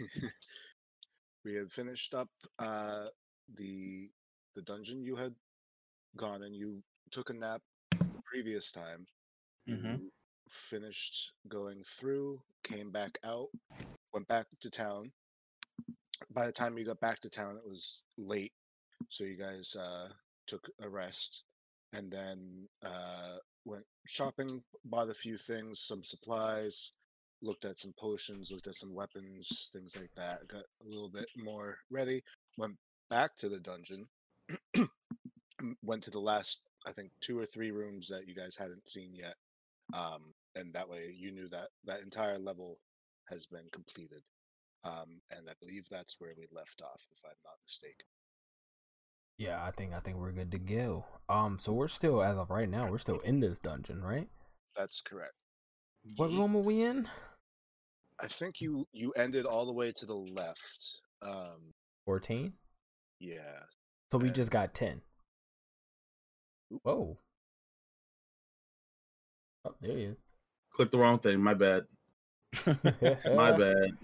we had finished up uh, the the dungeon you had gone and you took a nap the previous time. Mhm. You finished going through, came back out, went back to town. By the time you got back to town, it was late, so you guys uh, took a rest, and then uh, went shopping, bought a few things, some supplies, looked at some potions, looked at some weapons, things like that. Got a little bit more ready. Went back to the dungeon. went to the last, I think, two or three rooms that you guys hadn't seen yet, um, and that way you knew that that entire level has been completed. Um, and I believe that's where we left off, if I'm not mistaken. Yeah, I think I think we're good to go. Um, so we're still as of right now, we're still in this dungeon, right? That's correct. What room are we in? I think you you ended all the way to the left. Um, Fourteen. yeah. So we And- just got ten. Oop. Whoa. Oh, there you. Clicked the wrong thing. My bad. My bad.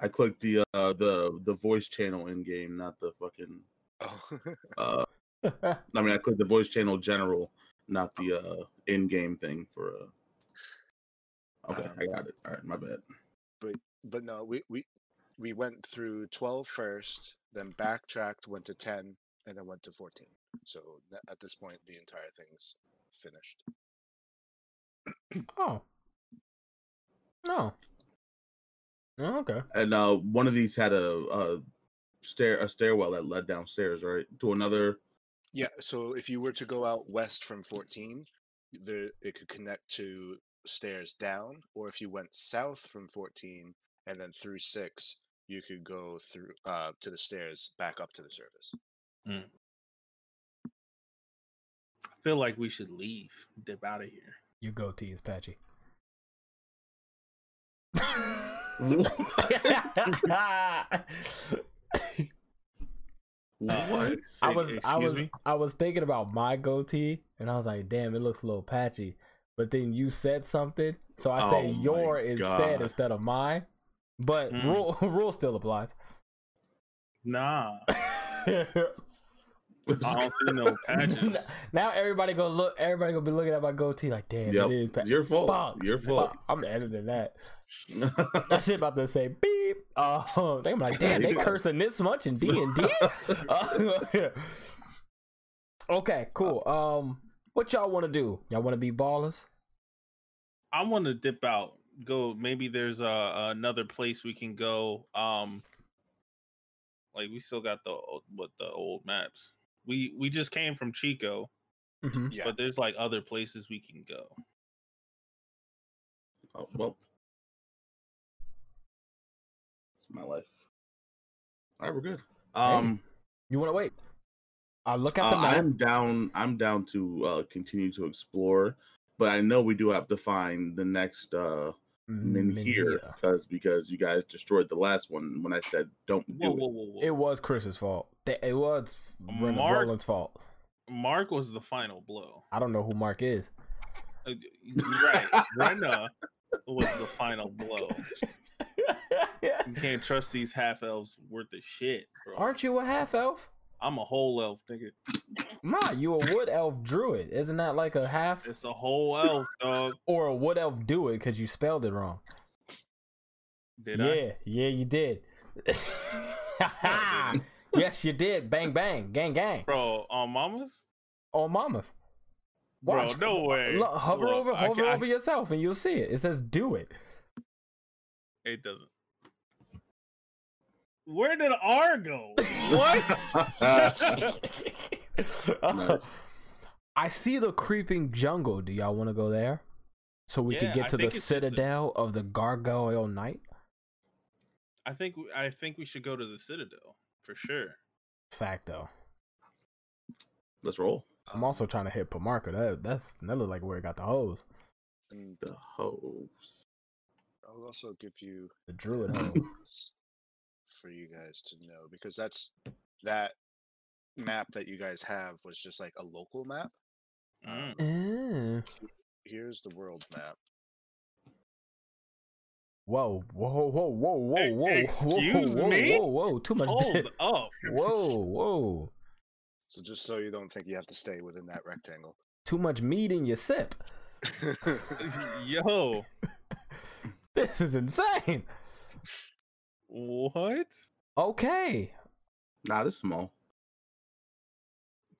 I clicked the uh the the voice channel in game, not the fucking Oh, uh I mean I clicked the voice channel general, not the uh in game thing for uh Okay, I got it. All right, my bad. but but no, we we we went through 12 first, then backtracked, went to 10, and then went to 14. So at this point, the entire thing's finished. oh. No. Oh, okay. And uh one of these had a, a stair a stairwell that led downstairs, right? To another Yeah. So if you were to go out west from 14, there it could connect to stairs down, or if you went south from 14 and then through six, you could go through uh to the stairs back up to the surface. I feel like we should leave, dip out of here. Your goatee is patchy. what? I was I was me? I was thinking about my goatee and I was like, damn, it looks a little patchy. But then you said something, so I Oh say my your instead God. instead of mine. But Mm. rule rule still applies. Nah, I don't see no patches. now everybody gonna look. Everybody gonna be looking at my goatee like, damn, Yep. it is patchy. Your fault. Fuck. Your fault. Fuck. I'm editing that. That shit about to say beep. Oh, they like, damn, they cursing this much in D and D. Okay, cool. Um, what y'all want to do? Y'all want to be ballers? I want to dip out. Go. Maybe there's uh, another place we can go. Um, like we still got the what the old maps. We we just came from Chico, Mm-hmm. Yeah. but there's like other places we can go. Oh, well, it's my life. All right, we're good. Um, You want to wait? I look at uh, the map. I'm down. I'm down to uh, continue to explore, but I know we do have to find the next uh menhir because because you guys destroyed the last one when I said don't do Whoa, it. whoa, whoa, whoa! It was Chris's fault. It was Mark- Roland's fault. Mark was the final blow. I don't know who Mark is. Uh, right. Brenna was the final blow. You can't trust these half elves worth of shit, bro. Aren't you a half elf? I'm a whole elf, nigga. Nah, you a wood elf druid. Isn't that like a half It's a whole elf, dog. or a wood elf do it because you spelled it wrong? Did yeah, I? yeah, you did. yes, you did. Bang, bang, gang, gang. Bro, on mamas? On mamas. Watch. Bro, no way. Look, hover Look, over, hover over yourself, and you'll see it. It says "Do it." It doesn't. Where did R go? What? Nice. I see the creeping jungle. Do y'all want to go there? So we Yeah, can get to the think it's just a- citadel of the Gargoyle Knight? I think I think we should go to the Citadel for sure. Fact though. Let's roll I'm also trying to hit Pamarka. That that's that look like where it got the hose. And the hose. I'll also give you The druid hose. S- for you guys to know because that's that map that you guys have was just like a local map. Mm. Um, Mm. here's the world map. Whoa, whoa, whoa, whoa, whoa, whoa, excuse whoa, whoa, me? whoa, whoa, too much. Hold up. whoa, whoa, So just so you don't think you have to stay within that rectangle. too much meat in your sip. Yo, This is insane. What? Okay, Not as small.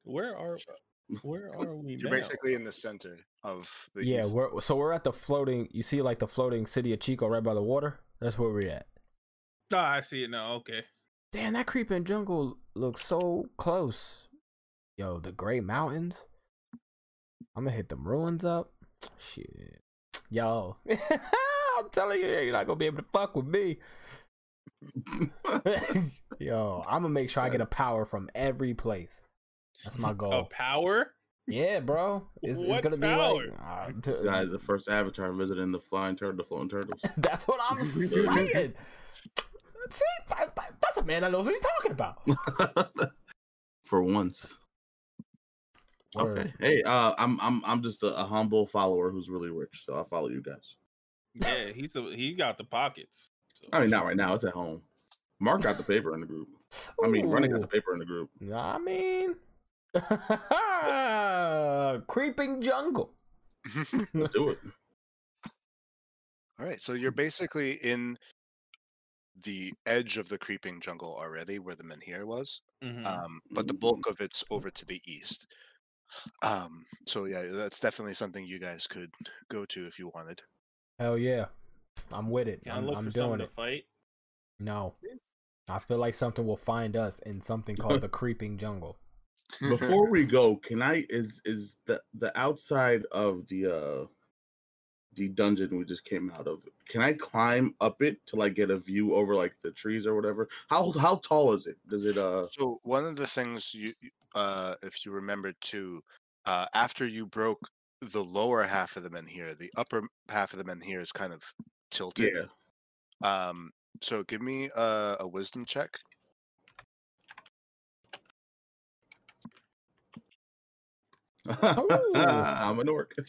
Where are where are we You're now? basically in the center of the yeah, east. we're so we're at the floating. You see, like the floating city of Chico right by the water. That's where we're at. Ah, I see it now. Okay. Damn, that creeping jungle looks so close. Yo, the gray Mountains. I'm gonna hit them ruins up. Shit. Yo. I'm telling you, you're not gonna be able to fuck with me. Yo, I'm gonna make sure I get a power from every place. That's my goal. A power? Yeah, bro. It's, it's gonna be like uh, t- This guy's the first avatar visiting the flying turtle, the floating turtles. That's what I'm saying. See, that- that- that's a man that knows what he's talking about. For once. Okay. Hey, uh, I'm I'm I'm just a, a humble follower who's really rich, so I follow you guys. Yeah, he's a, he got the pockets. So- I mean, not right now. It's at home. Mark got the paper in the group. I mean, running got the paper in the group. I mean, creeping jungle. Let's do it. All right, so you're basically in the edge of the creeping jungle already, where the menhir was. Mhm. Um, but the bulk of it's over to the east. Um, so yeah, that's definitely something you guys could go to if you wanted. Hell yeah, I'm with it. Can I I'm, look I'm for doing it. to fight? No, I feel like something will find us in something called the creeping jungle. Before we go, can I is is the the outside of the uh the dungeon we just came out of? Can I climb up it to like get a view over like the trees or whatever? How how tall is it? Does it uh So one of the things you, you- uh, if you remember too, uh, after you broke the lower half of the menhir, the upper half of the menhir here is kind of tilted. yeah? Um, so give me a, a wisdom check. I'm an orc.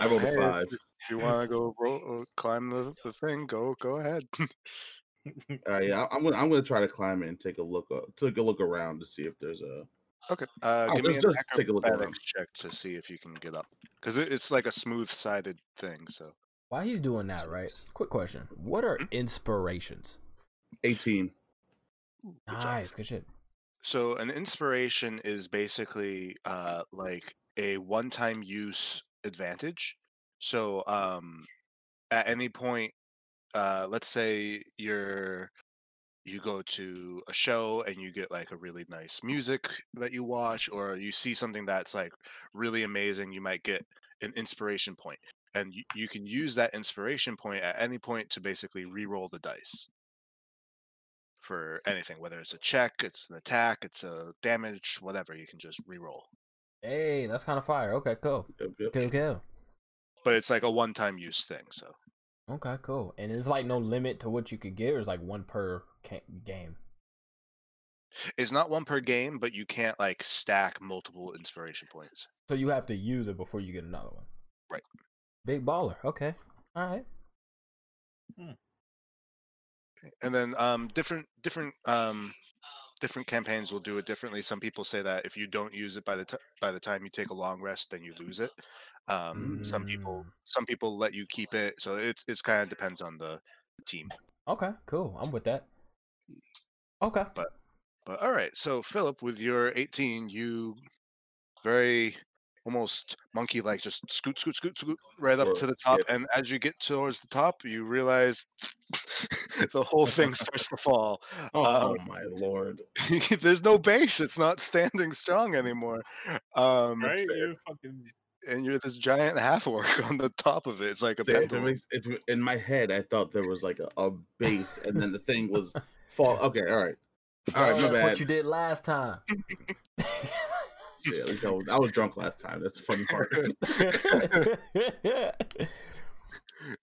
I rolled a Hey, five. If you want to go roll, uh, climb the, the thing, go go ahead. All right, yeah, I'm gonna I'm gonna try to climb it and take a look uh, take a look around to see if there's a okay. Uh, Oh, give me let's an just take a look around. acrobatics check to see if you can get up, because it, it's like a smooth-sided thing. So Why are you doing that, right? Quick question. What are inspirations? 18. good job. Nice, good shit. So an inspiration is basically uh, like a one-time use advantage. So um, at any point, uh, let's say you're you go to a show and you get like a really nice music that you watch, or you see something that's like really amazing, you might get an inspiration point, and you, you can use that inspiration point at any point to basically re-roll the dice for hm. anything, whether it's a check, it's an attack, it's a damage, whatever. You can just re-roll, Hey, that's kind of fire. Okay, cool. Yep, yep. Cool, cool. but it's like a one-time use thing. So Okay, cool. And it's like no limit to what you could get, or it's like one per ca- game. it's not one per game, but you can't like stack multiple inspiration points. So you have to use it before you get another one. Right. Big baller. Okay. All right. and then um different different um different campaigns will do it differently some people say that if you don't use it by the t- by the time you take a long rest then you lose it um some people Mm. some people let you keep it so it's it's kind of depends on the team Okay, cool. I'm with that. Okay. but but all right so philip with your 18 you very almost monkey like just scoot scoot scoot scoot right up to the top and as you get towards the top you realize the whole thing starts to fall Oh, Um, oh my lord. there's no base. It's not standing strong anymore. Um, right? You're fucking. And you're this giant half orc on the top of it. It's like a If it pendulum. makes- if in my head, I thought there was like a, a base, and then the thing was fall. Okay, all right, all right, Oh, that's bad. what you did last time. Shit, at I was, I was drunk last time. That's the funny part.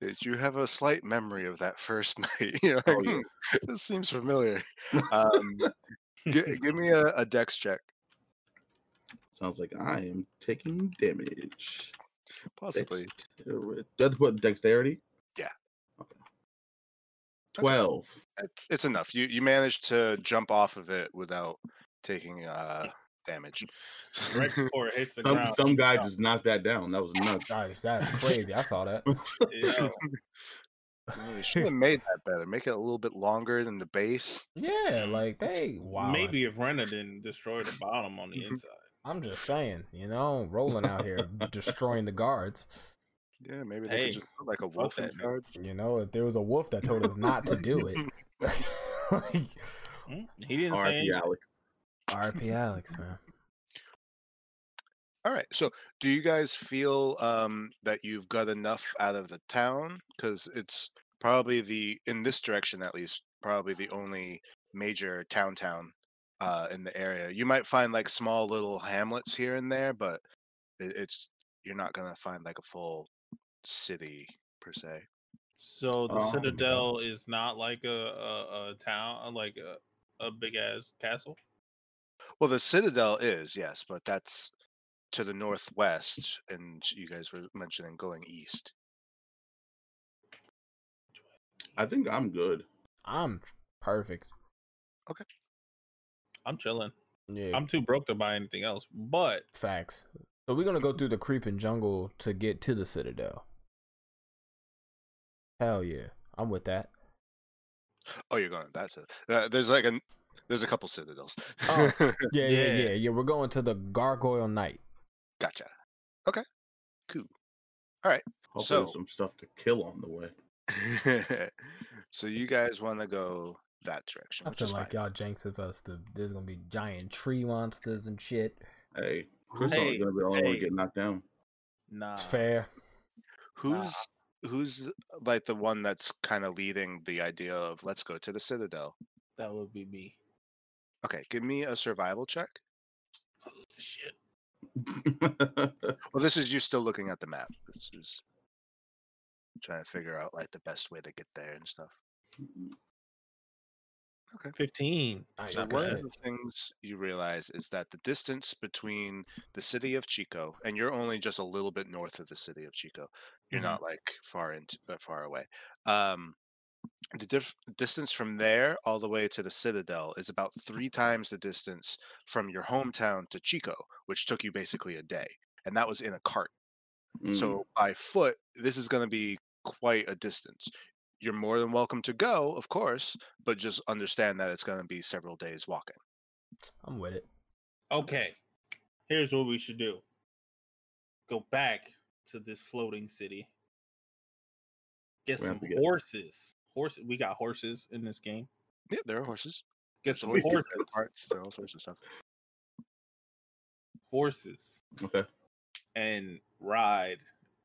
Did you have a slight memory of that first night? You're like, Oh, yeah. "Hmm, this seems familiar. Um, gi- give me a, a dex check. Sounds like I am taking damage. Possibly. Dex- Do I put dexterity? Yeah. Okay. Twelve. It's it's enough. You you managed to jump off of it without taking uh damage. Right before it hits the Some ground. some guy Yeah. just knocked that down. That was nuts. Guys, that's crazy. I saw that. Yo, Yeah, they should have made that better. Make it a little bit longer than the base. Yeah, like they wow. Maybe if Rena didn't destroy the bottom on the Mhm. inside. I'm just saying, you know, rolling out here destroying the guards. Yeah, maybe they Hey, could just put like a wolf in that, man. charge. You know, if there was a wolf that told us not to do it. like, Hmm? He didn't say R.I.P. anything. Alex. RP Alex, man. All right. So, do you guys feel um, that you've got enough out of the town? Because it's probably the in this direction at least, probably the only major town town uh, in the area. You might find like small little hamlets here and there, but it, it's you're not gonna find like a full city per se. So the Oh, Citadel is not like a, a, a town, like a, a big ass castle. Well, the citadel is yes, but that's to the northwest, and you guys were mentioning going east. I think I'm good. I'm perfect. I'm chilling. Yeah, I'm too broke to buy anything else. But facts. So we're gonna go through the creeping jungle to get to the citadel. Hell yeah, I'm with that. Oh, you're going. That's it. Uh, there's like a there's a couple citadels. Oh. Yeah, yeah, Yeah. yeah, yeah. We're going to the Gargoyle Knight. gotcha. Okay. Cool. All right. Hopefully, So- some stuff to kill on the way. so you guys want to go that direction, I which feel is like fine. y'all jinxes us. To, there's gonna be giant tree monsters and shit. Hey, Chris Hey, gonna be the only one hey. to get knocked down. nah. It's fair. Who's who's like the one that's kind of leading the idea of let's go to the citadel? That would be me. Okay, give me a survival check. Oh, Shit. Well, this is you still looking at the map. This is trying to figure out like the best way to get there and stuff. 15. Nice. So Not one of the things you realize is that the distance between the city of Chico and you're only just a little bit north of the city of Chico. You're Mhm. not like far into uh, far away. Um, the dif- distance from there all the way to the citadel is about three times the distance from your hometown to Chico, which took you basically a day, and that was in a cart. Mm. So by foot, this is going to be quite a distance. You're more than welcome to go, of course, but just understand that it's going to be several days walking. I'm with it. Okay. Here's what we should do go back to this floating city. Get We have some to get- horses. Horse. We got horses in this game. Yeah, there are horses. Get some horses, horses. there are there are all sorts of stuff. Horses. okay. and ride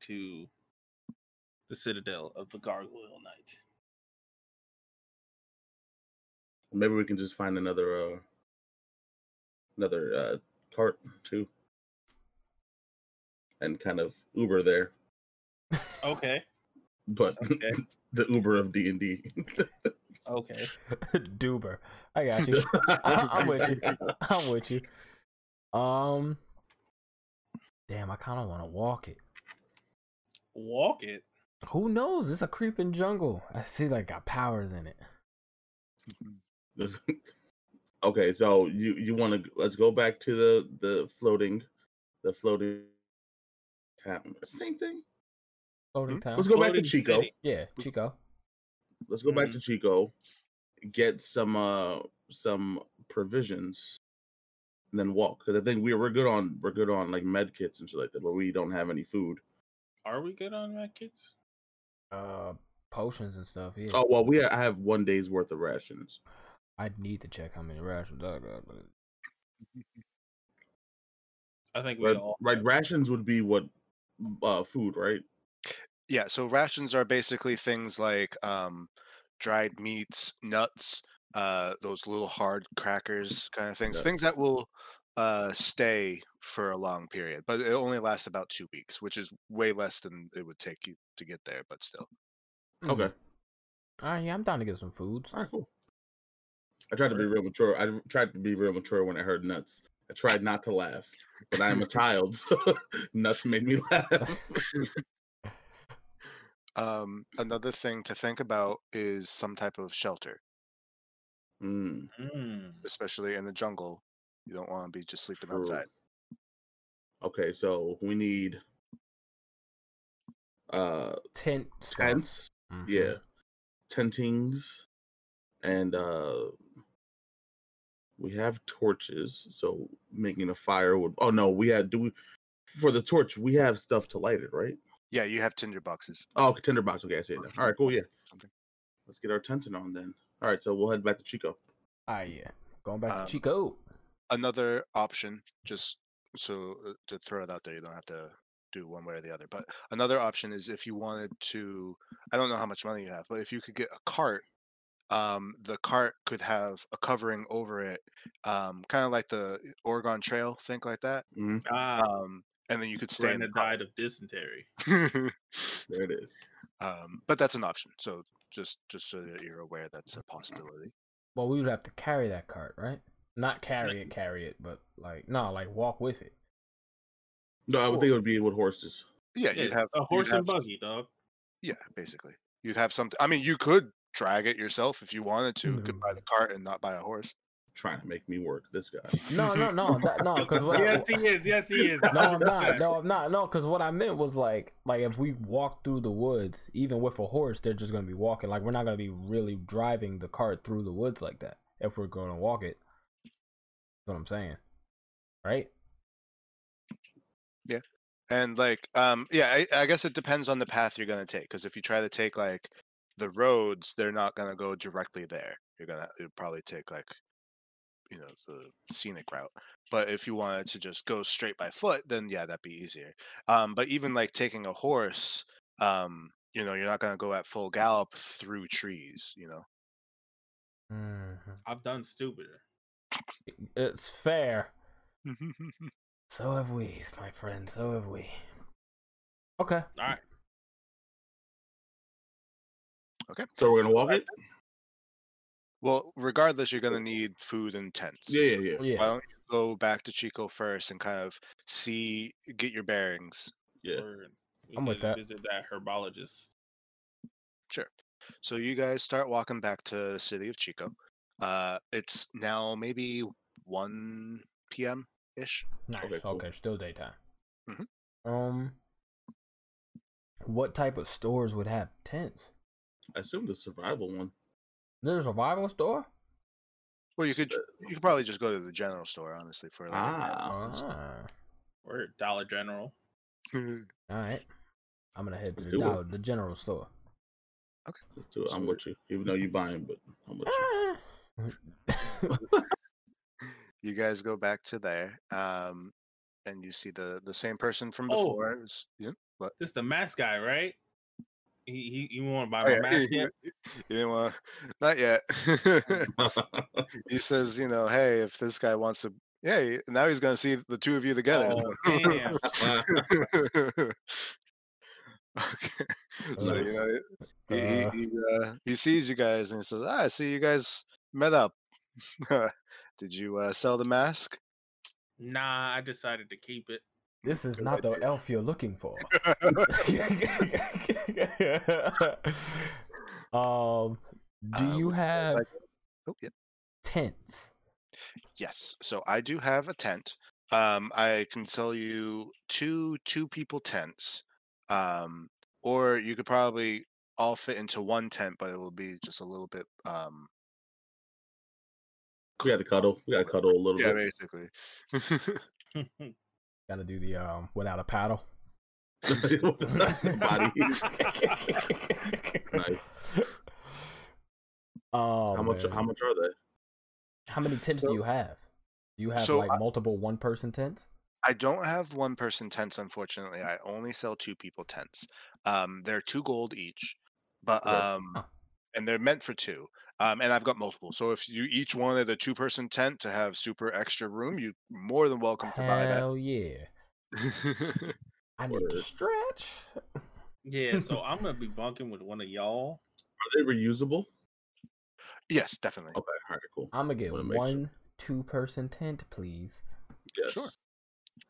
to the citadel of the Gargoyle Knight. Maybe we can just find another uh another uh cart too. And kind of Uber there. Okay. But Okay. the Uber of D and D. Okay. Duber. I got you. I'm with you. I'm with you. Um. Damn, I kind of want to walk it. Walk it. Who knows? It's a creeping jungle. I see like got powers in it. This- okay, so you you want to let's go back to the the floating the floating town. Same thing. Floating town. Let's go back to Chico. city. Yeah, Chico. Let's go back Mhm. to Chico. Get some uh some provisions and then walk because I think we we're good on we're good on like med kits and shit like that, but we don't have any food. Are we good on that, kids? Uh, potions and stuff. Yeah. Oh well, we I have one day's worth of rations. I'd need to check how many rations I got. But I think we Right, all. right rations would be what uh food, right? Yeah, so rations are basically things like um, dried meats, nuts, uh, those little hard crackers kind of things, things that will uh, stay for a long period, but it only lasts about two weeks, which is way less than it would take you to get there, but still. Okay. All right, yeah, I'm down to get some foods. All right, cool. I tried to be real mature. I tried to be real mature when I heard nuts, I tried not to laugh, but I am a child. So nuts made me laugh. Um, another thing to think about is some type of shelter, Mm, Mm. especially in the jungle. You don't want to be just sleeping true. outside. Okay, so we need uh Tent. stuff. tents. Mhm. Yeah. Tentings. And uh we have torches, so making a fire would oh no, we had do we for the torch, we have stuff to light it, right? Yeah, you have tinder boxes. Oh, tinderbox. Okay, I see it now. All right, cool. Yeah, Something. let's get our tenting on then. All right, so we'll head back to Chico. Ah, yeah. Going back Um, to Chico. Another option, just so uh, to throw it out there, you don't have to do one way or the other. But another option is if you wanted to, I don't know how much money you have, but if you could get a cart, um, the cart could have a covering over it, um, kind of like the Oregon Trail, think like that. hmm Ah, Um, and then you could stay in Brandon the died of dysentery. There it is. um, but that's an option. So just just so that you're aware, that's a possibility. Well, we would have to carry that cart, right? Not carry it, carry it, but like no, like walk with it. No, I would think it would be with horses. Yeah, Yeah, you'd have a you'd horse and have- buggy, dog. Yeah, basically, you'd have something. I mean, you could drag it yourself if you wanted to. Could buy the cart and not buy a horse. Trying to make me work. This guy. No, no, no, that, no, because what I, yes, he is. Yes, he is. no, I'm not. No, I'm not. No, because what I meant was like, like if we walk through the woods, even with a horse, they're just gonna be walking. Like we're not gonna be really driving the cart through the woods like that if we're going to walk it. That's what I'm saying, right? Yeah, and like, um, yeah, I, I guess it depends on the path you're gonna take. Because if you try to take like the roads, they're not gonna go directly there. You're gonna you'll probably take like, you know, the scenic route. But if you wanted to just go straight by foot, then yeah, that'd be easier. Um, but even like taking a horse, um, you know, you're not gonna go at full gallop through trees. You know. Mm-hmm. I've done stupider. It's fair. So have we, my friend. So have we. Okay. All right. Okay. So we're gonna walk it. well, regardless, you're gonna need food and tents. Yeah, so yeah, yeah. Yeah. Why don't you go back to Chico first and kind of see, get your bearings. Yeah. Word. I'm with could that. Visit that herbologist. Sure. So you guys start walking back to the city of Chico. Uh, it's now maybe 1 p.m. ish. Nice. Okay, Okay, still daytime. Mhm. Um, what type of stores would have tents? I assume the survival one. There's a survival store. Well, you could you could probably just go to the general store, honestly, for like. Ah. Ah, Or Dollar General. all right. I'm gonna head to Let's the do it. dollar, the general store. Let's do it. I'm with you. Even though you're buying, but I'm with you. You guys go back to there, um, and you see the the same person from Oh. before. It's- yeah. What? This the mask guy, right? He he. You want to buy Oh, yeah. mask you yet? didn't want, not yet. he says, you know, hey, if this guy wants to, yeah, now he's gonna see the two of you together. Oh, okay. So you know, he Uh. he he, uh, he sees you guys and he says, "Ah, I see you guys met up. Did you uh, sell the mask?" Nah, I decided to keep it. this is Good not the elf you're looking for. um, do Uh, you which ones I have go- Oh, yeah. tents? Yes. So I do have a tent. Um, I can sell you two two people tents. Um, or you could probably all fit into one tent, but it will be just a little bit. Um, we got to cuddle. We got to cuddle a little yeah, bit. Yeah, basically. Gotta do the um without a paddle. Body. Nice. Oh, how much? man. How much are they? How many tents So- do you have? Do you have so like I- multiple one person tents? I don't have one person tents, unfortunately. I only sell two people tents. Um, they're two gold each, but Okay. um, Huh. and they're meant for two. Um, and I've got multiple. So if you each wanted a two person tent to have super extra room, you're more than welcome to buy that. Hell yeah! that. I need to stretch. yeah, so I'm gonna be bunking with one of y'all. Are they reusable? yes, definitely. Okay, all right, cool. I'm gonna get Wanna make sure. one two person tent, please. Yes. Sure.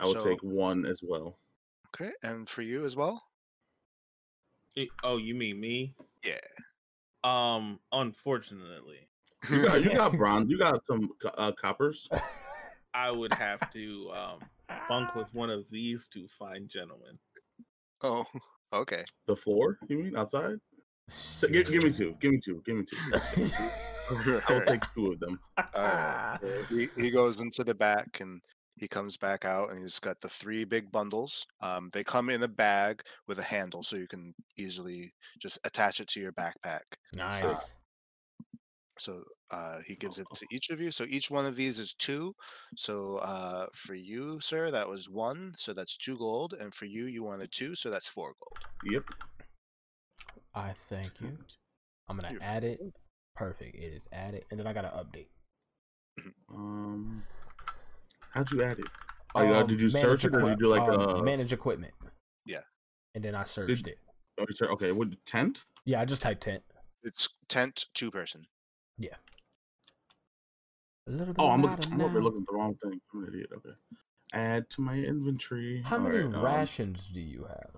I will So- take one as well. Okay, and for you as well. Oh, you mean me? Yeah. Um, unfortunately, You got, you got bronze. You got some uh, coppers. I would have to um bunk with one of these two fine gentlemen. oh, okay. The floor? You mean outside? So, give, give me two. Give me two. Give me two. Give me two. I will take two of them. Alright. he, he goes into the back and he comes back out and he's got the three big bundles. Um, they come in a bag with a handle so you can easily just attach it to your backpack. Nice. So uh, he gives it to each of you. So each one of these is two. So uh, for you, sir, that was one. So that's two gold. And for you, you wanted two. So that's four gold. Yep. I thank you. I'm gonna You're add it. Perfect. It is added, and then I gotta update. Um, how'd you add it? Oh, yeah, Um, did you manage search it or did you do like um, uh? manage equipment? Yeah. And then I searched it. oh, you okay, what tent? Yeah, I just typed tent. It's tent, two person. Yeah. A little bit. Oh, I'm louder looking. I'm over looking at the wrong thing. I'm an idiot. Okay. Add to my inventory. How All many right, um, rations do you have?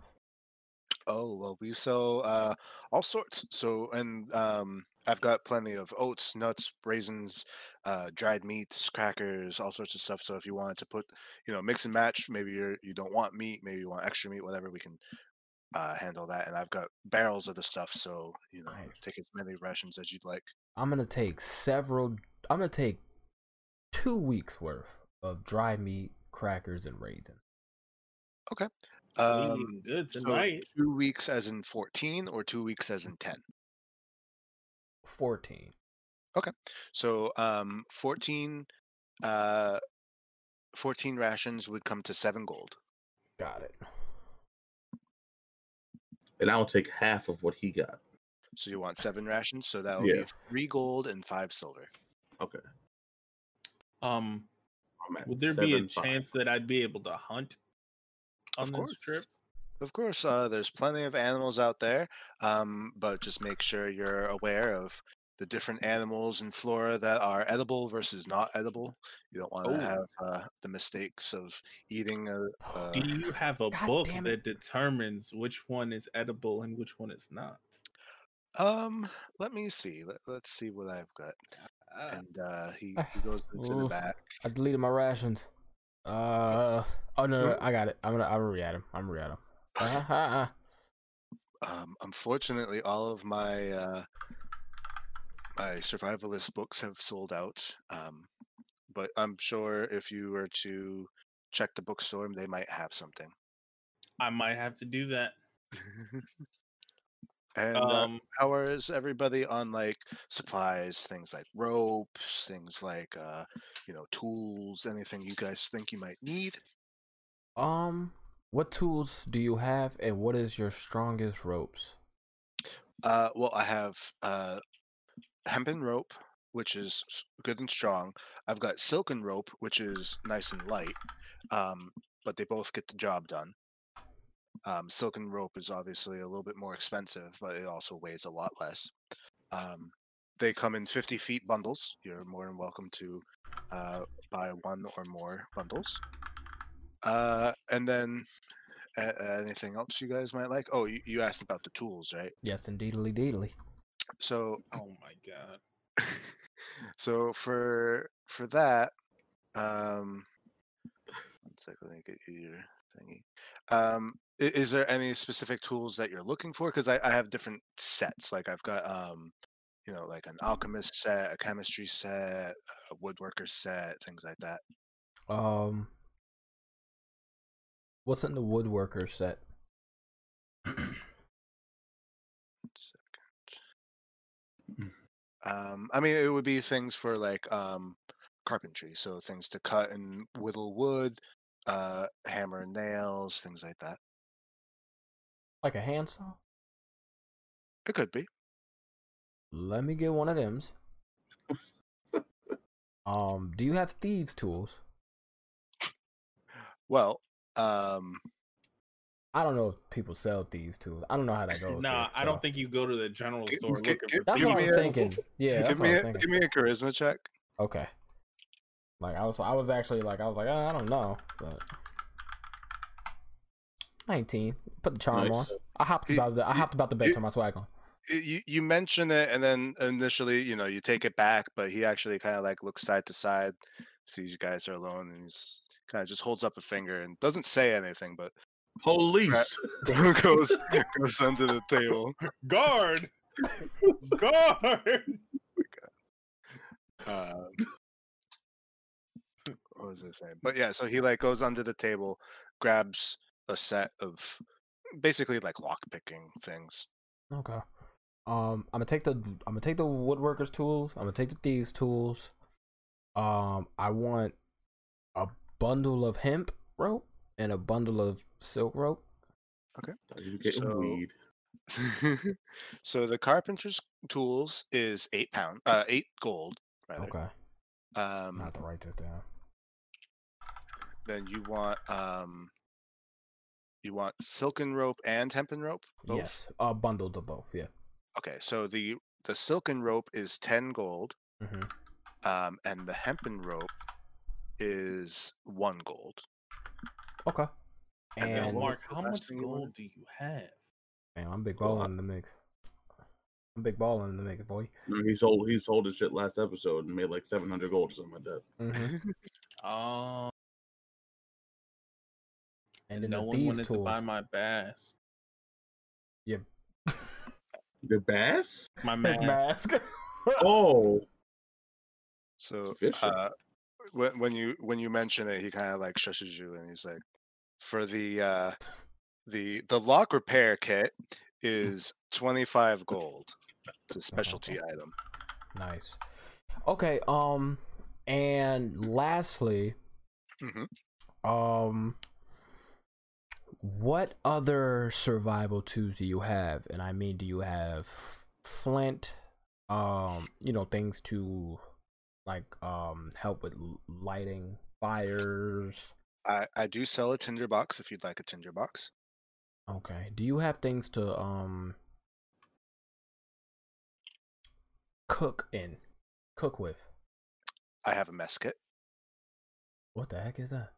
Oh well, we sell uh, all sorts. So and um, I've got plenty of oats, nuts, raisins, uh, dried meats, crackers, all sorts of stuff. So if you wanted to put, you know, mix and match, maybe you're you don't want meat, maybe you want extra meat, whatever, we can uh, handle that. And I've got barrels of the stuff, so you know, Nice. take as many rations as you'd like. I'm gonna take several. I'm gonna take two weeks worth of dry meat, crackers, and raisins. Okay. Um, good so tonight. two weeks as in fourteen, or two weeks as in ten. Okay. So um, 14, uh, 14 rations would come to seven gold. Got it. and I'll take half of what he got. So you want seven rations. So that will Yeah. be three gold and five silver. Okay. Um, would there be a five. chance that I'd be able to hunt on Of this course. trip? Of course, uh, there's plenty of animals out there, um, but just make sure you're aware of the different animals and flora that are edible versus not edible. You don't want to Oh. have uh, the mistakes of eating a. a Do you have a God book that determines which one is edible and which one is not? um, let me see. Let, let's see what I've got. Ah, And uh, he, he goes into the back. I deleted my rations. Uh oh no, no, Nope. I got it. I'm gonna I'm gonna re-add him. I'm gonna re-add him. Uh-huh. um, unfortunately, all of my uh, my survivalist books have sold out. Um, but I'm sure if you were to check the bookstore, they might have something. I might have to do that. and uh, Um, how is everybody on like supplies, things like ropes, things like uh, you know tools, anything you guys think you might need? Um, what tools do you have, and what is your strongest ropes? Uh, well, I have uh, hempen rope, which is good and strong. I've got silken rope, which is nice and light, um, but they both get the job done. Um, silken rope is obviously a little bit more expensive, but it also weighs a lot less. Um, they come in 50 feet bundles. You're more than welcome to uh, buy one or more bundles. Uh, and then uh, anything else you guys might like? Oh, you, you asked about the tools, right? Yes, indeedly deedly. So oh my god. so for for that, um, one sec, let me get you your thingy. Um, i- is there any specific tools that you're looking for? Because I, I have different sets. Like I've got um, you know, like an alchemist set, a chemistry set, a woodworker set, things like that. Um, what's in the woodworker set? One second. Um, I mean, it would be things for like um, carpentry, so things to cut and whittle wood, uh, hammer and nails, things like that. like a handsaw? It could be. Let me get one of them's. um, do you have thieves' tools? Well, um, I don't know if people sell thieves' tools. I don't know how that goes. Nah, here, I don't think you go to the general Gi- store gi- looking gi- for That's what I me was a- thinking. Yeah, give me a, thinking. give me a charisma check. Okay. Like I was, I was actually like, I was like, oh, I don't know, but nineteen. Put the charm Nice. on. I hopped about the, I hopped about the bed, you- turn my swag on. You you mention it, and then initially, you know, you take it back, but he actually kind of like looks side to side, sees you guys are alone, and he's kind of just holds up a finger and doesn't say anything, but Police. goes goes under the table. Guard. Guard. Uh, what was I saying? But yeah, so he like goes under the table, grabs a set of basically like lock picking things. Okay. Um, I'm gonna take the I'm gonna take the woodworkers tools. I'm gonna take the thieves tools. Um, I want a bundle of hemp rope and a bundle of silk rope. You getting So- weed. so the carpenter's tools is eight pound, uh, eight gold. Rather. Okay. I'm Um, gonna have to write this down. then you want um, you want silken rope and hempen rope. Both? Yes. Uh, bundled of both. Yeah. Okay, so the the silken rope is ten gold, Mm-hmm. Um, and the hempen rope is one gold. Okay. And And Mark, how much thing you wanted? gold do you have? man, I'm big Well, balling in the mix. I'm big balling in the mix, boy. He sold he sold his shit last episode and made like seven hundred gold or something like that. Mm-hmm. Um, And then no the one wanted tools. to buy my bass. Yep. The bass? My mask. mask. Oh, So uh, when when you when you mention it, he kind of like shushes you, and he's like, "For the uh, the the lock repair kit is twenty five gold. It's a specialty item." nice. Okay. Um. And lastly, hmm um, what other survival tools do you have? And I mean, do you have flint? Um, you know, things to like um help with lighting fires. I I do sell a tinder box if you'd like a tinder box. Okay. Do you have things to um cook in? Cook with? I have a mess kit. What the heck is that?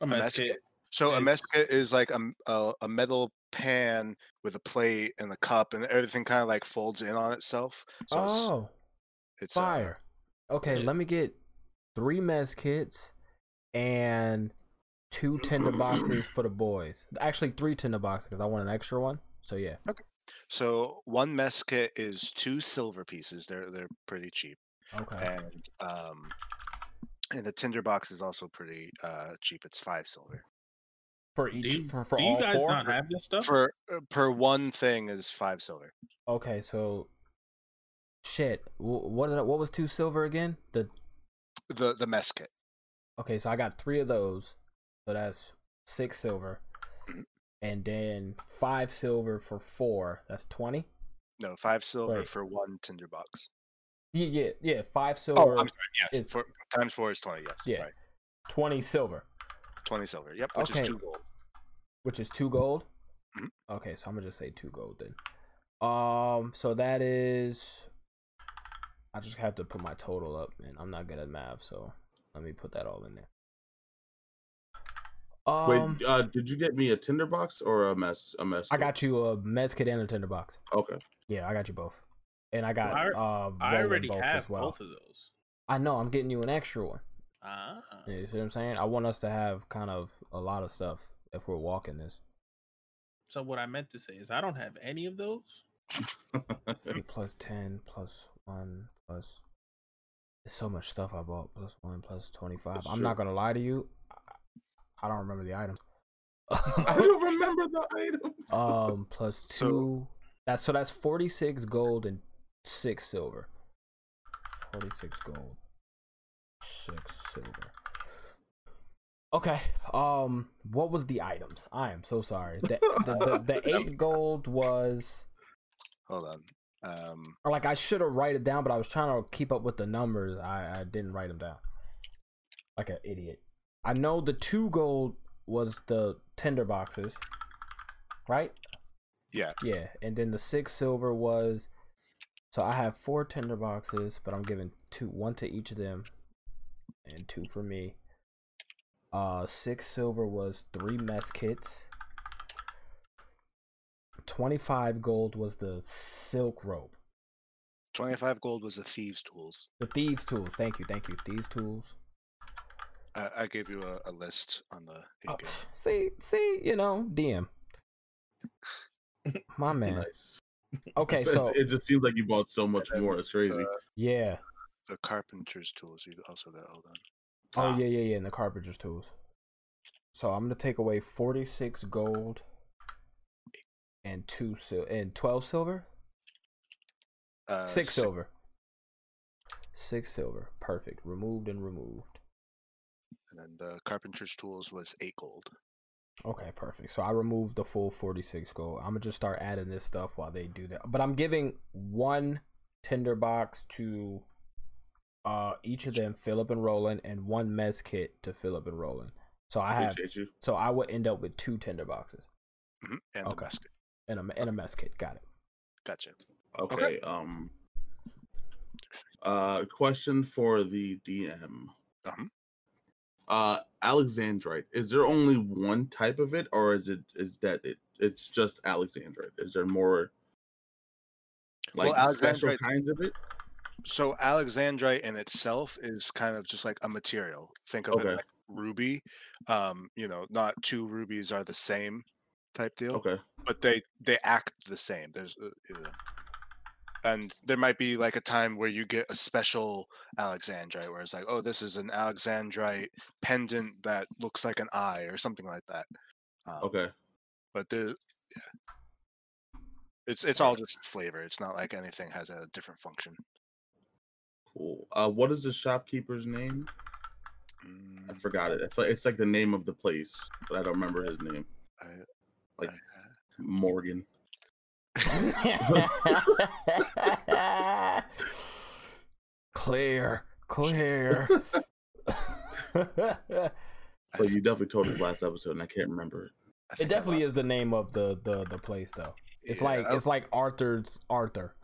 A A mess mess kit. kit. So a Hey. mess kit is like a a metal pan with a plate and a cup, and everything kind of like folds in on itself. So oh, it's uh, fire. Okay, Yeah. let me get three mess kits and two tinder boxes for the boys. Actually, three tinder boxes because I want an extra one. So yeah. Okay. So one mess kit is two silver pieces. They're they're pretty cheap. Okay. and um and the tinder box is also pretty uh cheap it's five silver For Do each you, for, for do you guys four. not have this stuff? for uh, per one thing is five silver Okay, so shit. What what was two silver again? The the the mess kit Okay, so I got three of those. So that's six silver. Mhm. And then five silver for four. That's twenty. no five silver Wait. for one tinder box Yeah, yeah, yeah. Five oh silver, i'm sorry yes is- times four is 20 yes Yeah. sorry twenty silver, 20 silver yep which Okay. is two gold which is two gold. Mhm. Okay, so I'm gonna just say two gold then. Um, so that is. I just have to put my total up, and I'm not good at math, so let me put that all in there. Um, wait. Uh, did you get me a tinderbox or a mess? A mess. I got you a mez kit and a tinderbox. Okay. Yeah, I got you both, and I got I- uh. I already both have as well. both of those. I know. I'm getting you an extra one. Ah. You see what I'm saying? I want us to have kind of a lot of stuff if we're walking this. So what I meant to say is I don't have any of those. Eight plus ten plus one plus. There's so much stuff I bought. Plus one plus twenty five. I'm true. not gonna lie to you. I- I don't remember the items. I don't remember the items. um, plus So- two. That's so that's forty six gold and six silver. Forty six gold, six silver. Okay. Um, what was the items? I am so sorry. The the, the, the eight gold was. hold on um or like I should have write it down, but I was trying to keep up with the numbers. I, I didn't write them down. Like an idiot. I know the two gold was the tender boxes, right? yeah Yeah, and then the six silver was. So I have four tender boxes, but I'm giving two, one to each of them. and two for me. Uh, six silver was three mess kits. Twenty-five gold was the silk rope. 25 gold was the thieves' tools. The thieves' tools. Thank you, thank you. Thieves' tools. I, I gave you a, a list on the Oh, in-game. see, see, you know, DM. My man. Nice. Okay, It's- so it just seems like you bought so much more. It's crazy. the, yeah. the carpenter's tools you also got. Hold on. Oh Ah. yeah, yeah, yeah, and the carpenter's tools. So I'm gonna take away forty six gold and two sil and twelve silver. Uh, Six si- silver. Six silver. Perfect. Removed and removed. And then the carpenter's tools was eight gold. Okay, perfect. So I removed the full 46 gold. I'm gonna just start adding this stuff while they do that. But I'm giving one tinder box to uh each of them, Philip and Roland, and one mess kit to Philip and Roland. So I have so I would end up with two tinder boxes Mhm, And Okay. the basket. And a and a mess kit. Got it. Gotcha. Okay. Okay. Um. Uh, question for the DM. Uh-huh. Uh, Alexandrite. Is there only one type of it, or is it is that it? It's just Alexandrite. Is there more? Like Well, special Alexandrite- kinds of it. So Alexandrite in itself is kind of just like a material. Think of Okay. it like ruby. Um, you know, not two rubies are the same type deal, Okay. but they they act the same. There's uh, and there might be like a time where you get a special Alexandrite where it's like, oh, this is an Alexandrite pendant that looks like an eye or something like that. Um, Okay. but there yeah. It's it's all just flavor. It's not like anything has a different function. Cool. Uh, what is the shopkeeper's name? I Mm, forgot it. It's like, it's like the name of the place, but I don't remember his name. I, Like- Morgan. clear, clear. But you definitely told us last episode, and I can't remember it. I it definitely is the name of the the the place though. It's yeah, like I- it's like Arthur's Arthur.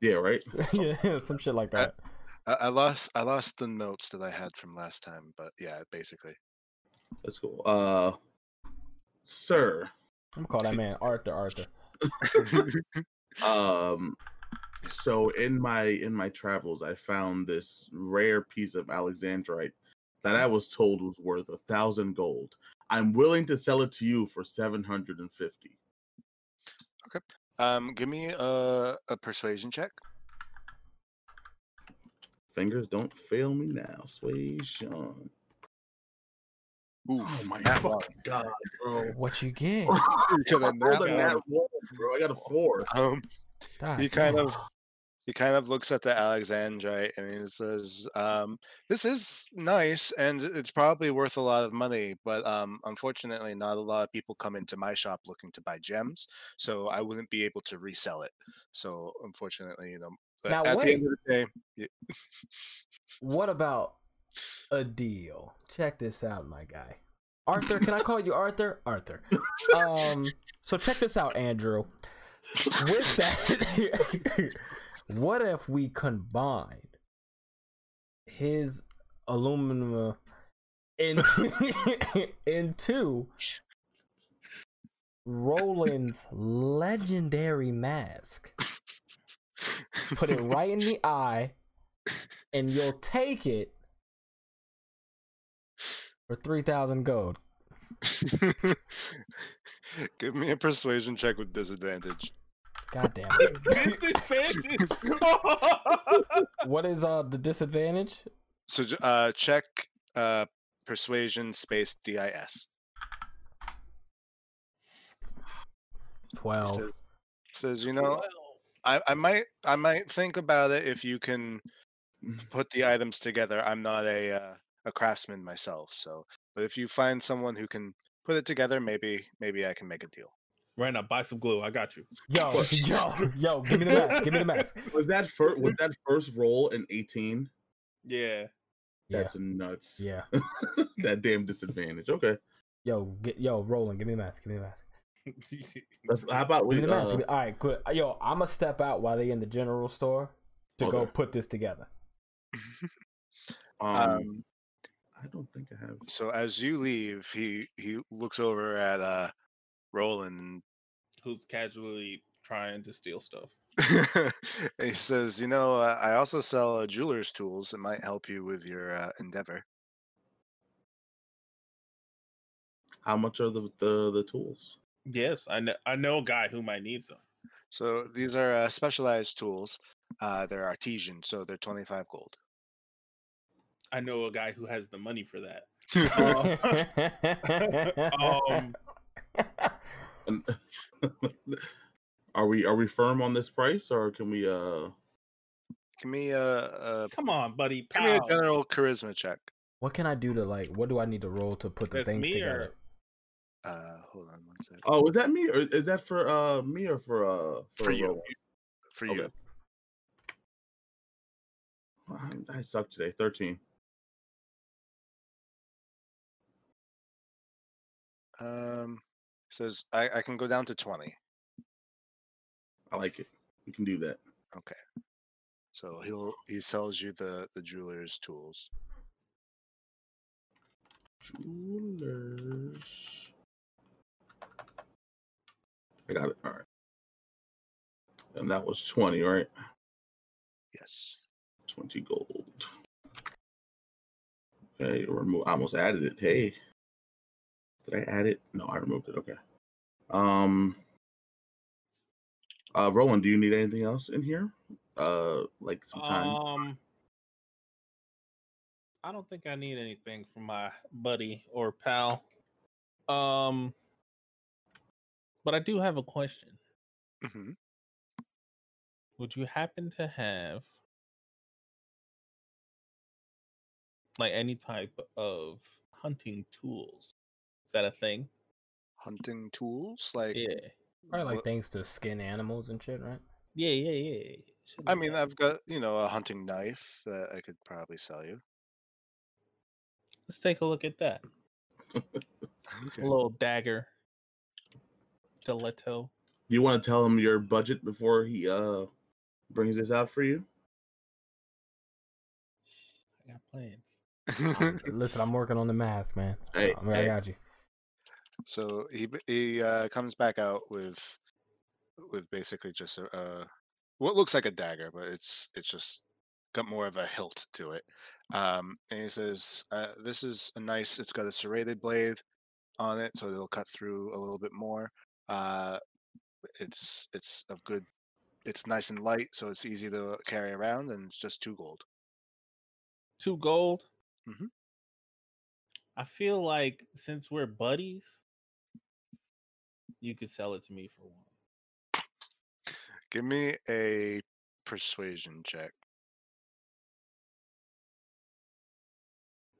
Yeah, right. yeah, some shit like that. I, I lost I lost the notes that I had from last time, but yeah, basically. That's cool. Uh, sir, I'm gonna call that man Arthur Arthur. um, so in my in my travels, I found this rare piece of Alexandrite that I was told was worth a thousand gold. I'm willing to sell it to you for seven hundred and fifty. Okay. um, give me a a persuasion check. Fingers don't fail me now, Sway Sean. Ooh, Oh my nat one. fucking god, bro! What you get? You got a I rolled a nat nat one. one, bro. I got a four. Um, God he kind damn. of he kind of looks at the Alexandrite and he says, um, "This is nice and it's probably worth a lot of money, but um, unfortunately, not a lot of people come into my shop looking to buy gems, so I wouldn't be able to resell it. So, unfortunately, you know, but Now, at the end of the day, y- What about a deal? Check this out, my guy. Arthur, can I call you Arthur? Arthur. Um, so check this out, Andrew. With that, what if we combined his aluminum into, into Roland's legendary mask? Put it right in the eye, and you'll take it for three thousand gold. give me a persuasion check with disadvantage. God damn it! Disadvantage. what is uh the disadvantage? So, uh, check uh, persuasion space dis. Twelve. Says, says, you know, I, I might I might think about it if you can put the items together. I'm not a uh, a craftsman myself, so but if you find someone who can put it together, maybe maybe I can make a deal. right now, buy some glue. I got you. Yo, yo, yo! Give me the mask. Give me the mask. Was that first? Was that first roll an eighteen? Yeah. Yeah, That's nuts. yeah. that damn disadvantage. Okay. Yo, get yo, Roland. Give me the mask. Give me the mask. Let's, how about Give we? the mask. uh, All right, good. Yo, I'm gonna step out while they in the general store to go put this together. um, Um, I don't think I have. So as you leave, he he looks over at uh Roland Who's casually trying to steal stuff? he says, "You know, uh, I also sell uh, jeweler's tools. It might help you with your uh, endeavor." How much are the the, the tools? Yes, I know. I know a guy who might need some. So these are uh, specialized tools. Uh, they're artisan, so they're twenty-five gold. I know a guy who has the money for that. um, are we are we firm on this price, or can we? uh give me a, a come on, buddy. give me a general charisma check. what can I do to like? What do I need to roll to put the That's things together? or Uh, hold on one second. Oh, is that me, or is that for uh me or for uh for you, for Okay. you. Well, I I suck today. Thirteen. Um, says I, I can go down to twenty. I like it. We can do that. Okay. So he'll he sells you the the jeweler's tools. Jewelers. I got it. All right. And that was 20, right? Yes. 20 gold. Okay, remove I almost added it. Hey. Did I add it? No, I removed it. Okay. Um uh Roland, do you need anything else in here? Uh like some time? Um, I don't think I need anything from my buddy or pal. Um, but I do have a question. Mm-hmm. Would you happen to have like any type of hunting tools? Is that a thing? Hunting tools, like Yeah. Probably like what- things to skin animals and shit, right? Yeah, yeah, yeah. Shit I mean, that. I've got you know a hunting knife that I could probably sell you. let's take a look at that. Okay. A little dagger. Stiletto. Do you want to tell him your budget before he uh brings this out for you? I got plans. Listen, I'm working on the mask, man. Hey, I, mean, I hey. got you. So he he uh, comes back out with with basically just a, a what looks like a dagger, but it's it's just got more of a hilt to it. Um, and he says, uh, "This is a nice. It's got a serrated blade on it, so it'll cut through a little bit more. Uh, it's it's of good. It's nice and light, so it's easy to carry around, and it's just two gold. Two gold. Mhm. I feel like since we're buddies, you could sell it to me for one. Give me a persuasion check.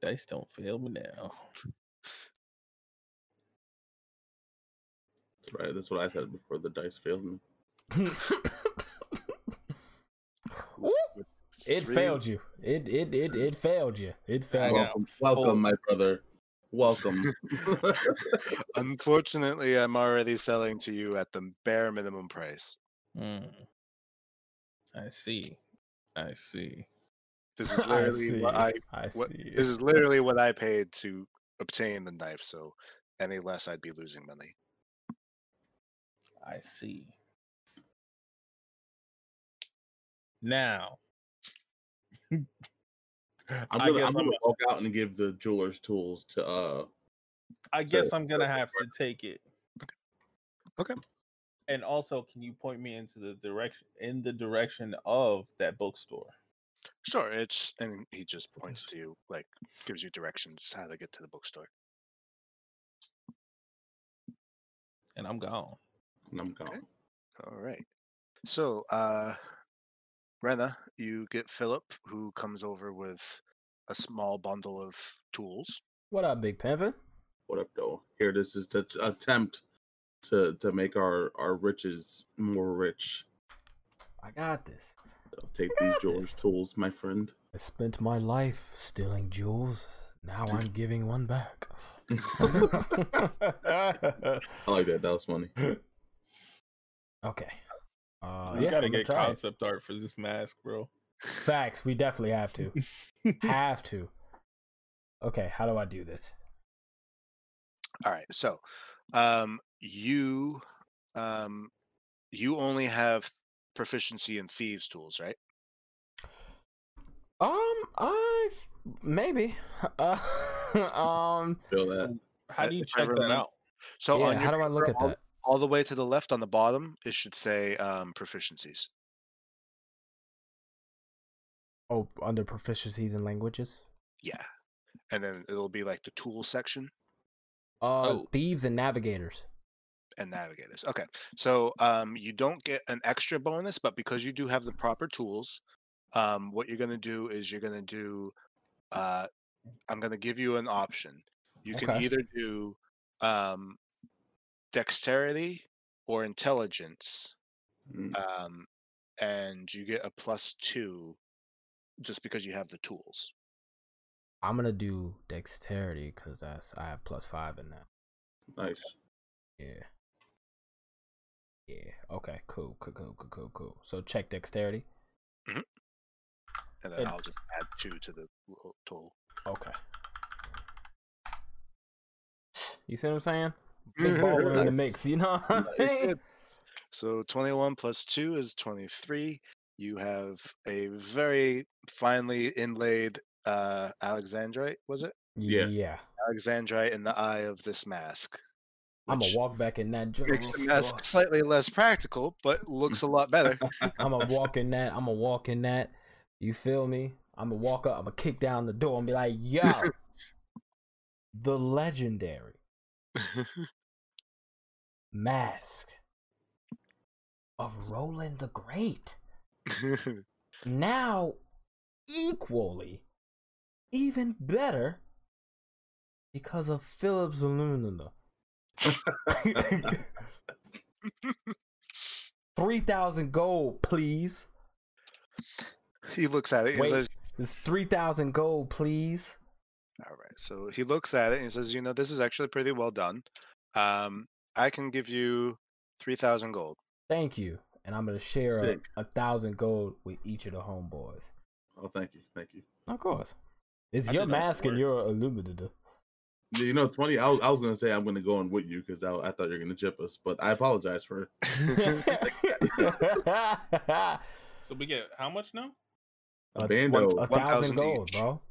Dice don't fail me now. That's right. That's what I said before the dice failed me. It failed you. It it it it failed you. It failed. got Welcome, welcome, my brother. Welcome. Unfortunately, I'm already selling to you at the bare minimum price. Hmm. I see. I see. This is I literally what. I I what- see. this is literally what I paid to obtain the knife. So any less, I'd be losing money. I see. Now, I'm gonna, guess I'm gonna I'm- walk out and give the jeweler's tools to uh I So- guess I'm gonna have to take it. Okay. And also, can you point me into the direction in the direction of that bookstore? Sure, it's and he just points to you, like gives you directions how to get to the bookstore. And I'm gone. and I'm gone. All right. So, uh, Rena, you get Philip, who comes over with a small bundle of tools. What up, Big Pimpin'? What up, though? Here, this is to to attempt to to make our our riches more rich. I got this. So take these got jeweler's this. tools, my friend. I spent my life stealing jewels. Now I'm giving one back. I like that. That was funny. okay. Uh, you yeah, gotta get try it. concept art for this mask, bro. Facts. We definitely have to. have to. Okay, how do I do this? All right. So, um, you, um, you only have proficiency in thieves tools, right? Um, I maybe. Uh, um, Feel that. How Uh, do you check that out? So, yeah. on How do I look at all, that? All the way to the left on the bottom, it should say um, proficiencies. Oh, under proficiencies in languages. Yeah, and then it'll be like the tool section Uh, Oh. thieves and navigators. and navigators. Okay, so um, you don't get an extra bonus, but because you do have the proper tools, um, what you're gonna do is you're gonna do. Uh, I'm gonna give you an option. You can either do um, dexterity or intelligence, Mm. um, and you get a plus two just because you have the tools. I'm gonna do dexterity because that's I have plus five in that. Nice. Yeah. Yeah. Okay. Cool. Cool. Cool. Cool. Cool. Cool. So check dexterity. And then And- I'll just add two to the total. Okay. You see what I'm saying? Big baller in the mix. You know. Nice. So 21 plus 2 is 23. You have a very finely inlaid uh Alexandrite, was it? Yeah. Yeah. Alexandrite in the eye of this mask. I'm gonna walk back in that general Makes the mask slightly less practical, but looks a lot better. I'm gonna walk in that. I'm gonna walk in that. You feel me? I'm gonna walk up. I'm gonna kick down the door and be like, "Yo, the legendary mask of Roland the Great." now equally even better because of Philip's Alumina. 3000 gold, please. he looks at it and Wait. says, It's 3000 gold, please. All right. So he looks at it and he says, "You know, this is actually pretty well done. Um, I can give you three thousand gold." Thank you. And I'm going to share a, Sick. a thousand gold with each of the homeboys. Oh, thank you, thank you. Of course. It's I your mask and your illuminator. Yeah, You know, it's funny. I was, I was gonna say I'm gonna go in with you because I, I thought you were gonna chip us, but I apologize for. So we get how much now? A A- bando. a thousand 1,000 gold, each. bro.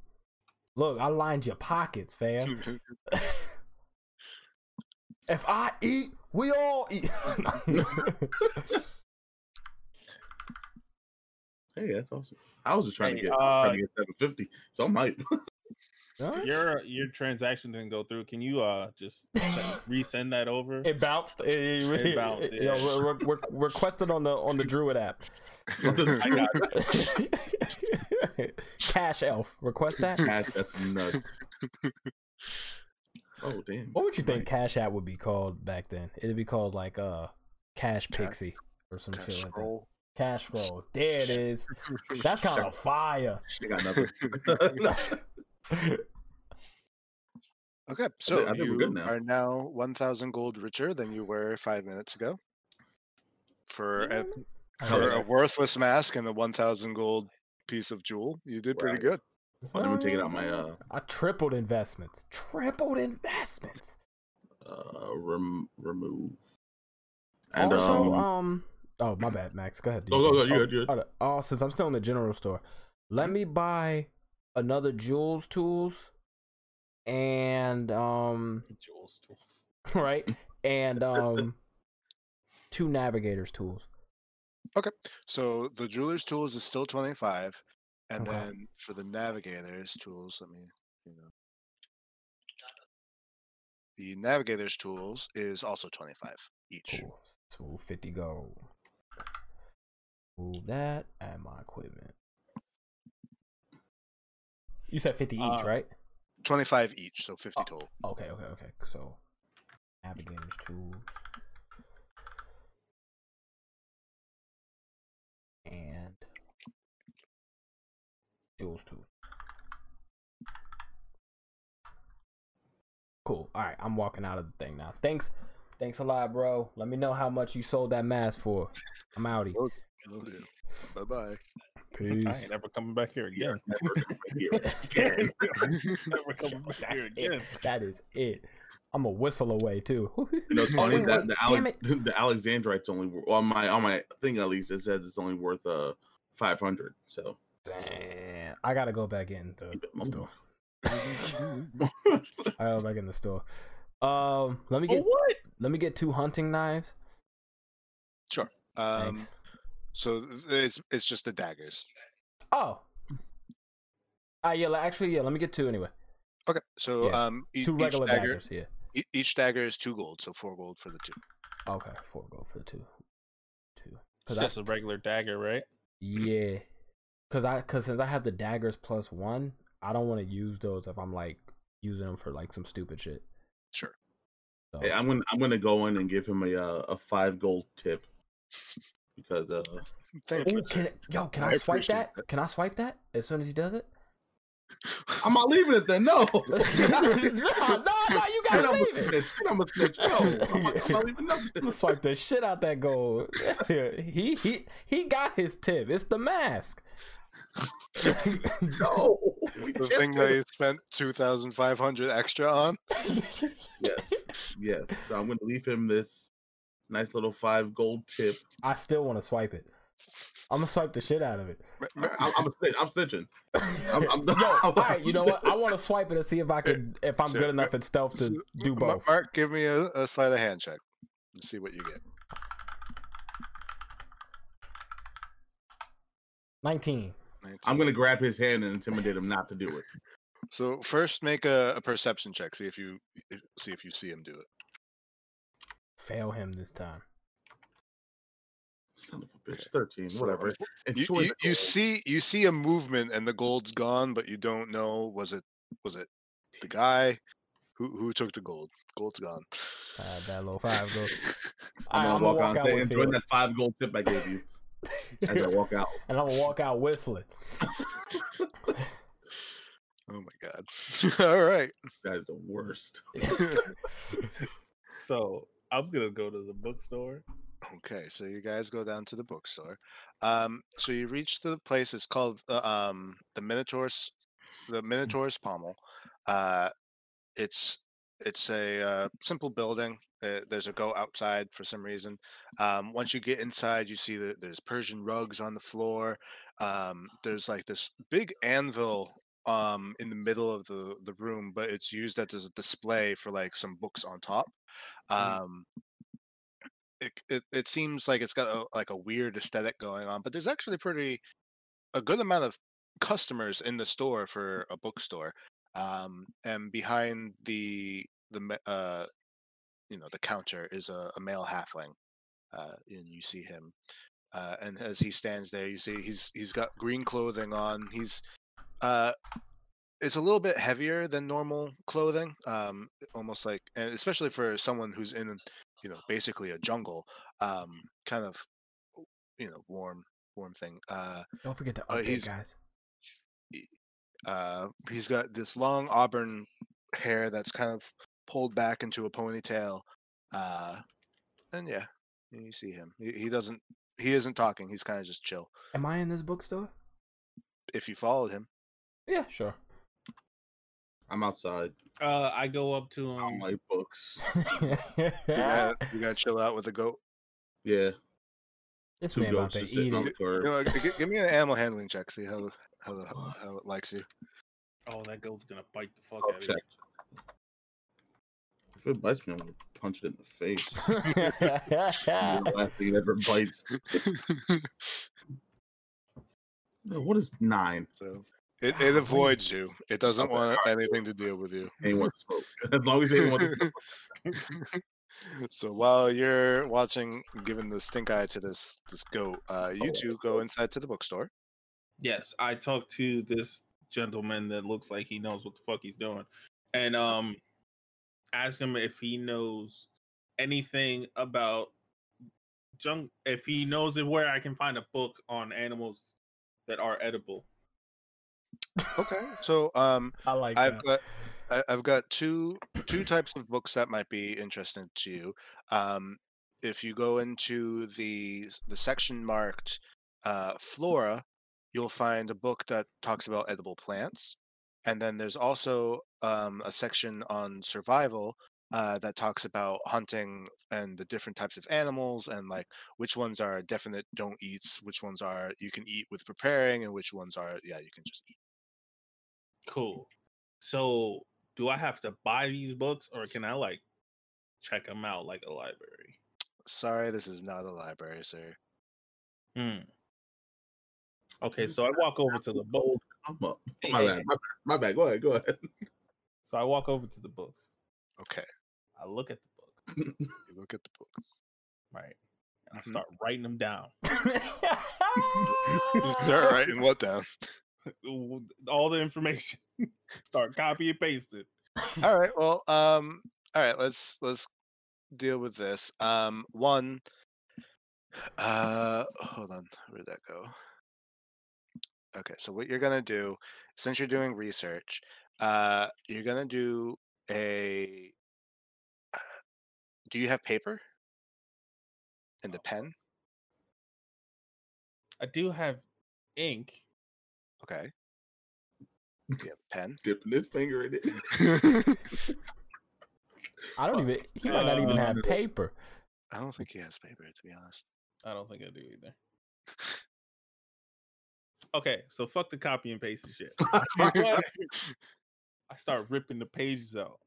Look, I lined your pockets, fam. If I eat, we all eat. Hey, that's awesome. I was just trying Hey, to get uh, trying to get 750, so I might. Huh? Your your transaction didn't go through. Can you uh just resend that over? It bounced. It, it, It bounced, Yo, yeah. re- re- re- requested on the on the Druid app. I got it. Cash Elf, request that. Cash, that's nuts. Oh damn. What would you think Right. Cash App would be called back then? It'd be called like uh Cash Cash- Pixie or some Kinda shit like that. Cash Roll. There it is. That's kind of fire. I got nothing. Okay, so I think we're you good now. are now 1,000 gold richer than you were five minutes ago. For a, for a worthless mask and a 1,000 gold piece of jewel, you did pretty Right. good. Oh, let me take it out my uh I tripled investments. Tripled investments. uh rem- remove. And also, um, um, oh my bad, Max. Go ahead. do Go, your go, go, you Oh, good, you good. Oh, since I'm still in the general store, let me buy another Jules tools and um Jules tools. right and um two navigators tools. Okay, so the jeweler's tools is still 25. And Okay. then for the navigator's tools, let me, you know. The navigator's tools is also 25 each. Cool. So 50 gold. Move that and my equipment. You said 50 each, Uh, right? 25 each, so 50 Oh. total. Okay, okay, okay. So navigators tools. And Jules tools. Cool. All right, I'm walking out of the thing now. Thanks. Thanks a lot, bro. Let me know how much you sold that mask for. I'm outie. Will do. Bye bye. I ain't never coming back here Yeah, again. never gonna be here again. never coming back That's here it. again. That is it. I'm a whistle away too. You know, it's funny that the, damn Alex, it. the Alexandrite's only on my on my thing at least it says it's only worth uh five hundred. So Damn, I gotta go back in the store. I gotta go back in the store. Um, let me Oh, get what? let me get two hunting knives. Sure. Um, Thanks. so it's it's just the daggers. Oh. Ah, yeah. Actually, yeah. Let me get two anyway. Okay. So Yeah, um, e- Two each regular dagger, daggers. Yeah. e- each dagger is two gold, so four gold for the two. Okay, four gold for the two. Two. It's Cause just I, a regular dagger, right? yeah. Cause I, cause since I have the daggers plus one, I don't want to use those if I'm like using them for like some stupid shit. Sure. So, Hey, I'm gonna I'm gonna go in and give him a uh, a five gold tip because uh Thank Ooh, you. can yo, can I, I swipe that? that. Can I swipe that as soon as he does it? I'm not leaving it then. No, no, no, no, you gotta I'm a leave it. snitch. Shit, I'm a snitch. No, I'm not, I'm not leaving nothing. gonna swipe the shit out that gold. he he he got his tip. It's the mask. No, the chipped thing that he spent two thousand five hundred extra on. Yes, yes. So I'm gonna leave him this nice little five gold tip. I still want to swipe it. I'm gonna swipe the shit out of it. M- m- I'm, I'm a snitch. I'm snitching. I'm, I'm, Yo, all I'm right, you know what? I want to swipe it and see if I can, if I'm Sure. good enough at stealth to do both. Mark, give me a, a sleight of hand check. Let's see what you get. Nineteen. 19. I'm gonna grab his hand and intimidate him not to do it. So first, make a, a perception check. See if you see if you see him do it. Fail him this time. Son of a bitch. Okay. Thirteen. So, Whatever. You, you, you see you see a movement and the gold's gone, but you don't know was it was it the guy who who took the gold? Gold's gone. Uh, that little five goes. I'm Alright, gonna walk out and say, enjoy that five gold tip I gave you as I walk out. and I'm gonna walk out whistling. Oh my god! All right. That is the worst. So I'm gonna go to the bookstore. Okay, so you guys go down to the bookstore. Um, so you reach the place. It's called the um the Minotaur's the Minotaur's Pommel. Uh, it's it's a uh, simple building. Uh, there's a go outside for some reason. Um, once you get inside, you see that there's Persian rugs on the floor. Um, there's like this big anvil um in the middle of the the room, but it's used as a display for like some books on top. Mm. Um, it, it it seems like it's got a, like a weird aesthetic going on, but there's actually pretty a good amount of customers in the store for a bookstore. Um, and behind the the uh, you know the counter is a, a male halfling, uh, and you see him. Uh, and as he stands there, you see he's he's got green clothing on. He's uh, it's a little bit heavier than normal clothing, um, almost like, and especially for someone who's in, you know, basically a jungle, um, kind of, you know, warm, warm thing. Uh, Don't forget to Uh, update, he's- guys. uh, he's got this long auburn hair that's kind of pulled back into a ponytail, uh, and yeah, you see him. He, he doesn't, he isn't talking. He's kind of just chill. Am I in this bookstore? If you followed him, Yeah, sure. I'm outside. Uh, I go up to I don't him. like books. you gotta, you gotta chill out with a goat. Yeah, this two man about to just eat sitting it. You know, g- give me an animal handling check. See how how the, how it likes you. Oh, that goat's gonna bite the fuck I'll out of you. If it bites me, I'm gonna punch it in the face. the last thing it ever bites. What is nine? so it, it avoids you. It doesn't Okay, want anything to deal with you. Anyone smoke? As long as anyone wants to smoke. so while you're watching, giving the stink eye to this this goat, uh, you Oh. two go inside to the bookstore. Yes, I talked to this gentleman that looks like he knows what the fuck he's doing, and um, ask him if he knows anything about junk. If he knows where I can find a book on animals that are edible. Okay. So um, I like I've that. got I- I've got two two types of books that might be interesting to you. Um, if you go into the the section marked uh, flora, you'll find a book that talks about edible plants, and then there's also um, a section on survival uh, that talks about hunting and the different types of animals and like which ones are definite don't eats, which ones are you can eat with preparing, and which ones are yeah you can just eat. Cool. So, do I have to buy these books, or can I like check them out like a library? Sorry, this is not a library, sir. Hmm. Okay, so I walk over to the book. I'm up. My hey, bad. hey. My bad. My bad. Go ahead. Go ahead. So I walk over to the books. Okay, I look at the book, you look at the books. right? And Mhm. I start writing them down. Start writing what down? All the information. start copy and paste it. all right well um all right let's let's deal with this um one uh hold on where'd that go okay so what you're gonna do since you're doing research uh you're gonna do a do you have paper and a pen I do have ink. okay do you have a pen Dipping his finger in it. I don't even. He might not even have Uh, paper. i don't think he has paper to be honest I don't think I do either. Okay, so fuck the copy and paste and shit. I start ripping the pages out.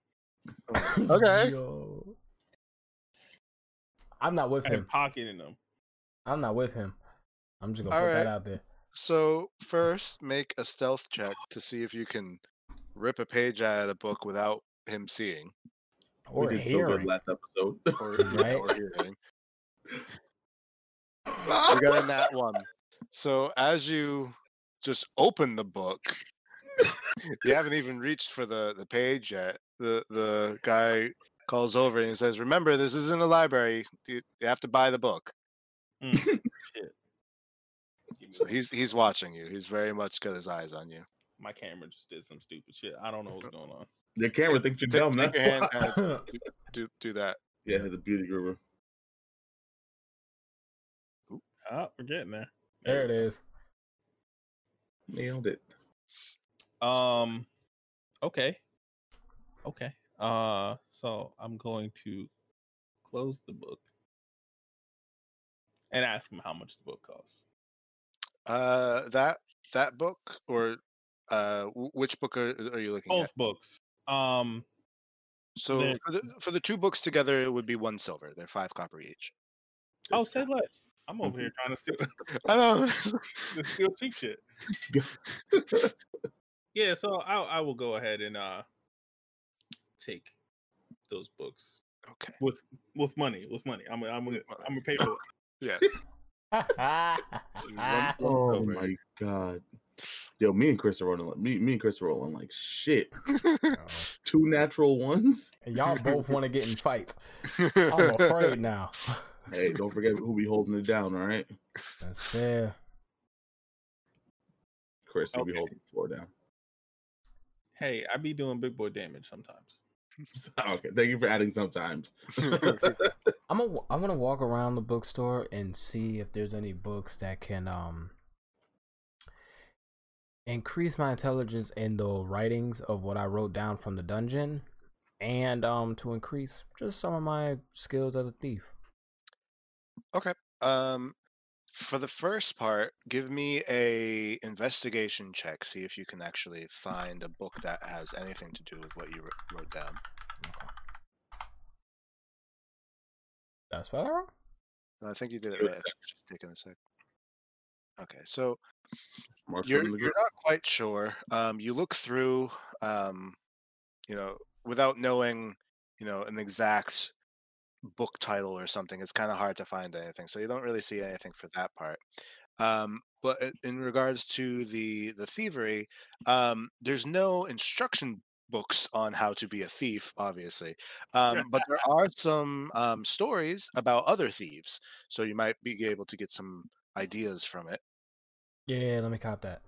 okay Yo. I'm not with him. pocketing them. I'm not with him. I'm just gonna All put that out there. So first, make a stealth check to see if you can rip a page out of the book without him seeing Or we did so good last episode. or, Right. or hearing. You got a nat one. So as you just open the book, you haven't even reached for the the page yet. The the guy calls over and he says, "Remember, this isn't a library. You, you have to buy the book." Mm, So he's he's watching you. He's very much got his eyes on you. My camera just did some stupid shit. I don't know what's going on. Your camera thinks you're Take, dumb. take your hand, why. kind of do do that. yeah, the beauty guru. Oh, we're getting there. there it is. Nailed it. Um okay. Okay. Uh so I'm going to close the book and ask him how much the book costs. Uh, that that book or uh, which book are, are you looking Both at? Both books. Um So they're- for the for the two books together, it would be one silver. They're five copper each. oh say less. I'm over here trying to steal, I know. steal cheap shit. Yeah, so I I will go ahead and uh take those books okay. with with money, with money. I'm I'm gonna I'm gonna pay for it. Yeah. one- one Oh silver. my god. Yo, me and Chris are rolling. Like, me, me and Chris are rolling like shit. Two natural ones. And y'all both want to get in fights. I'm afraid now. Hey, don't forget who be holding it down. All right, That's fair. Chris, who be holding the floor down. Hey, I be doing big boy damage sometimes. okay, thank you for adding sometimes. I'm gonna I'm gonna walk around the bookstore and see if there's any books that can um increase my intelligence in the writings of what I wrote down from the dungeon and um to increase just some of my skills as a thief. Okay. Um, for the first part, give me a investigation check. See if you can actually find a book that has anything to do with what you wrote down. Did I spell that wrong? I think you did it right. I think it's just taking a sec. Okay, so you're you're not quite sure. Um, you look through, um, you know, without knowing, you know, an exact book title or something. It's kind of hard to find anything, so you don't really see anything for that part. Um, but in regards to the the thievery, um, there's no instruction books on how to be a thief, obviously. Um, but there are some um, stories about other thieves, so you might be able to get some ideas from it. Yeah, let me cop that.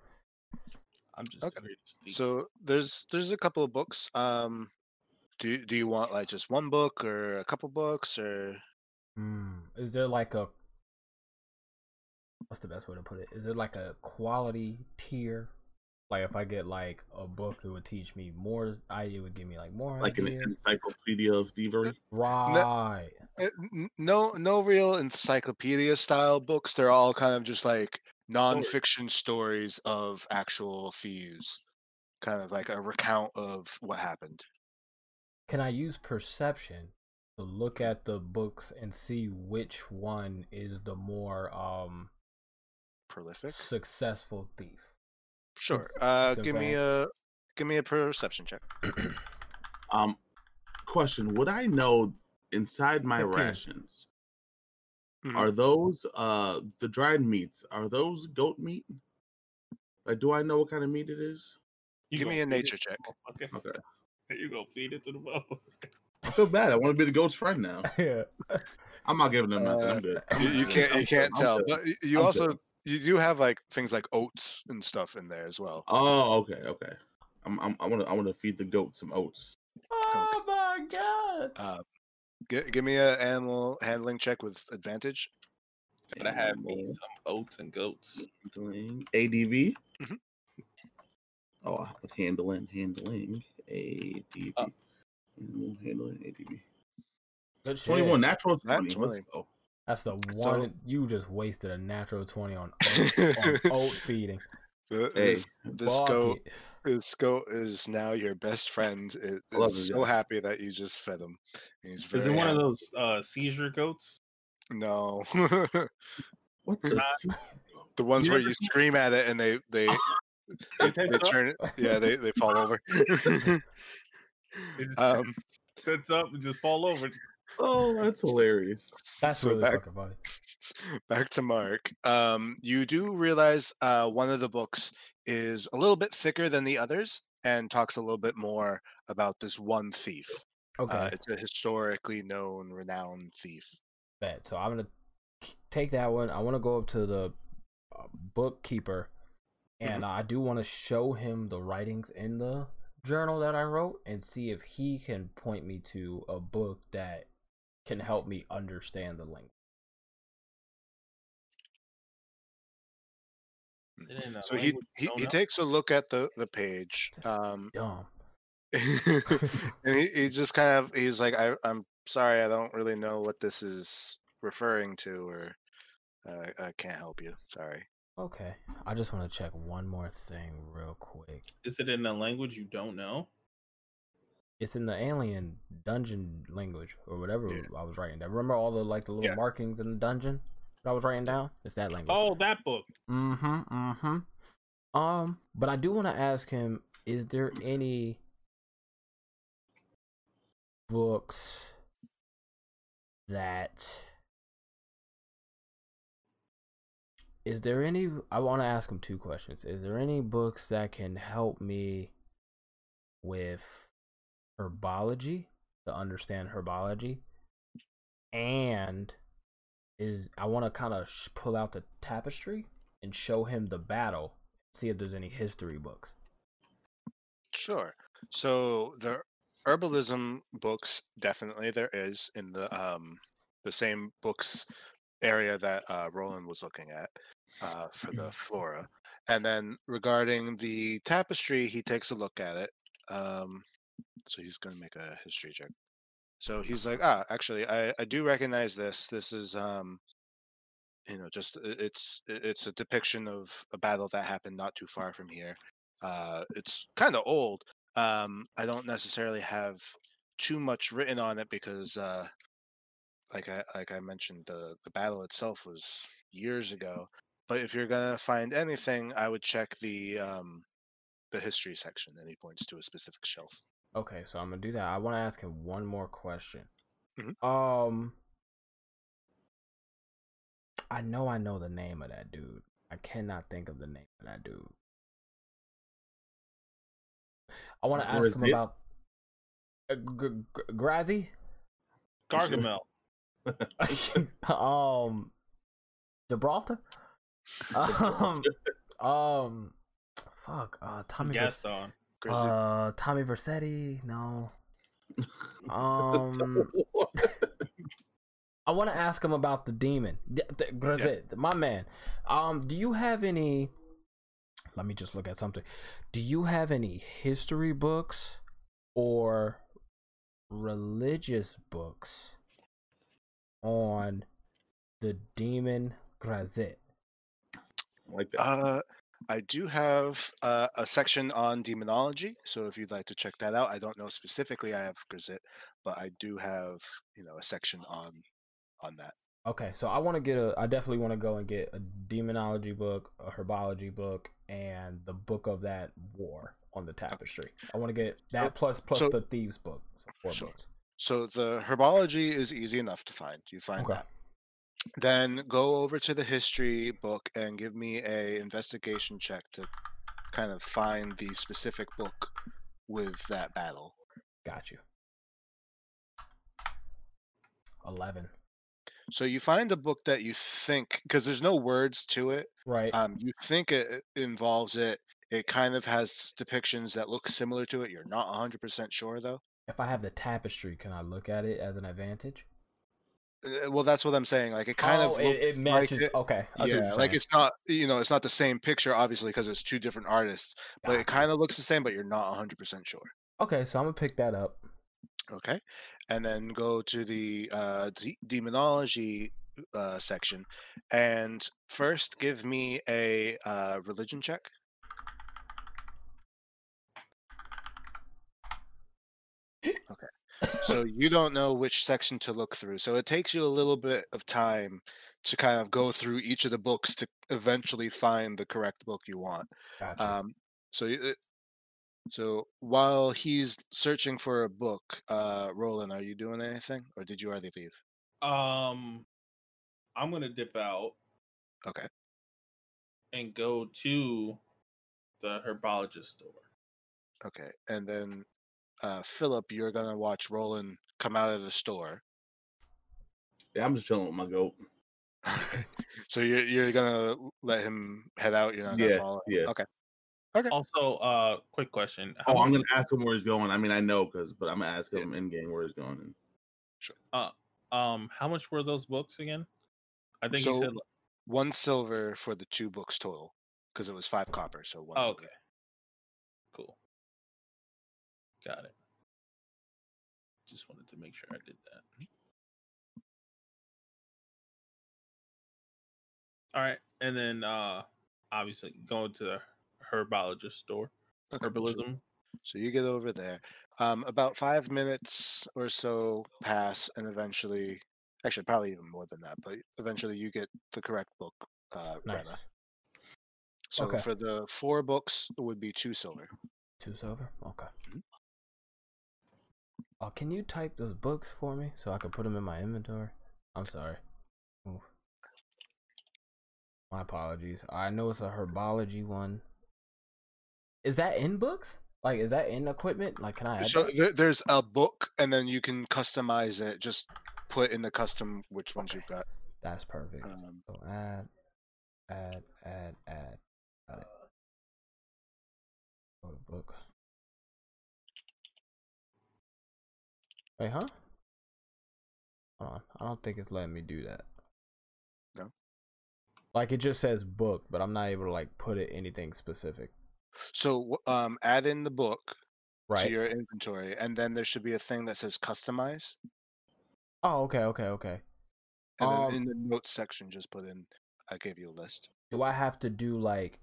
I'm just Okay. here to steal. So there's there's a couple of books. Um, do do you want like just one book or a couple books or Hmm. Is there like a what's the best way to put it? Is it like a quality tier? Like if I get like a book, it would teach me more. I it would give me like more like an encyclopedia of thievery. right. Uh, n- no no real encyclopedia style books they're all kind of just like nonfiction stories of actual thieves kind of like a recount of what happened Can I use perception to look at the books and see which one is the more um prolific successful thief? sure uh it's give me okay. a give me a perception check Um, question: Would I know inside my 15. rations Mhm. are those uh the dried meats? Are those goat meat? Like, do I know what kind of meat it is? You Give me a nature check. the motherfucker? Okay. You gonna feed it to the motherfucker? I feel bad. I want to be the goat's friend now. yeah. I'm not giving them nothing. Uh, I'm good. you, I'm you good. can't I'm you good. can't I'm tell but you I'm also good. you do have like things like oats and stuff in there as well Oh, okay, okay. I'm, I'm I want to I want to feed the goat some oats. Oh my god. uh gi- give me a animal handling check with advantage Gotta have me some oats and goats. handling ADV. Oh, I would handling handling ADV. Uh. Animal handling ADV. Good shit. 21 natural Nat 20. Let's go. That's the So- one you just wasted a natural twenty on oat, on oat feeding. Th- Hey, this this Fuck goat it. this goat is now your best friend is, I love is so guy. happy that you just fed him he's very Is it one of those uh, seizure goats? no what's a Not- sea- the ones You where you scream at it and they they they, It they turn it yeah they, they fall over it um sits up and just fall over. Oh, that's hilarious. That's so really back, fucking funny. back to mark um you do realize uh one of the books is a little bit thicker than the others and talks a little bit more about this one thief Okay, uh, it's a historically known renowned thief bet. So I'm gonna take that one. I want to go up to the uh, bookkeeper. And I do want to show him the writings in the journal that I wrote, and see if he can point me to a book that can help me understand the language. Is it in a so he he, he takes a look at the the page um Dumb. and he, he just kind of he's like I, i'm sorry i don't really know what this is referring to or uh, i can't help you sorry Okay, I just want to check one more thing real quick. Is it in a language you don't know? It's in the alien dungeon language or whatever Yeah. I was writing down. Remember all the like the little Yeah. markings in the dungeon that I was writing down? It's that language. Oh, that book. Mm-hmm. Mm-hmm. Um, but I do want to ask him: Is there any books that? Is there any? I want to ask him two questions. Is there any books that can help me with herbology to understand herbology? And is I want to kind of sh- pull out the tapestry and show him the battle. See if there's any history books. sure so the herbalism books definitely there is in the um the same books area that uh roland was looking at uh for the flora. And then regarding the tapestry he takes a look at it um so he's going to make a history check. So he's like ah actually i i do recognize this. This is um you know just it's it's a depiction of a battle that happened not too far from here. Uh it's kind of old. Um i don't necessarily have too much written on it because uh like i like i mentioned the the battle itself was years ago but if you're gonna find anything i would check the um the history section and he points to a specific shelf Okay, so I'm gonna do that. I want to ask him one more question. Mhm. Um, I know I know the name of that dude. I cannot think of the name of that dude. I want to ask him it? about uh, G- G- Grazi. Gargamel. um, Gibraltar. Um, um, fuck. Uh, Tommy. Vers- Gaston. Grizzly- uh, Tommy Vercetti. No. Um, I want to ask him about the demon, D- th- Grazit, my man. Um, do you have any? Let me just look at something. Do you have any history books or religious books on the demon Graz'zt? Like that. Uh, I do have uh, a section on demonology, so if you'd like to check that out, I don't know specifically. I have Gazette, but I do have you know a section on on that. Okay, so I want to get a. I definitely want to go and get a demonology book, a herbology book, and the book of that war on the tapestry. I want to get that plus plus so- the thieves book. So four Sure. books. So the herbology is easy enough to find. You find Okay. that. Then go over to the history book and give me a investigation check to kind of find the specific book with that battle. Got you. Eleven. So you find a book that you think because there's no words to it. Right. Um, you think it it involves it. It kind of has depictions that look similar to it. You're not 100% sure though. If I have the tapestry, can I look at it as an advantage? Uh, Well, that's what I'm saying. Like it kind oh, of it, it like matches. it. Okay. Yeah, like it's not you know it's not the same picture obviously because it's two different artists, but it kind of looks the same, but you're not 100 percent sure. Okay, so I'm gonna pick that up. Okay, and then go to the uh, de- demonology uh, section, and first give me a uh, religion check. So you don't know which section to look through, so it takes you a little bit of time to kind of go through each of the books to eventually find the correct book you want. Gotcha. Um, so, uh, so while he's searching for a book, uh, Roland, are you doing anything, or did you already leave? Um, I'm gonna dip out Okay. and go to the herbologist store. Okay, and then uh, Philip, you're gonna watch Roland come out of the store. Yeah, I'm just chilling with my goat. so you're you're gonna let him head out. You're not gonna Yeah, follow. yeah. Okay. Okay. Also, uh, quick question. How Oh, I'm gonna ask him where he's going. I mean, I know because, but I'm gonna ask him in game where he's going. Sure. um, how much were those books again? I think So- you said. One silver for the two books total, because it was five copper. So one. Oh, silver. okay. Cool. Got it. Just wanted to make sure I did that. All right, and then uh obviously going to the herbologist store, Okay, so- herbalism. So you get over there. Um, about five minutes or so pass, and eventually, actually, probably even more than that, but eventually you get the correct book, uh, nice. Rena. So Okay. for the four books, it would be two silver. Two silver. Okay. Mhm. Oh, can you type those books for me so I can put them in my inventory? I'm sorry. Oof. My apologies. I know it's a herbology one. Is that in books? Like, is that in equipment? Like, can I add So th- there's a book, and then you can customize it. Just put in the custom which ones you've got. That's perfect. Um, So add, add, add, add. Got it. Go to book. Wait, huh? Hold on. I don't think it's letting me do that. No? Like it just says book, but I'm not able to like put it anything specific. so um, add in the book Right. to your inventory, and then there should be a thing that says customize, Oh, okay, okay, okay. and Um, then in the notes section, just put in. I gave you a list. Do I have to do like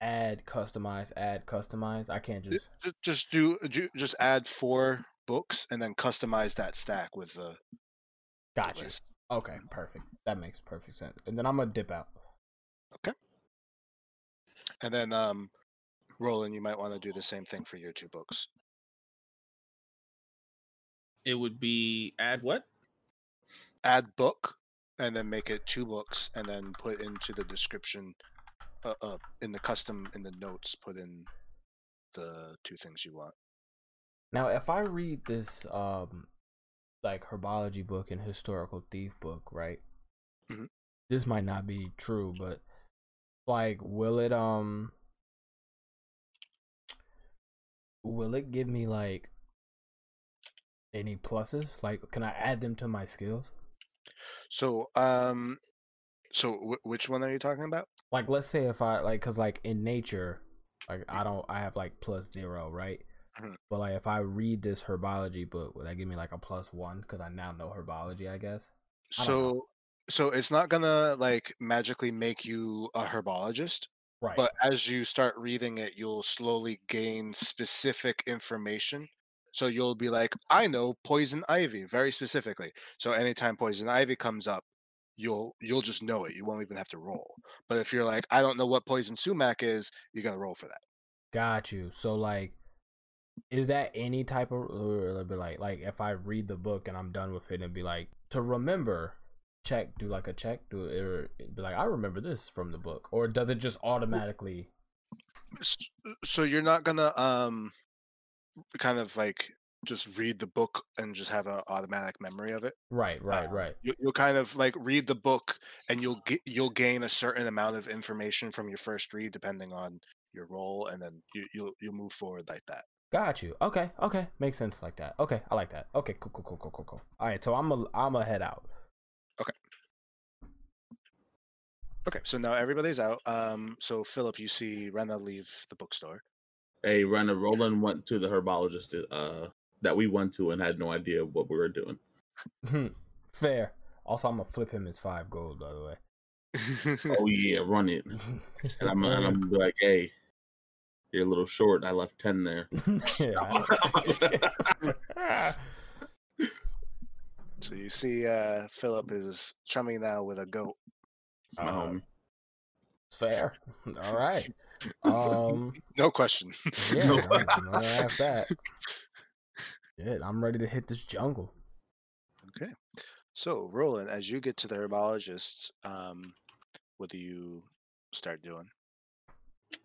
add, customize, add, customize? I can't Ju- just. ju- Just do ju- just add four books and then customize that stack with the Gotcha. list. Okay, perfect. That makes perfect sense. And then I'm gonna dip out. Okay. And then um Roland, you might want to do the same thing for your two books. It would be add what? Add book and then make it two books and then put into the description uh, uh in the custom in the notes put in the two things you want. Now, if I read this um like herbology book and historical thief book, right? Mhm. This might not be true, but like will it um will it give me like any pluses? Like can I add them to my skills? So, um, so w- which one are you talking about? Like, let's say if I like, cause like in nature, like I don't, I have like plus zero, right? But like if I read this herbology book, would that give me like a plus one? Cause I now know herbology, I guess. I. So, so it's not gonna like magically make you a herbologist, Right. but as you start reading it, you'll slowly gain specific information. So you'll be like, I know poison ivy very specifically. So anytime poison ivy comes up, you'll you'll just know it. You won't even have to roll. But if you're like, I don't know what poison sumac is, you gotta roll for that. Got you. So like, is that any type of or it'll be like like if I read the book and I'm done with it and be like to remember, check do like a check do it or be like I remember this from the book or does it just automatically? So you're not gonna um kind of like just read the book and just have an automatic memory of it. Right, right, right. you, you'll kind of like read the book and you'll get you'll gain a certain amount of information from your first read depending on your role and then you, you'll you'll move forward like that Got you. Okay, okay, makes sense like that. Okay, I like that. Okay, cool, cool, cool, cool, cool, cool. All right, so I'm a I'm a head out. okay Okay. so now everybody's out um so philip you see rena leave the bookstore Hey, Renner, Roland went to the herbologist uh, that we went to and had no idea what we were doing. Fair. Also, I'm gonna flip him his five gold, by the way. Oh yeah, run it. And I'm and I'm gonna be like, hey, you're a little short. I left ten there. Yeah. so you see uh philip is chumming now with a goat It's my homie. Fair. All right. Um. no question Yeah. No. I'm, I'm ask that. Shit, I'm ready to hit this jungle. okay so roland as you get to the herbologist um what do you start doing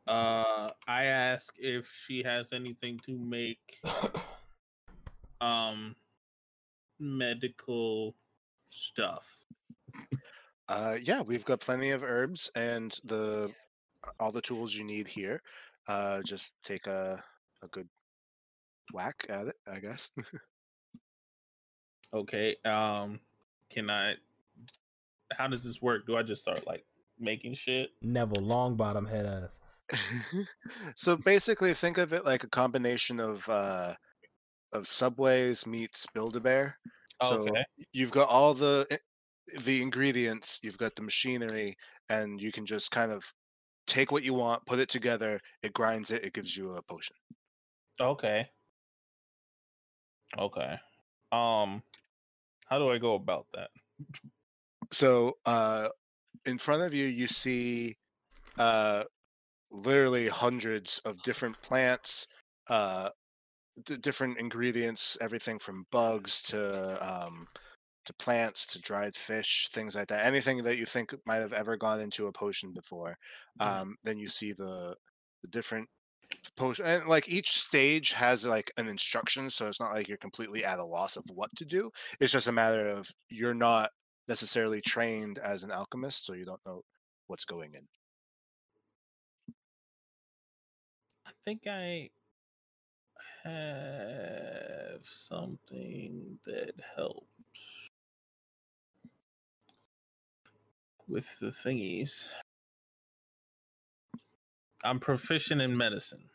Uh, I ask if she has anything to make um medical stuff. Uh, yeah, we've got plenty of herbs and the all the tools you need here. Uh, just take a a good whack at it, I guess. Okay. Um, can I? How does this work? Do I just start like making shit? Neville Longbottom head ass. so basically, think of it like a combination of uh, of Subways meets Build a Bear. So Okay. you've got all the the ingredients, you've got the machinery, and you can just kind of take what you want, put it together, it grinds it, it gives you a potion. Okay. Okay. Um, how do I go about that? so uh in front of you you see uh literally hundreds of different plants uh d- different ingredients everything from bugs to um to plants to dried fish things like that anything that you think might have ever gone into a potion before Mhm. um then you see the the different potion and like each stage has like an instruction so it's not like you're completely at a loss of what to do it's just a matter of you're not necessarily trained as an alchemist so you don't know what's going in think I have something that helps with the thingies. I'm proficient in medicine.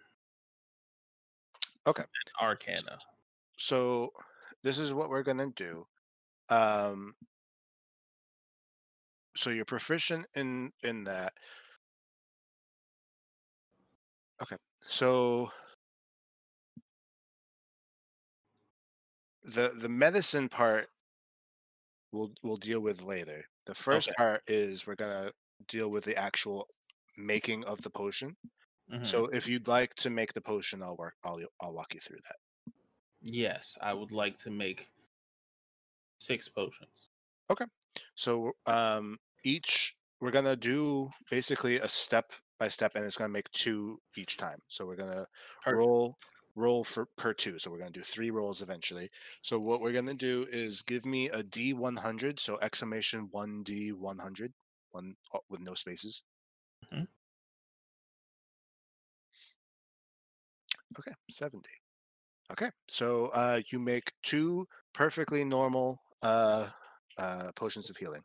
Okay. and Arcana. so this is what we're going to do um so you're proficient in in that okay so the the medicine part we'll we'll deal with later the first Okay. part is we're going to deal with the actual making of the potion Mhm. so if you'd like to make the potion i'll work i'll i'll walk you through that yes, I would like to make six potions. Okay, so um each we're gonna do basically a step by step and it's gonna make two each time. So we're gonna roll roll for per two. So we're gonna do three rolls eventually. So what we're gonna do is give me a D one hundred, so exclamation one D one hundred, one uh, with no spaces. Mhm. Okay, seventy. Okay, so uh you make two perfectly normal uh uh, potions of healing.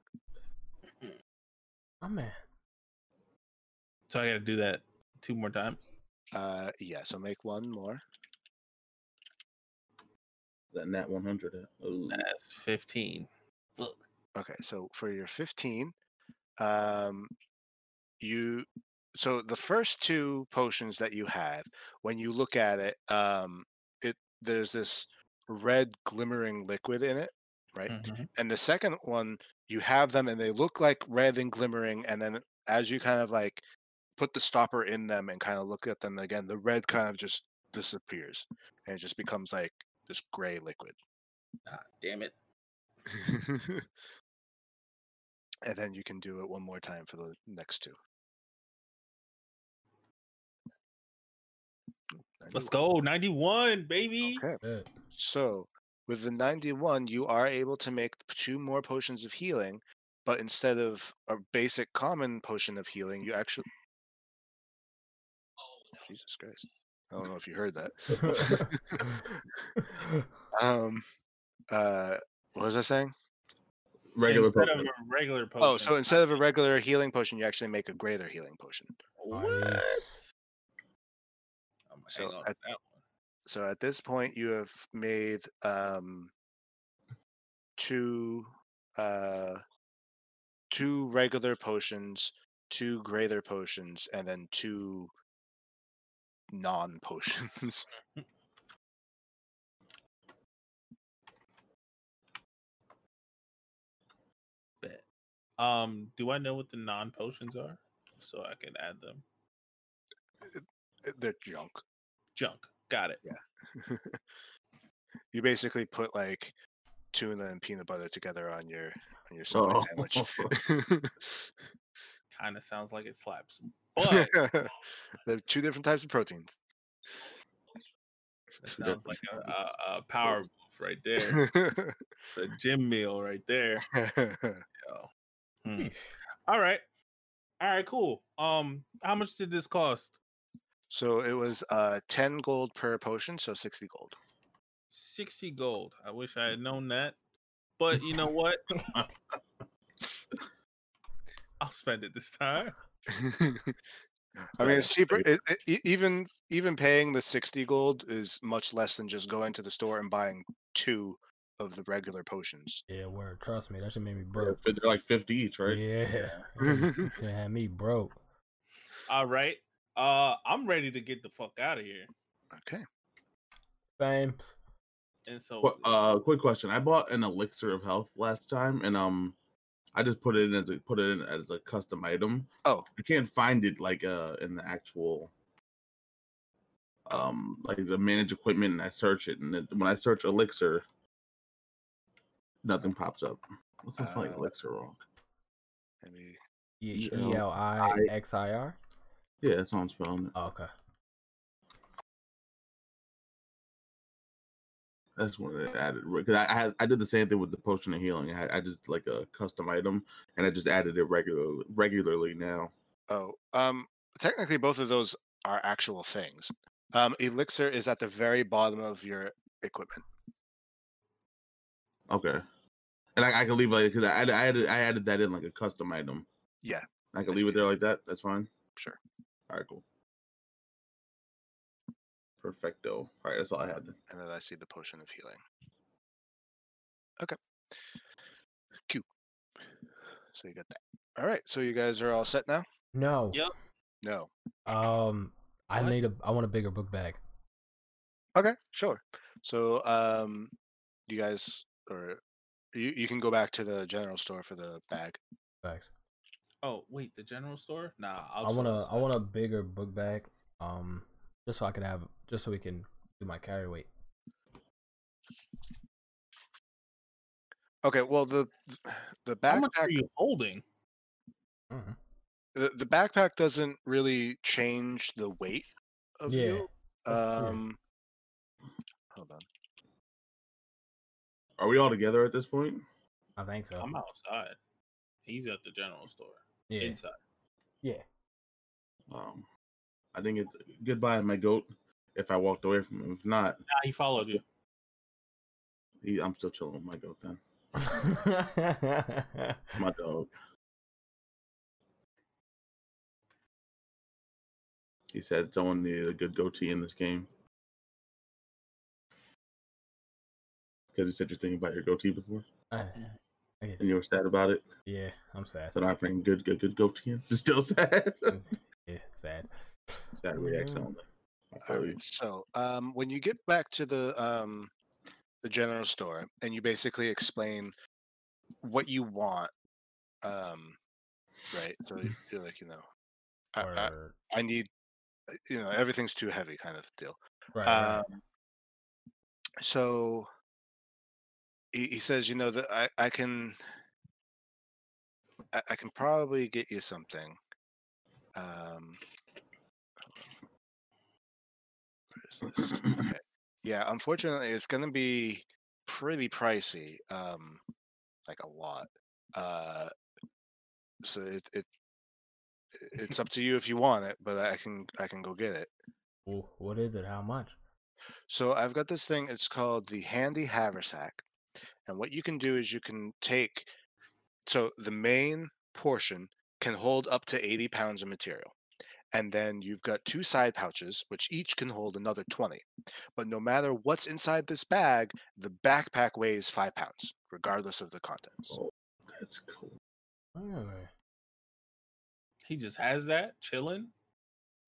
Oh man. So I got to do that two more times. Uh, yeah, so make one more. That nat one hundred. uh, Ooh. That's fifteen. Look. Okay, so for your 15, um, you so the first two potions that you have, when you look at it, um, it there's this red glimmering liquid in it, right? Mhm. And the second one, you have them and they look like red and glimmering, and then as you kind of like put the stopper in them and kind of look at them again, the red kind of just disappears and it just becomes like this gray liquid. Ah, damn it. and then you can do it one more time for the next two. Ooh, Let's go. 91, baby. Okay. Good. So with the 91, you are able to make two more potions of healing, but instead of a basic common potion of healing, you actually. Jesus Christ. I don't know if you heard that. um, uh, what was I saying? Regular Instead Pokemon. of a regular potion. Oh, so instead of a regular healing potion, you actually make a greater healing potion. What? Nice. I'm gonna So at- that. So at this point, you have made um, two uh, two regular potions, two greater potions, and then two non potions. Bet. Um, do I know what the non potions are? So I can add them. They're junk. Junk. Got it. Yeah. you basically put like tuna and peanut butter together on your on your subway Oh. sandwich. Kind of sounds like it slaps. But They're two different types of proteins. that sounds like a, a, a power move right there. It's a gym meal right there. Yo. Hmm. All right. All right, cool. Um, how much did this cost? so it was uh 10 gold per potion, so 60 gold. 60 gold. I wish I had known that. But you know what? I'll spend it this time. I mean, it's cheaper. It, it, even even paying the sixty gold is much less than just going to the store and buying two of the regular potions. Yeah, word. Trust me, that should make me Yeah, broke. They're like fifty each, right? Yeah. Should have me broke. All right. Uh I'm ready to get the fuck out of here. Okay. Thanks. And so Qu- uh, quick question. I bought an elixir of health last time, and um, I just put it in as a put it in as a custom item. Oh. I can't find it like uh in the actual um like the manage equipment, and I search it, and it, when I search elixir, nothing pops up. What's this like Uh, elixir wrong? Maybe E E-L- E L I X I R. Yeah, that's how I'm spelling it. Oh, okay. That's when it added because I, I I did the same thing with the potion of healing. I, had- I just like a custom item, and I just added it regular regularly now. Oh, um, technically both of those are actual things. Um, elixir is at the very bottom of your equipment. Okay. And I, I can leave like because I, added- I added I added that in like a custom item. Yeah, I can I leave it there like that. That's fine. sure. All right, cool. Perfecto. All right, that's all I had. Then. And then I see the potion of healing. Okay. Cute. So you got that. All right. So you guys are all set now? No. Yep. No. Um, I What? need a. I want a bigger book bag. Okay, sure. So um you guys or you, you can go back to the general store for the bag. Bags. Oh, wait, the general store? Nah, I'll I want chill a. I want a bigger book bag. Um, just so I can have. Just so we can do my carry weight. Okay, well the the backpack How much are you holding? Mhm. the, the backpack doesn't really change the weight of Yeah, you. that's weird. Um hold on. Are we all together at this point? I think so. I'm outside. He's at the general store. yeah. Inside. Yeah. Um, I didn't get goodbye, my goat. If I walked away from him, if not, Nah, he followed you. he, I'm still chilling with my goat. Then My dog. He said someone needed a good goatee in this game. Because you said you're thinking about your goatee before, Uh, and you were sad about it. yeah, I'm sad. So now I bring good, good, good goatee in. Still sad. Yeah, sad. Sad reaction only. I All feel right. So, um, when you get back to the um, the general store and you basically explain what you want, um, right? So you- you're like, you know, I, I, I need, uh, you know, everything's too heavy, kind of deal. right, right. Um, so he, he says, you know, that I, I can, I, I can probably get you something. Um, where is this? Okay. Yeah, unfortunately, it's going to be pretty pricey, um, like a lot. Uh, so it, it it's up to you if you want it, but I can I can go get it. Well, what is it? How much? So I've got this thing. It's called the Handy Haversack, and what you can do is you can take. So the main portion can hold up to eighty pounds of material, and then you've got two side pouches, which each can hold another twenty. But no matter what's inside this bag, the backpack weighs five pounds, regardless of the contents. Oh, that's cool. Oh, He just has that chilling.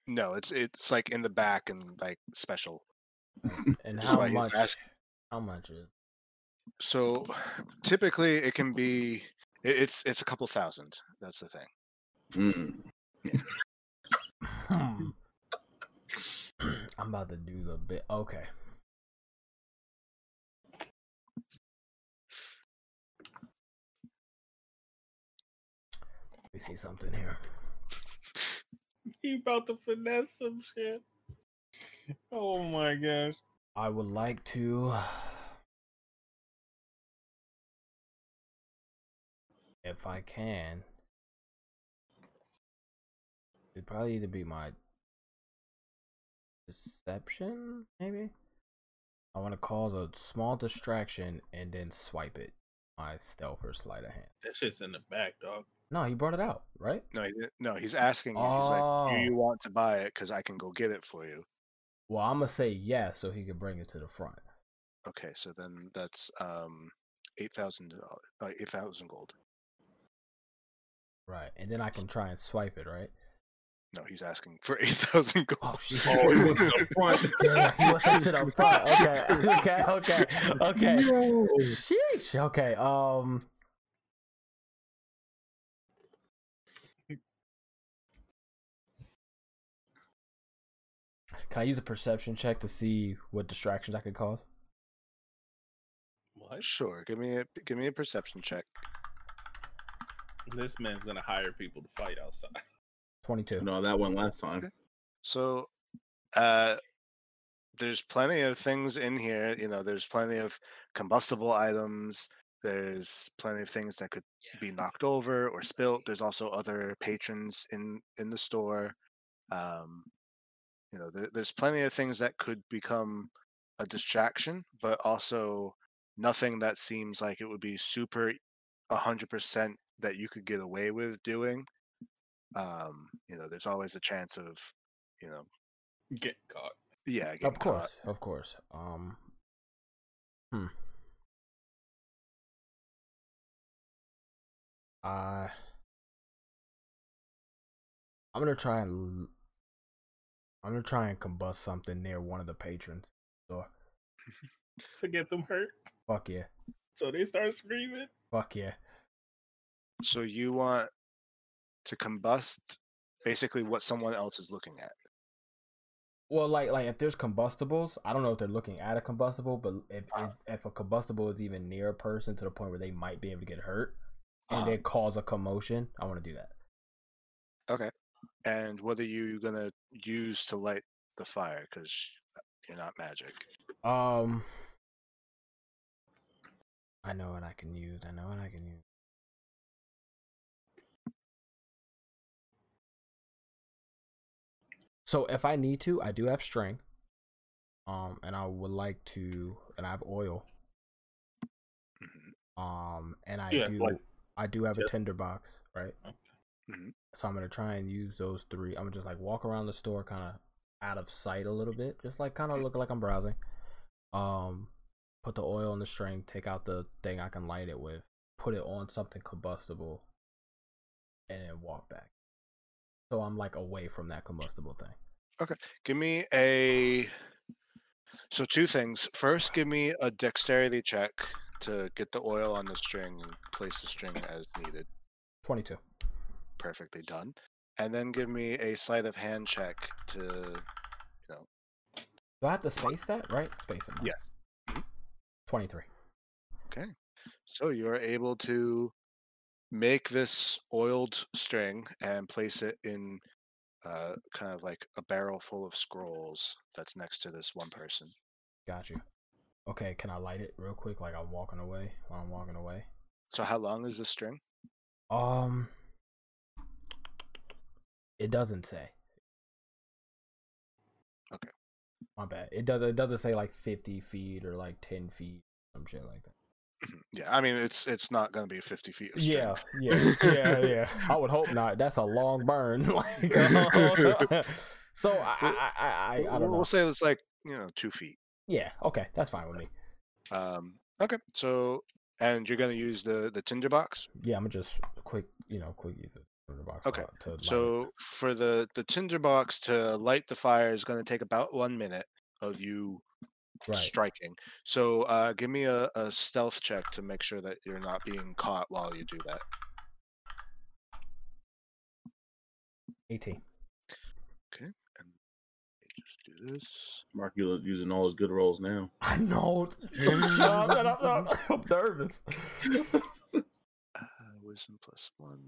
No, it's it's like in the back and like special. and Just how much? asking. How much is? So typically it can be it- it's it's a couple thousand. That's the thing. Mm. Hmm. I'm about to do the bit. Okay. Let me see something here. He about to finesse some shit. Oh my gosh. I would like to. If I can. It'd probably either be my deception, maybe? I want to cause a small distraction and then swipe it. My stealth or sleight of hand. That shit's in the back, dog. No, he brought it out, right? No, he didn't- no, he's asking you. He's like, Oh. "Do you want to buy it? Because I can go get it for you." Well, I'm gonna say yes so he can bring it to the front. Okay, so then that's um eight thousand dollars, uh, eight thousand gold. Right. And then I can try and swipe it, right? No, he's asking for eight thousand gold. Oh shit. Oh, he went to the front. Yeah, he wants that shit up front. Okay, okay, okay, okay. Yo. Sheesh. Okay. Um. Can I use a perception check to see what distractions I could cause? What? Sure, give me a give me a perception check. This man's gonna hire people to fight outside. Twenty-two. No, that one last time. So, uh, there's plenty of things in here. You know, there's plenty of combustible items. There's plenty of things that could be knocked over or spilt. There's also other patrons in in the store. Um, you know, there, there's plenty of things that could become a distraction, but also nothing that seems like it would be super a hundred percent that you could get away with doing. Um, you know, there's always a chance of, you know, Get caught. yeah, Of course, caught. of course. Um. Hmm. Uh, I'm gonna try and I'm gonna try and combust something near one of the patrons. So To get them hurt. fuck yeah, So they start screaming. fuck yeah. So you want to combust basically what someone else is looking at. Well, like like if there's combustibles, I don't know if they're looking at a combustible, but if Uh-huh. is, if a combustible is even near a person to the point where they might be able to get hurt and Uh-huh. then cause a commotion, I want to do that. Okay. And what are you gonna use to light the fire? Because you're not magic. Um, I know what I can use. I know what I can use. So if I need to, I do have string. Um, and I would like to, and I have oil. Mhm. Um, and I Yeah, do like- I do have a tinder box, right? Mhm. So I'm gonna try and use those three. I'm gonna just like walk around the store, kind of out of sight a little bit, just like kind of look like I'm browsing. Um, put the oil in the string, take out the thing I can light it with, put it on something combustible, and then walk back. So I'm like away from that combustible thing. Okay, give me a. So two things. First, give me a dexterity check to get the oil on the string and place the string as needed. Twenty-two. Perfectly done. And then give me a sleight of hand check to, you know, Do I have to space that? Right? Space it. Yes. Mhm. Twenty-three. So you're able to make this oiled string and place it in uh, kind of like a barrel full of scrolls that's next to this one person. Got you. Okay, can I light it real quick? Like I'm walking away. While I'm walking away. So how long is the string? Um, it doesn't say. Okay. My bad. It does. It doesn't say like fifty feet or like ten feet, some shit like that. Yeah, I mean it's it's not going to be 50 feet. Yeah, yeah, yeah, yeah. I would hope not. That's a long burn. like, uh, so I, I, I, I, don't know. We'll say it's like you know two feet. Yeah. Okay, that's fine with me. Um, okay, so and you're going to use the the tinder box. Yeah, I'm gonna just quick, you know, quick use the box. Okay, to. So for the the tinder box to light the fire is going to take about one minute of you right. striking. So uh, give me a, a stealth check to make sure that you're not being caught while you do that. 18. Okay. Just do this. Mark you're using all his good rolls now. I know. Shut up, shut up, shut up. I'm nervous. Uh, wisdom plus one.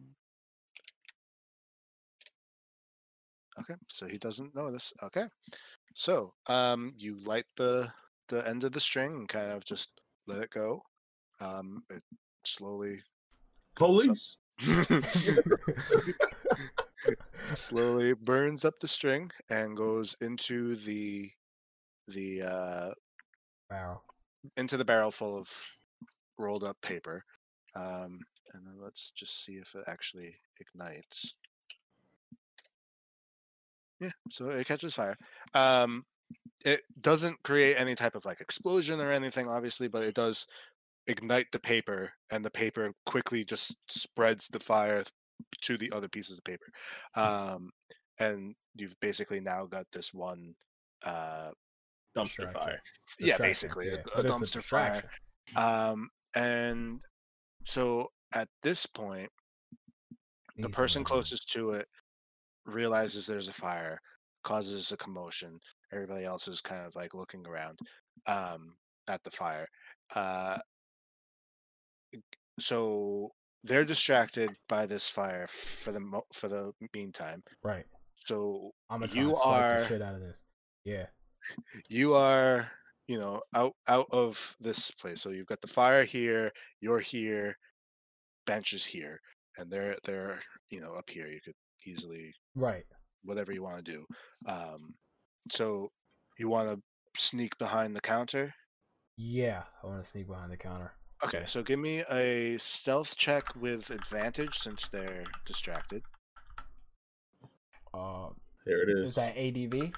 Okay, so he doesn't know this. Okay, so um, you light the the end of the string and kind of just let it go. Um, it slowly Police. slowly burns up the string and goes into the the uh, Wow. into the barrel full of rolled up paper. Um, and then let's just see if it actually ignites. Yeah, so it catches fire. Um, it doesn't create any type of like explosion or anything, obviously, but it does ignite the paper, and the paper quickly just spreads the fire to the other pieces of paper. Um, and you've basically now got this one uh, Dumpster fire. yeah, basically yeah, a, a dumpster fire. Um, and so at this point, the person closest to it realizes there's a fire, causes a commotion. Everybody else is kind of like looking around um, at the fire. Uh, so they're distracted by this fire for the mo- for the meantime. Right. So I'm gonna You are- shit out of this. Yeah. you are you know out out of this place so you've got the fire here you're here bench is here and they're they're you know up here you could easily Right. whatever you want to do um so you want to sneak behind the counter Yeah. I want to sneak behind the counter. okay Okay. so give me a stealth check with advantage since they're distracted Uh, There it is. is that ADV?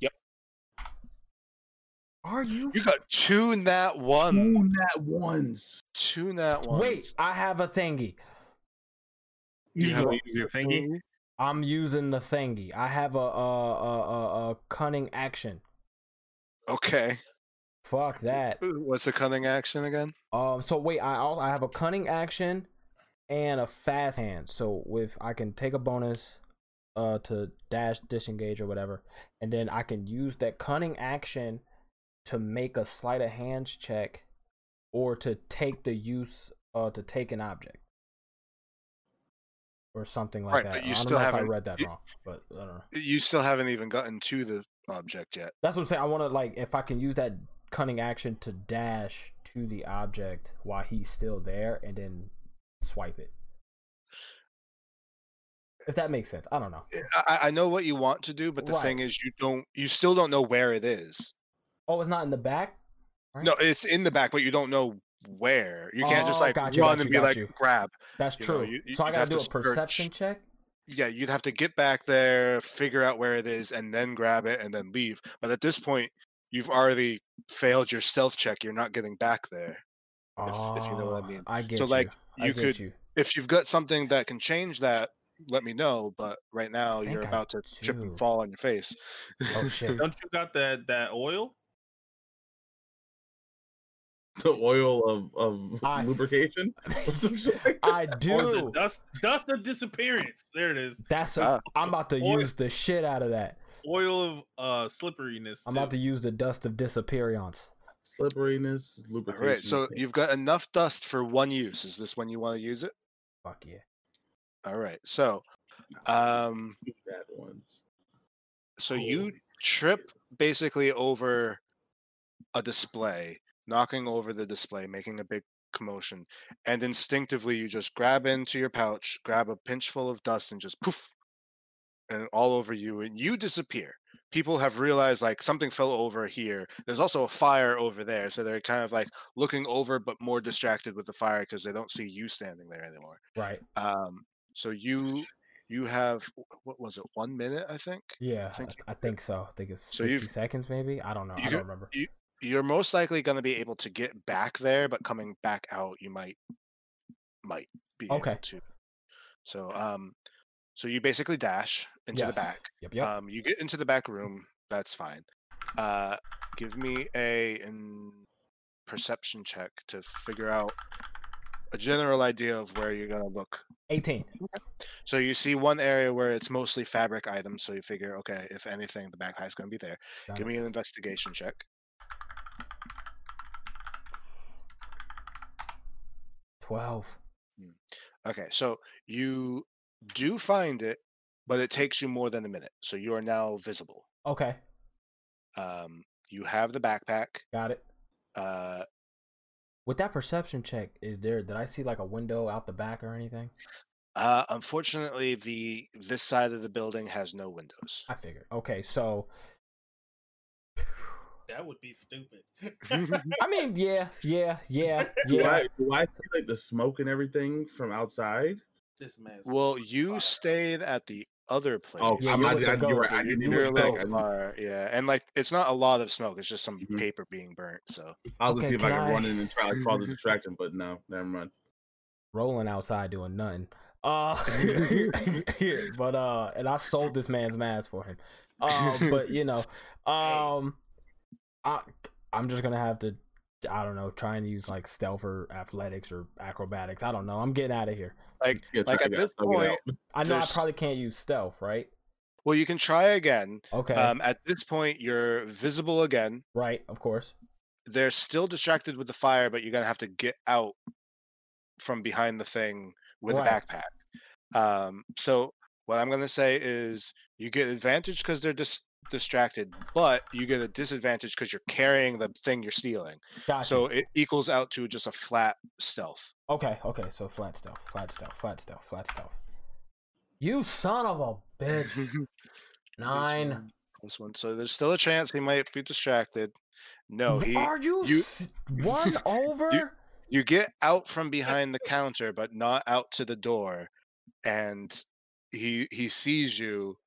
Yep. Are you? you got two nat one Two nat ones. two nat ones Wait, I have a thingy. You You have have a- use thingy. I'm using the thingy. I have a a a, a, a cunning action. okay Fuck that. what's a cunning action again Um. So wait, I I have a cunning action and a fast hand. So with I can take a bonus, uh, to dash, disengage, or whatever, and then I can use that cunning action to make a sleight of hands check, or to take the use, uh, to take an object. Or something like Right, that. but you I don't still know if I haven't- read that you- wrong, but I don't know. you still haven't even gotten to the object yet That's what I'm saying. I want to like if I can use that cunning action to dash to the object while he's still there, and then swipe it. If that makes sense, I don't know. Eh, I, I know what you want to do, but the thing is, you don't. You still don't know where it is. Oh, it's not in the back. Right? No, it's in the back, but you don't know where. You can't just Oh, like got you, run got and you, be like you. grab. That's you know, true. you- you- so I gotta have do a search. perception check. Yeah, you'd have to get back there, figure out where it is, and then grab it and then leave. But at this point, you've already failed your stealth check. You're not getting back there. If- if you know what I Oh, mean. I get So, like, you. I could- you. If you've got something that can change that, let me know. But right now, you're I about to trip and fall on your face. Oh shit. Don't you got that that oil? The oil of of I- lubrication. I Or the do. dust dust of disappearance. There it is. That's a, I'm about to Oil- use the shit out of that. Oil of uh slipperiness. I'm about to use the dust of disappearance. Slipperiness, lubrication. right, so you've got enough dust for one use. Is this when you want to use it? Fuck yeah. All right. So, um, bad ones. so you trip basically over a display, knocking over the display, making a big commotion, and instinctively you just grab into your pouch, grab a pinch full of dust, and just poof, and all over you, and you disappear. People have realized like something fell over here. There's also a fire over there, so they're kind of like looking over, but more distracted with the fire because they don't see you standing there anymore. Right. Um, so you you have what was it? One minute, I think. Yeah. I think think, I think so. I think it's So 60 you've- seconds maybe. I don't know. I don't remember. You're most likely going to be able to get back there, but coming back out, you might might be Okay. able to. So, um, so you basically dash into the back. Yep. Yep. Um, you get into the back room. That's fine. Uh, give me a in perception check to figure out a general idea of where you're gonna look. 18. So you see one area where it's mostly fabric items. So you figure, okay, if anything, the backpack's gonna be there. Got Give it. me an investigation check. Twelve. Okay, so you do find it, but it takes you more than a minute. So you are now visible. Okay. Um, you have the backpack. Got it. Uh, With that perception check, is there? Did I see like a window out the back or anything? uh, unfortunately, the this side of the building has no windows. I figured. Okay, so That would be stupid. I mean, yeah, yeah, yeah, Do yeah. I, do I see like the smoke and everything from outside? this man's well, you stayed at the other place. Oh, Yeah, I'm not. with the I, you're right. I didn't You're even a think. little I, didn't- far, yeah, and like it's not a lot of smoke. It's just some Mhm. paper being burnt. So I'll Okay, gonna see if I can I- run in and try like cause a distraction, but no, never mind. Rolling outside doing nothing. Uh, but uh, and I sold this man's mask for him. Uh, but you know, um, I I'm just gonna have to. I don't know, try and use like stealth or athletics or acrobatics. I don't know. I'm getting out of here. like like at this get- I'll get point. I know There's- I probably can't use stealth, right? well, you can try again. Okay, Um, at this point, you're visible again. right, of course. they're still distracted with the fire, but you're gonna have to get out from behind the thing with Right. a backpack. Um, so what I'm gonna say is you get advantage because they're dis- distracted, but you get a disadvantage because you're carrying the thing you're stealing. Gotcha. So it equals out to just a flat stealth. Okay, okay, so flat stealth, flat stealth, flat stealth, flat stealth. You son of a bitch. Nine. This one. So there's still a chance he might be distracted. No, he. Are you, you- s- one over? you get out from behind the counter but not out to the door and he he sees you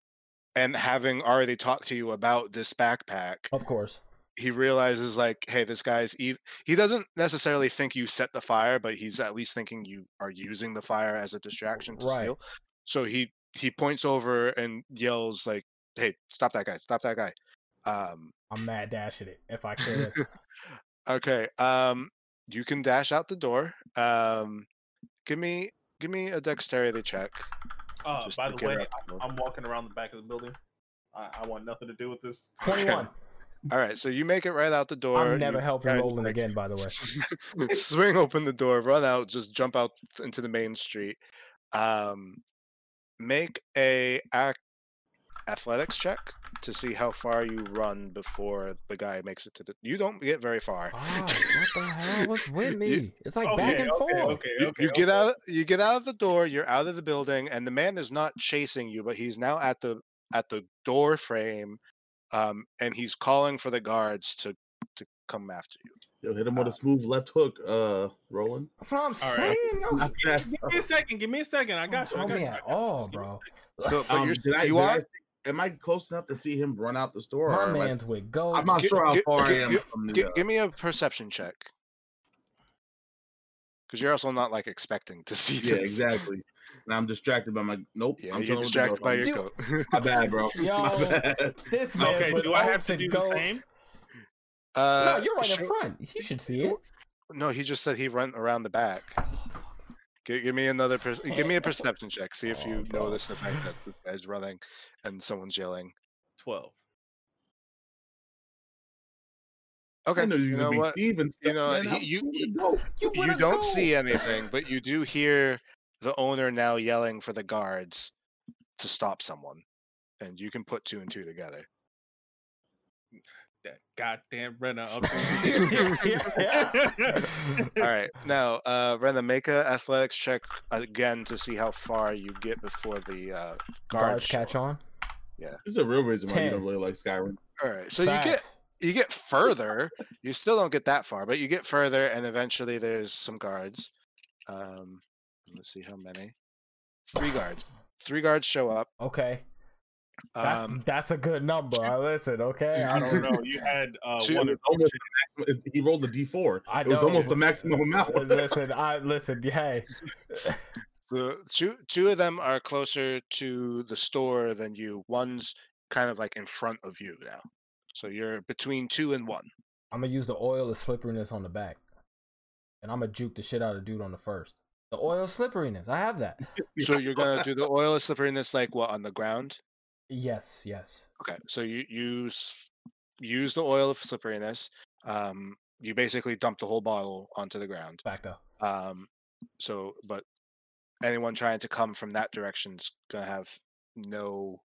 and having already talked to you about this backpack of course. he realizes like hey this guy's e-, he doesn't necessarily think you set the fire but he's at least thinking you are using the fire as a distraction to Right. steal so he he points over and yells like hey stop that guy stop that guy um I'm mad dashing it if I could. Okay. Um, you can dash out the door. Um, give me give me a dexterity check. Uh, just by the way, out. I'm walking around the back of the building. I, I want nothing to do with this. 21. All right, so you make it right out the door. I'm never you helping Roland like again, by the way. swing open the door, run out, just jump out into the main street. Um, make a ac- athletics check to see how far you run before the guy makes it to the. You don't get very far. Ah, what the hell? What's with me? It's like back and okay, forth. okay, you, okay, you get okay. out you get out of the door you're out of the building and the man is not chasing you but he's now at the at the door frame um and he's calling for the guards to to come after you Yo, hit him with Uh, a smooth left hook, uh, Roland. That's what I'm All right. saying. Yo, Not fast. Give me a second. Give me a second. I got you. I got me you. I at got you. all, Just give me a bro. So, but Um, you're, did I, you did are. I see- am I close enough to see him run out the store? My or I- man's with goats. I'm not Gi- sure how gi- far gi- I am gi- from the. Uh, give me a perception check. Because you're also not like expecting to see yeah, this. exactly. And I'm distracted by my. Nope. Yeah, I'm you're chilling with the distracted by your Dude. goat. My bad, bro. Yo, My bad. This man Okay, do I have oats to and do the same? uh, no, you're right sure- in front. You should see it. No, he just said he went around the back. Give, give me another. Per- give me a perception check. See if Oh, you bro. notice the fact that this guy's running and someone's yelling. Twelve. Okay, I you you're know what? thieving You know, man. he- you- you- You, You don't go. see anything, but you do hear the owner now yelling for the guards to stop someone, and you can put two and two together. That goddamn runner. All right, now uh, Rena, make a athletics check again to see how far you get before the uh, guards Guards catch on. Yeah. This is a real reason why you don't really like Skyrim. All right, so you get you get further. You still don't get that far, but you get further, and eventually there's some guards. Um, let's see how many. Three guards. Three guards show up. Okay, that's Um, that's a good number. I listen. Okay, I I don't don't know. You had uh, Two- one. Almost the maximum- He rolled a D4. I it was almost the maximum amount. listen. I listen. Hey, The two two of them are closer to the store than you. One's kind of like in front of you now. So you're between two and one. I'm gonna use the oil of slipperiness on the back, and I'm gonna juke the shit out of dude on the first. The oil of slipperiness. I have that. So you're gonna do the oil of slipperiness like what on the ground? Yes. Yes. Okay. So you use use the oil of slipperiness. Um, you basically dump the whole bottle onto the ground. Back up. Um, so but anyone trying to come from that direction's gonna have no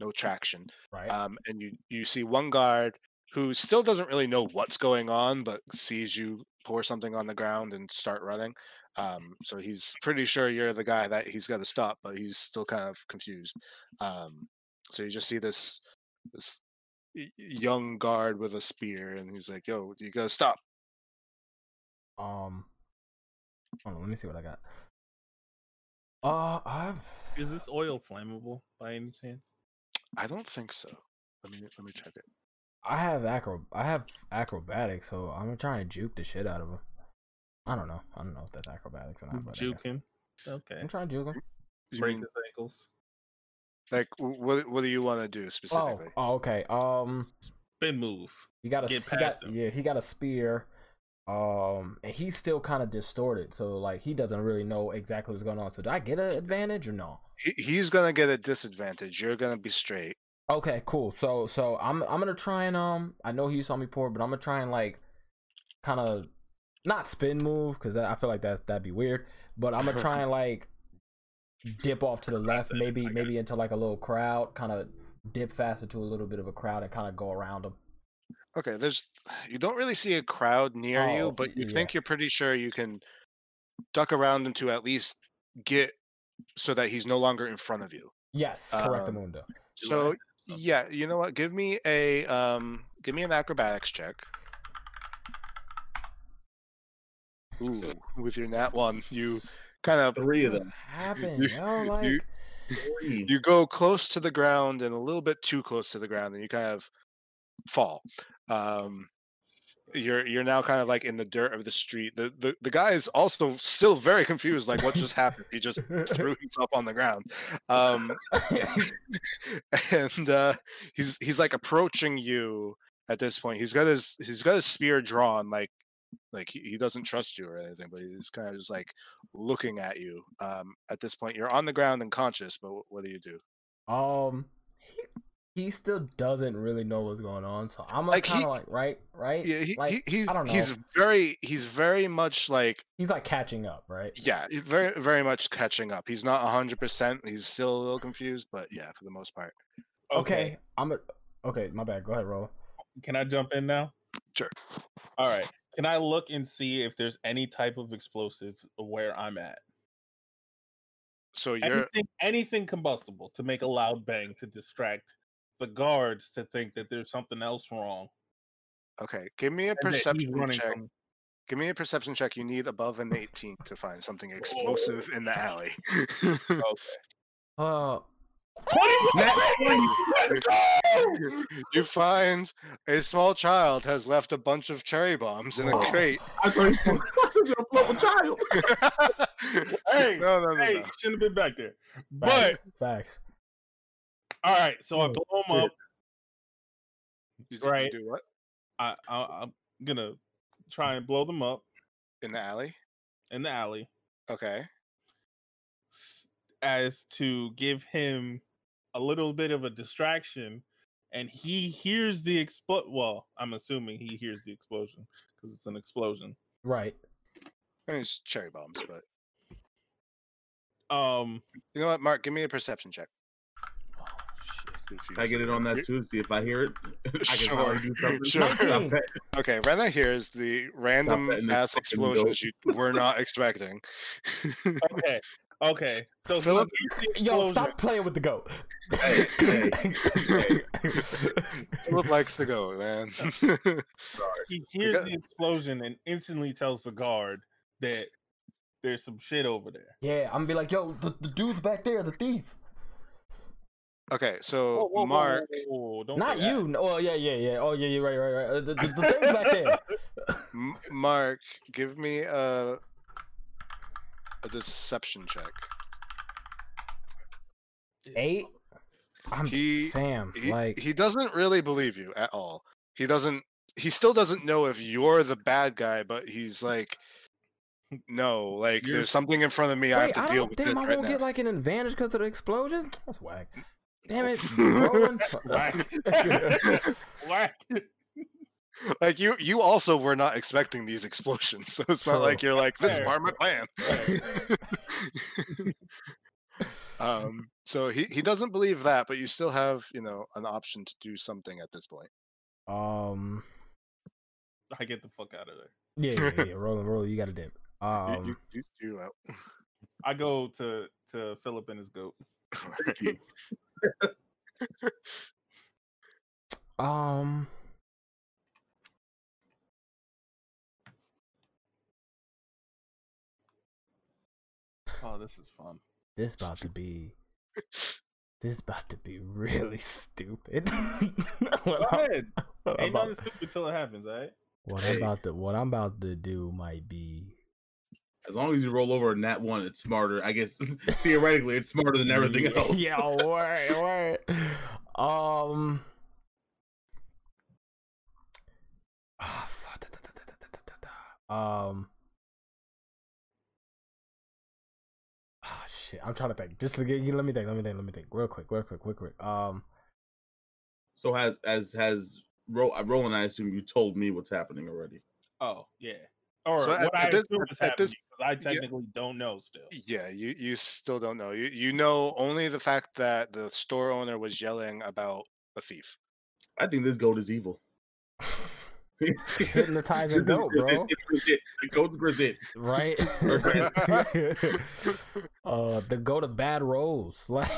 no traction. Right. um, and you you see one guard who still doesn't really know what's going on, but sees you pour something on the ground and start running. Um, so he's pretty sure you're the guy that he's got to stop, but he's still kind of confused. Um, so you just see this this young guard with a spear, and he's like, "Yo, you gotta stop." um. Hold on. Let me see what I got. Uh, I've. Is this oil flammable by any chance? I don't think so. Let me let me check it. I have acro. I have acrobatics, so I'm gonna try and juke the shit out of him. I don't know. I don't know if that's acrobatics or not. But Juke him. Okay. I'm trying to juke him. You Break mean, his ankles. Like what what do you want to do Oh, specifically? oh, okay. Um, Spin move. he got a Get he got, him. yeah, he got a spear. Um, and he's still kind of distorted, so like he doesn't really know exactly what's going on. So do I get an advantage or no? He, he's gonna get a disadvantage. You're gonna be straight. Okay, cool. So so I'm I'm gonna try and um I know he saw me pour, but I'm gonna try and like kind of not spin move because I feel like that that'd be weird. But I'm gonna try and like dip off to the left, it, maybe I got maybe into like a little crowd, kind of dip faster to a little bit of a crowd and kind of go around them. Okay, there's you don't really see a crowd near Oh, you, but you yeah. think you're pretty sure you can duck around him to at least get so that he's no longer in front of you. Yes, correct, Um, Amundo. Do so I? yeah, you know what? Give me a um give me an acrobatics check. Ooh, with your nat one, you kind of Three of What's them. happened, you- yo? Like you- you go close to the ground and a little bit too close to the ground and you kind of fall. Um you're you're now kind of like in the dirt of the street. The the, the guy is also still very confused like what just happened? He just threw himself on the ground. Um and uh he's he's like approaching you at this point. He's got his he's got his spear drawn like like he, he doesn't trust you or anything but he's kind of just like looking at you um at this point you're on the ground and conscious but what do you do um, he, he still doesn't really know what's going on, so I'm Like, kind of like right, right. yeah he, like, he, he's I don't know. he's very he's very much like He's like catching up, right? yeah very very much catching up he's not 100% he's still a little confused but yeah for the most part Okay, I'm a. Okay, my bad. Go ahead, roll. Can I jump in now? Sure. All right. Can I look and see if there's any type of explosive where I'm at? so you're Anything, anything combustible to make a loud bang to distract the guards to think that there's something else wrong. Okay, give me a and perception check. from- Give me a perception check. You need above an 18 to find something explosive in the alley. Uh, you find a small child has left a bunch of cherry bombs in a Oh. crate. I thought he was gonna blow up a child. Hey, no, no, no, hey, no. you shouldn't have been back there. But facts, facts. all right, so I Oh, blow him up. You, do- you Right. do what I, I I'm gonna try and blow them up in the alley? in the alley Okay. as to give him a little bit of a distraction and he hears the explode well i'm assuming he hears the explosion because it's an explosion Right. I mean, it's cherry bombs, but um you know what, Mark? Give me a perception check. oh, shit. See if you- Can I get it on that you- too? See if I hear it. I can Sure, probably do something. sure. Stop 19. that. Okay, Rena hears the random letting ass fucking explosions you were not expecting. okay okay so Philip- Philip, hears the Yo, stop playing with the goat. Hey, Philip likes to go, man. he hears got- the explosion and instantly tells the guard that there's some shit over there yeah, I'm gonna be like, yo, the, the dude's back there, the thief. okay, so whoa, whoa, Mark, whoa, whoa, don't Not you. No, Oh yeah, yeah, yeah. Oh yeah, yeah. Right, right, right. The, the, the thing's back there. M- Mark, give me a a deception check. Eight. I'm He fam. he, like he doesn't really believe you at all. He doesn't. He still doesn't know if you're the bad guy, but he's like, no, like You're- there's something in front of me. I wait, have I to deal don't with damn. it I right won't now. get like an advantage because of the explosion. That's whack. Damn it, Roland. Whack. Whack. like you, you also were not expecting these explosions, so it's not True. like you're like this is part of my plan. Fair. um, so he he doesn't believe that, but you still have you know an option to do something at this point. um. I get the fuck out of there. Yeah, yeah, yeah. Roland, Roland, you got to dip. You- Um. you, you, you out. I go to to Philip and his goat. Um. Oh, this is fun. This about to be. This about to be really stupid. Go ahead. what I'm nothing about, stupid till it happens, alright? what. I'm about to what I'm about to do might be. As long as you roll over in that one, it's smarter. I guess theoretically, it's smarter than everything yeah, else. Yeah, word, word. Um. Um. Shit! I'm trying to think. Just to get, let me think. Let me think. Let me think. Real quick. Real quick. Quick. Quick. Um. So has as has Ro- uh, Roland, I assume you told me what's happening already. Oh, yeah. Or So at- I at this- assume is at this- I technically don't know still. Yeah, you you still don't know. You you know only the fact that the store owner was yelling about a thief. I think this goat is evil. Hypnotizing goat, bro. It's Grisette. The Grisette. right? uh, the go to bad roles. Like,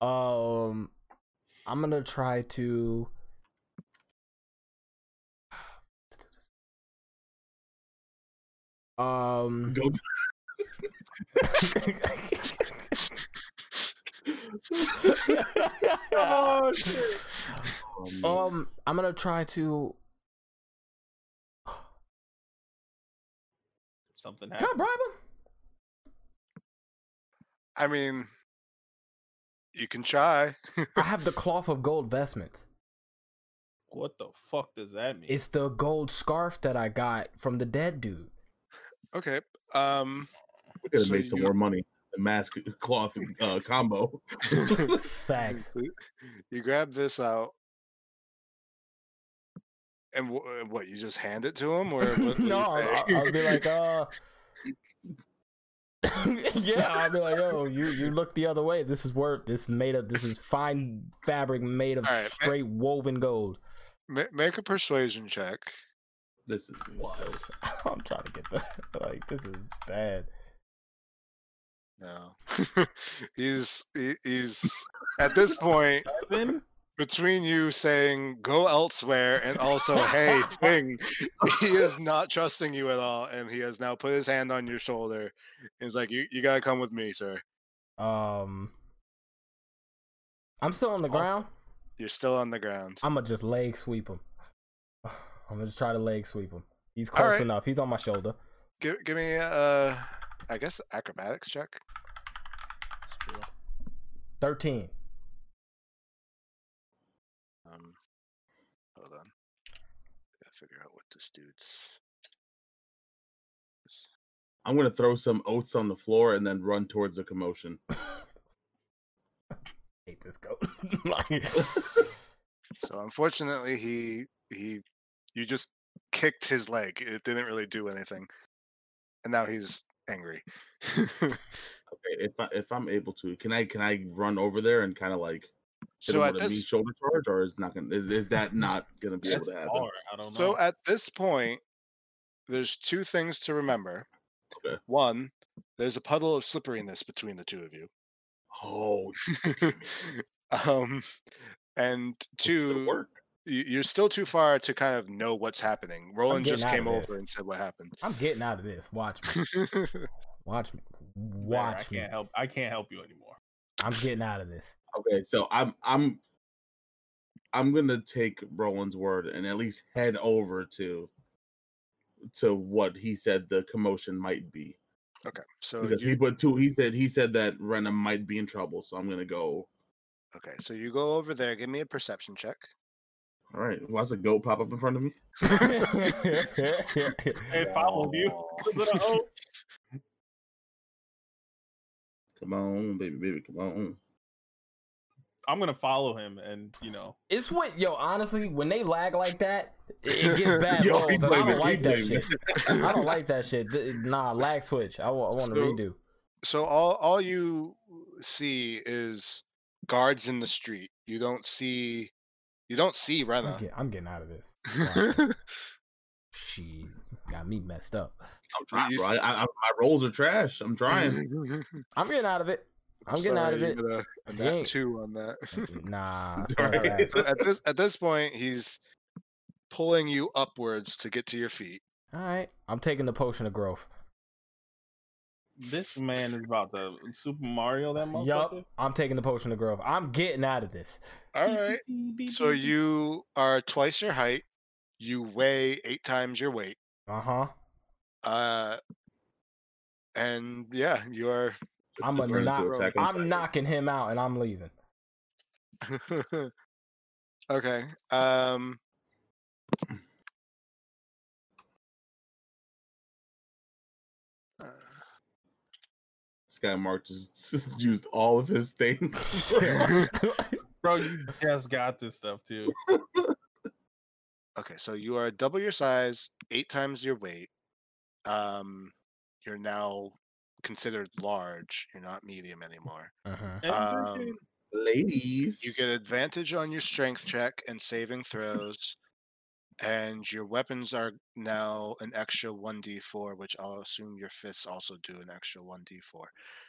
um, I'm gonna try to. Um. Goat. Oh. Um, um, I'm gonna try to. Something Can I happened. bribe him? I mean, you can try. I have the cloth of gold vestment. What the fuck does that mean? It's the gold scarf that I got from the dead dude. okay. Um. we could have so made some you- more money. The mask cloth uh, combo. Facts. You grab this out, and wh- uh, what? You just hand it to him, or what, what do you no, I'll. I'll be like, uh. yeah, I'll be like, yo, you you look the other way. This is worth. This is made of. This is fine fabric made of Alright, ma- straight woven gold. Ma- make a persuasion check. This is wild. I'm trying to get the like. This is bad. No, he's he, he's at this point. Seven? between you saying go elsewhere and also hey thing he is not trusting you at all and he has now put his hand on your shoulder and he's like you, you gotta come with me sir. Um i'm still on the oh, ground? you're still on the ground. I'm gonna just leg sweep him. I'm gonna just try to leg sweep him. He's close right. enough. He's on my shoulder. Give, give me uh i guess acrobatics check. 13 figure out what this dude's. I'm gonna throw some oats on the floor and then run towards the commotion. hate this goat. So unfortunately, he he, you just kicked his leg. It didn't really do anything, and now he's angry. Okay, if I if I'm able to, can I can I run over there and kind of like hit so him at a knee this shoulder charge, or is not gonna is, is that not gonna be able to happen? far. I don't know. so at this point, there's two things to remember. Okay. One, there's a puddle of slipperiness between the two of you. Oh, um, and it two, you- you're still too far to kind of know what's happening. Roland just came over this. and said what happened. I'm getting out of this. Watch me. Watch me. Bear, Watch I me. can't help. I can't help you anymore. I'm getting out of this. Okay, so I'm I'm I'm gonna take Roland's word and at least head over to to what he said the commotion might be. okay, so Because you, he put two he said he said that Rena might be in trouble, so I'm gonna go. okay, so you go over there. Give me a perception check. All right, watch a goat pop up in front of me. Hey, follow you. Was it a oath? Come on, baby, baby, come on. I'm gonna follow him, and you know, it's what yo honestly when they lag like that, it, it gets bad Yo, rolls, and I don't it, like that shit. I don't like that shit. Th- Nah, lag switch. I want to So- redo. So all all you see is guards in the street. You don't see you don't see I'm, get, I'm getting out of this. She got me messed up. I'm trying, you bro. s- I, I, my rolls are trash. I'm trying. I'm getting out of it. I'm getting out of Sorry, it. you a- a nat two on that. Nah, Right. That. at this at this point, he's pulling you upwards to get to your feet. All right, I'm taking the potion of growth. this man is about to Super Mario that motherfucker. Yup. I'm taking the potion of growth. I'm getting out of this. All right. So you are twice your height. You weigh eight times your weight. Uh huh. Uh, and yeah, you are. I'm a Turn into knock. I'm knocking him out, and I'm leaving. okay. Um. This guy Mark just, just used all of his things. bro, you just got this stuff too. Okay, so you are double your size, eight times your weight. Um, you're now considered large. You're not medium anymore. uh-huh. Um, Ladies, you get advantage on your strength check and saving throws, and your weapons are now an extra 1d4, which I'll assume your fists also do an extra 1d4.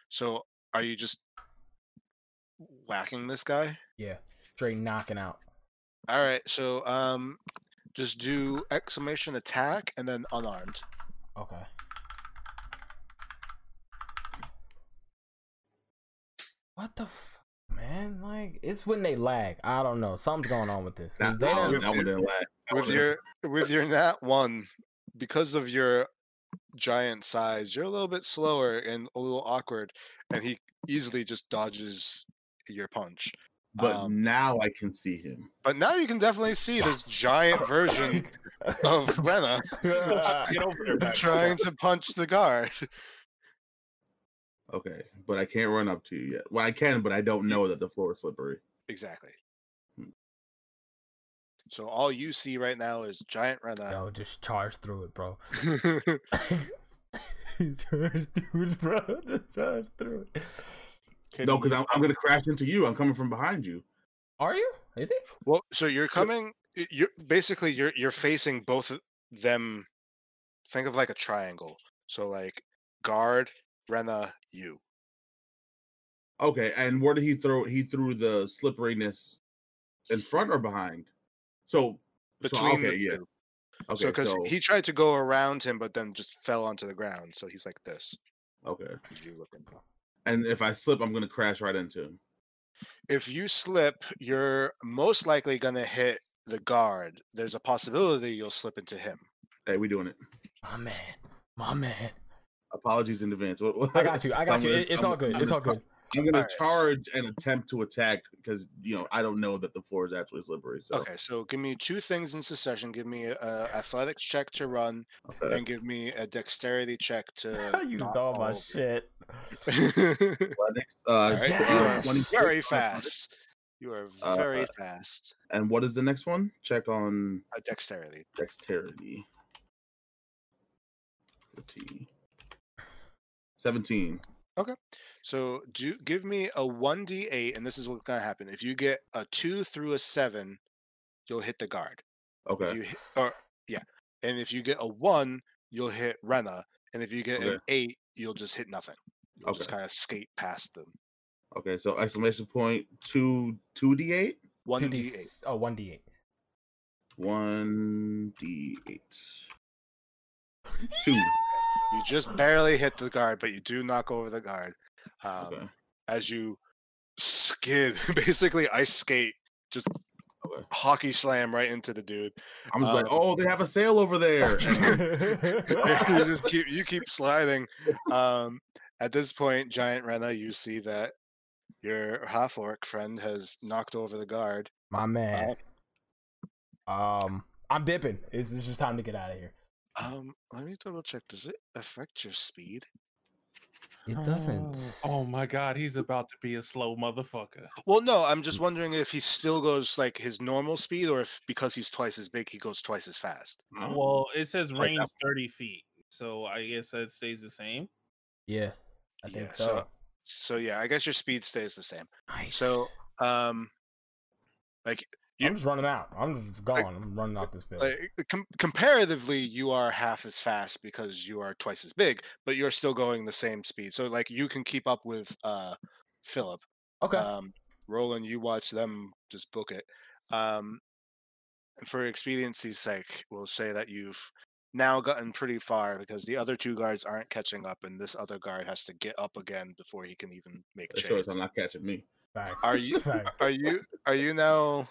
So are you just whacking this guy? Yeah, straight knocking out. All right, so um, just do exclamation attack and then unarmed. Okay. What the f- man? Like it's when they lag. I don't know. Something's going on with this. That, They that, done- one, that one didn't lag. With your with your nat one because of your giant size you're a little bit slower and a little awkward and he easily just dodges your punch But um, now I can see him. but now you can definitely see this giant version of Rena Get over there, back. trying to punch the guard Okay, but I can't run up to you yet. Well, I can, but I don't know that the floor is slippery. exactly Hmm. so all you see right now is giant Rena Yo, just charge through it, bro. charge through it, bro. Just charge through it. Can No, you- because I'm, I'm gonna crash into you. I'm coming from behind you. Are you? Is it? Well, so you're coming. You're basically you're you're facing both of them. Think of like a triangle. So like guard, Rena, you. Okay, and where did he throw? He threw the slipperiness in front or behind? So, so between okay, the yeah. two. Okay, so because he tried to go around him, but then just fell onto the ground. So he's like this. okay. as you looking. And if I slip, I'm gonna crash right into him. If you slip, you're most likely gonna hit the guard. There's a possibility you'll slip into him. Hey, we doing it. My man. My man. Apologies in advance. What- what- I got you. I got I'm you. gonna- It's I'm- all good. I'm It's all gonna- good. I'm gonna Alright. charge and attempt to attack because you know I don't know that the floor is actually slippery. So Okay, so give me two things in succession. Give me a athletics check to run, okay. and give me a dexterity check to. I used all my over. shit. Athletics, uh, Alright, Yeah. you uh, are very athletics. fast. You are very Uh, fast. And what is the next one? Check on Uh, dexterity. dexterity. 15. 17. Okay. So do give me a one d eight, and this is what's gonna happen. If you get a two through a seven, you'll hit the guard. Okay. If Okay. you hit, or yeah, and if you get a one, you'll hit Rena, and if you get an eight, you'll just hit nothing. You'll just Okay. kind of skate past them. Okay. So exclamation point two two d eight One 2D d eight. Oh, 1d8. one d eight two. You just barely hit the guard, but you do knock over the guard. Um, Okay. As you skid, basically ice skate, just Okay. hockey slam right into the dude. I'm just like, Um, oh, they have a sale over there. you just keep you keep sliding. Um, at this point, Giant Rena, you see that your half orc friend has knocked over the guard. My man. Um, I'm dipping. It's, it's just time to get out of here. Um, let me double check. Does it affect your speed? It doesn't. Oh, oh my god, he's about to be a slow motherfucker. Well, no. I'm just wondering if he still goes like his normal speed, or if because he's twice as big, he goes twice as fast. Well, it says range that- 30 feet. So I guess that stays the same. Yeah, I think Yeah, so. so- So yeah, I guess your speed stays the same. Nice. So, um, like you- I'm just running out. I'm just gone. I'm running out this field. like com- comparatively you are half as fast because you are twice as big but you're still going the same speed so like you can keep up with uh philip okay. um roland you watch them just book it um and for expediency's sake we'll say that you've now gotten pretty far because the other two guards aren't catching up and this other guard has to get up again before he can even make that shows I'm not catching me. Facts. are you Facts. are you are you now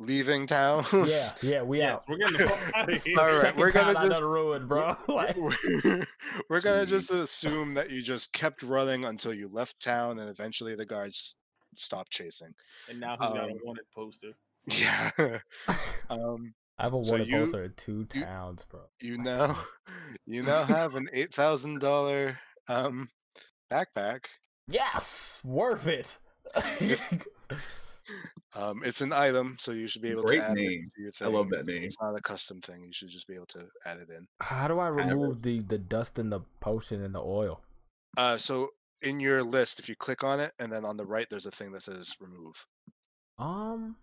leaving town yeah, yeah, we Yes, out. we're getting the fuck out of here. All right, we're gonna time just- done ruined, bro. like, we're, we're gonna just assume that you just kept running until you left town and eventually the guards stopped chasing And now he's got a Um, wanted poster. yeah um I have a So wanted you- poster in two towns, bro. you now you now have an eight thousand dollar um backpack Yes, worth it. Um it's an item so you should be able Great to add it to your I love that It's- name. it's not a custom thing you should just be able to add it in How do I remove Arrows. the the dust and the potion and the oil? uh so in your list if you click on it and then on the right there's a thing that says remove Um.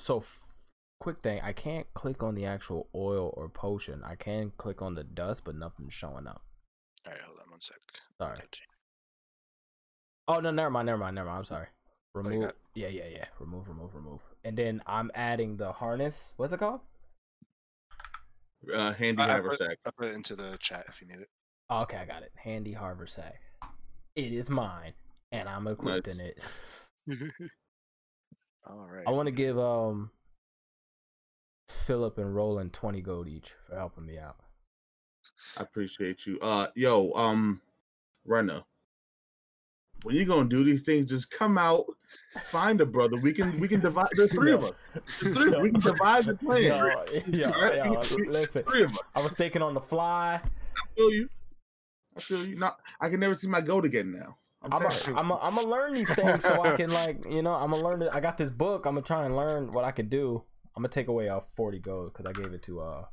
So, f- quick thing, I can't click on the actual oil or potion. I can click on the dust, but nothing's showing up. all right hold on one sec Sorry. Oh no, never mind, never mind, never mind. I'm sorry. You Remove. got- yeah, yeah, yeah. Remove, remove, remove. And then I'm adding the harness. What's it called? Uh, handy I- I haversack. I'll put it into the chat if you need it. Oh, okay, I got it. Handy haversack. It is mine, and I'm equipped Nice. in it. All right. I want to give um Philip and Roland twenty gold each for helping me out. I appreciate you. Uh, yo, um, Rena, when you gonna do these things, just come out, find a brother. We can we can divide. There's three of us. Three, we can divide the plan. Right? Alright, yo, we- we- listen. Three of us. I was thinking on the fly. I feel you. I feel you. Not. I can never see my goat again now. I'm, I'm I'm gonna learn these things so I can like you know I'm gonna learn it. I got this book. I'm gonna try and learn what I could do. I'm gonna take away uh 40 gold because I gave it to uh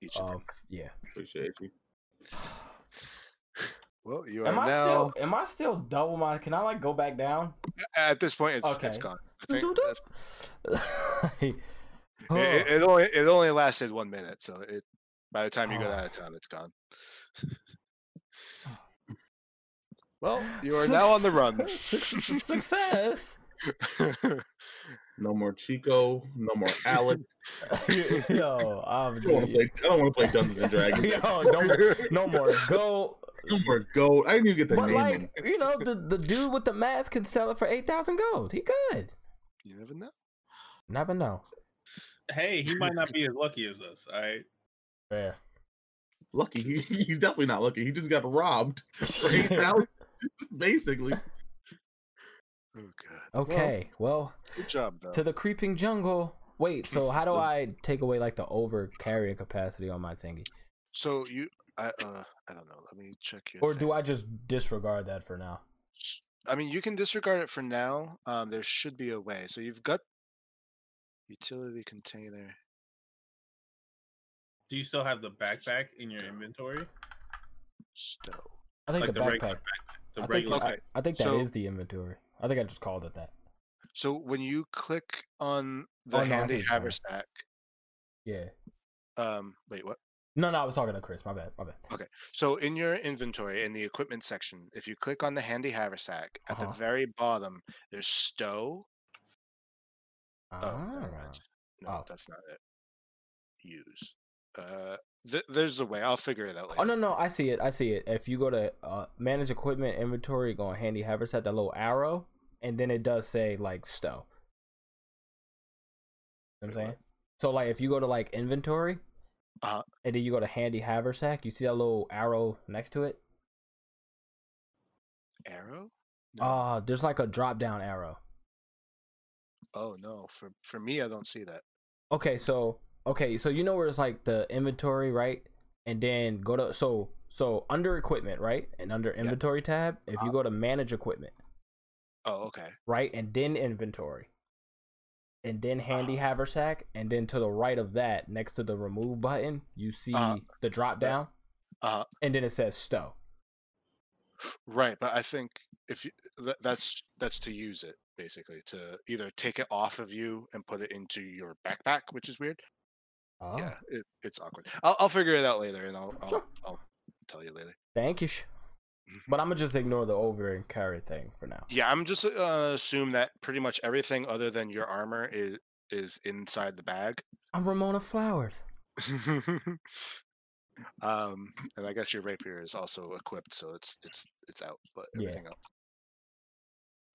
Each of uh yeah. appreciate you. Well, you are Am I now still am I still double my? Can I like go back down? at this point. It's it's Okay. gone. I think it, it, it only it only lasted one minute, so it by the time you get Oh. out of town, it's gone. well, you are now on the run. Success. No more Chico. No more Alex. Yo, I'm I don't want to play. I don't want to play Dungeons and Dragons. Yo, no, no more go. No more gold. I didn't even get the But name. like, you know, the the dude with the mask can sell it for eight thousand gold. He good. You never know. Never know. Hey, he might not be as lucky as us. All right. Fair. Lucky. He, he's definitely not lucky. He just got robbed for eight thousand, basically. Oh god. Okay, well, Good job though. to the creeping jungle. Wait, so how do I take away like the over carrying capacity on my thingy, So you, I, uh, I don't know. Let me check your. or do. I just disregard that for now? I mean, you can disregard it for now. Um, there should be a way. So you've got utility container. Do you still have the backpack in your inventory? Still. I think Like the the backpack. regular The I think, regular. I, Okay, I think that is so- the inventory. I think I just called it that. So when you click on the Oh, no, I see handy what haversack, Yeah. um, wait, what? No, no, I was talking to Chris. My bad. My bad. Okay. So in your inventory in the equipment section, if you click on the handy haversack at the Uh-huh. very bottom, there's stow. Oh, never Ah. No, Oh. that's not it. Use. Uh, th- there's a way. I'll figure it out later. Oh no, no, I see it. I see it. If you go to uh, manage equipment inventory, go on handy haversack, that little arrow, and then it does say like stow. You know what I'm saying? So like if you go to like inventory, Uh-huh. and then you go to handy haversack, you see that little arrow next to it. Arrow? No. Uh there's like a drop down arrow. oh no, for for me, I don't see that. Okay, so okay, so you know where it's like the inventory, right? And then go to so so under equipment, right? And under inventory tab, if you go to manage equipment, Oh, okay. right? And then inventory. And then handy haversack, and then to the right of that, next to the remove button, you see Uh-huh. the drop down, Uh, and then it says stow. right, but I think if you th- that's that's to use it basically to either take it off of you and put it into your backpack, which is weird. Oh, Yeah, it, it's awkward. I'll I'll figure it out later, and I'll I'll, Sure. I'll tell you later. thank you. Sh- But I'm gonna just ignore the over and carry thing for now. Yeah, I'm just uh, assume that pretty much everything other than your armor is is inside the bag. I'm Ramona Flowers. um, and I guess your rapier is also equipped, so it's it's it's out. But Yeah. everything else.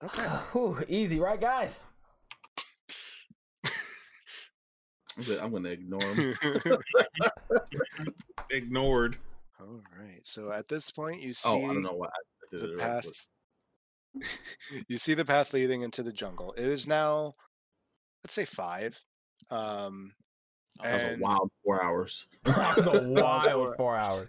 Okay. Whew, easy, right, guys? I'm gonna, I'm gonna ignore him. Ignored. All right. So at this point, you see Oh, I don't know why I did the path. you see the path leading into the jungle. It is now, let's say five. Um, That was a wild four hours. that was a wild Four. four hours.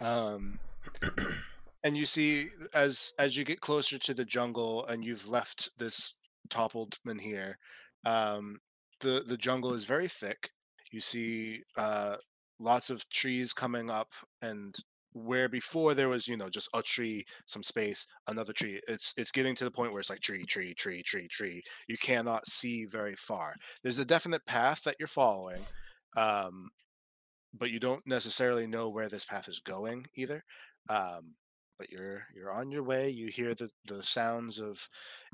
um, and you see as as you get closer to the jungle and you've left this toppled menhir, um, the the jungle is very thick. You see uh, lots of trees coming up, and where before there was you know just a tree, some space, another tree. It's it's getting to the point where it's like tree, tree, tree, tree, tree. You cannot see very far. There's a definite path that you're following. Um, but you don't necessarily know where this path is going either. Um, but you're you're on your way. You hear the the sounds of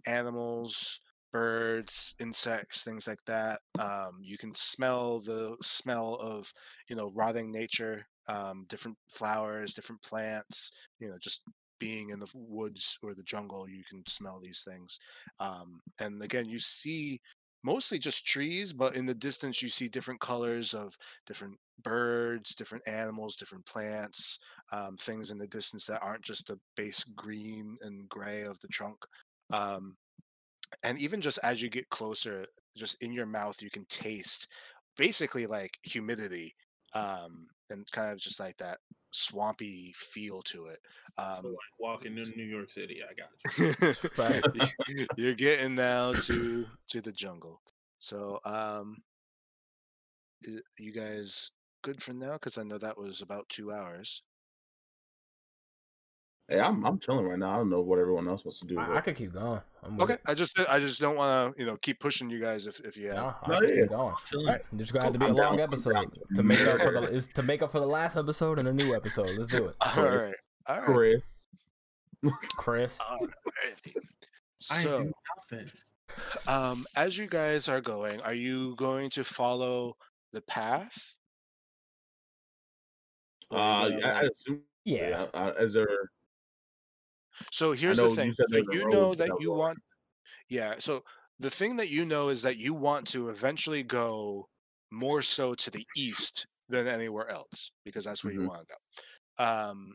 animals, birds, insects, things like that. Um, you can smell the smell of you know rotting nature, um, different flowers, different plants. You know, just being in the woods or the jungle, you can smell these things. Um, and again, you see mostly just trees, but in the distance, you see different colors of different birds, different animals, different plants, um, things in the distance that aren't just the base green and gray of the trunk. Um, and even just as you get closer, just in your mouth, you can taste basically like humidity um, and kind of just like that swampy feel to it. So Um, like walking in New York City, I got you. You're getting now to to the jungle. So, um, you guys good for now? Because I know that was about two hours. Hey, I'm I'm chilling right now. I don't know what everyone else wants to do. I, I could keep going. I'm Okay, it. I just I just don't want to you know keep pushing you guys if if you have. No, I No, could yeah. keep going. Chilling. There's gonna have to be a I'm down, long I'm episode to make up for the is to make up for the last episode and a new episode. Let's do it, All Chris. right, all right. Chris, Chris. Alrighty. I So do nothing. Um, as you guys are going, are you going to follow the path? Or Uh, gonna, I, I like- assume. Yeah. Uh, is there? So here's the thing. So you know that you road. want yeah, so the thing that you know is that you want to eventually go more so to the east than anywhere else because that's where you Mhm. want to go. Um,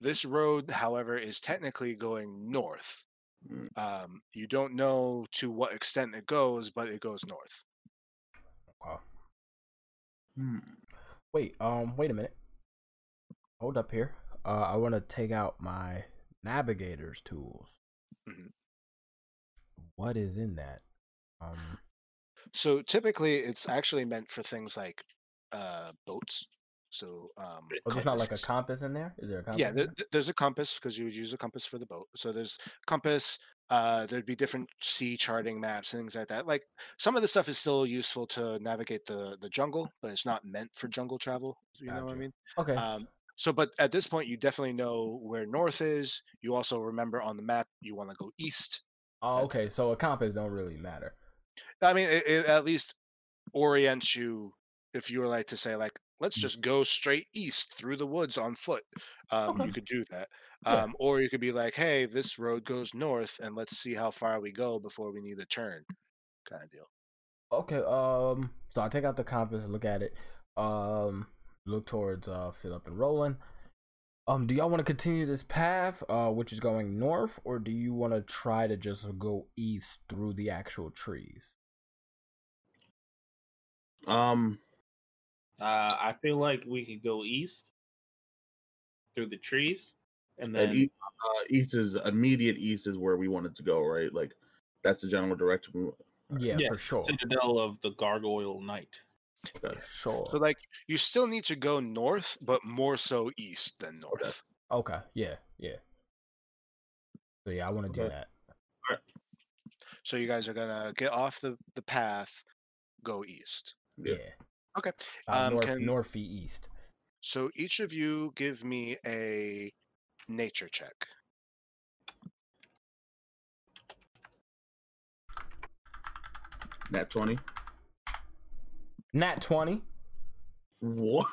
this road, however, is technically going north. Mm. Um, you don't know to what extent it goes, but it goes north. Oh. Hmm. Wait, um, wait a minute. Hold up here. Uh, I want to take out my navigator's tools. Mhm. What is in that? Um, So typically, it's actually meant for things like uh, boats. So um, oh, there's not like a compass in there. Is there a compass? yeah there, there? there's a compass because you would use a compass for the boat so there's compass uh there'd be different sea charting maps and things like that like some of the stuff is still useful to navigate the the jungle but it's not meant for jungle travel you know what i mean Okay. um so but at this point you definitely know where north is you also remember on the map you want to go east oh, okay. So a compass don't really matter. i mean it, it at least orients you if you were like to say like let's Mm. just go straight east through the woods on foot um, Okay. you could do that Yeah. um, or you could be like hey this road goes north and let's see how far we go before we need a turn kind of deal Okay. Um. So I take out the compass, and look at it. Um. Look towards uh Philip and Roland. Um. Do y'all want to continue this path, uh, which is going north, or do you want to try to just go east through the actual trees? Um. Uh, I feel like we could go east through the trees, and then And east, uh, east is immediate east is where we wanted to go, right? Like that's the general direction. we- Yeah, yes, for sure. Citadel of the Gargoyle Knight. Okay. Sure. so like you still need to go north but more so east than north Okay, yeah, yeah. So yeah, I want to do Okay. that. so you guys are gonna get off the, the path go east Yeah. Yeah. Okay, Uh, um, north, can- north east. so each of you give me a nature check Nat twenty. Nat twenty. What?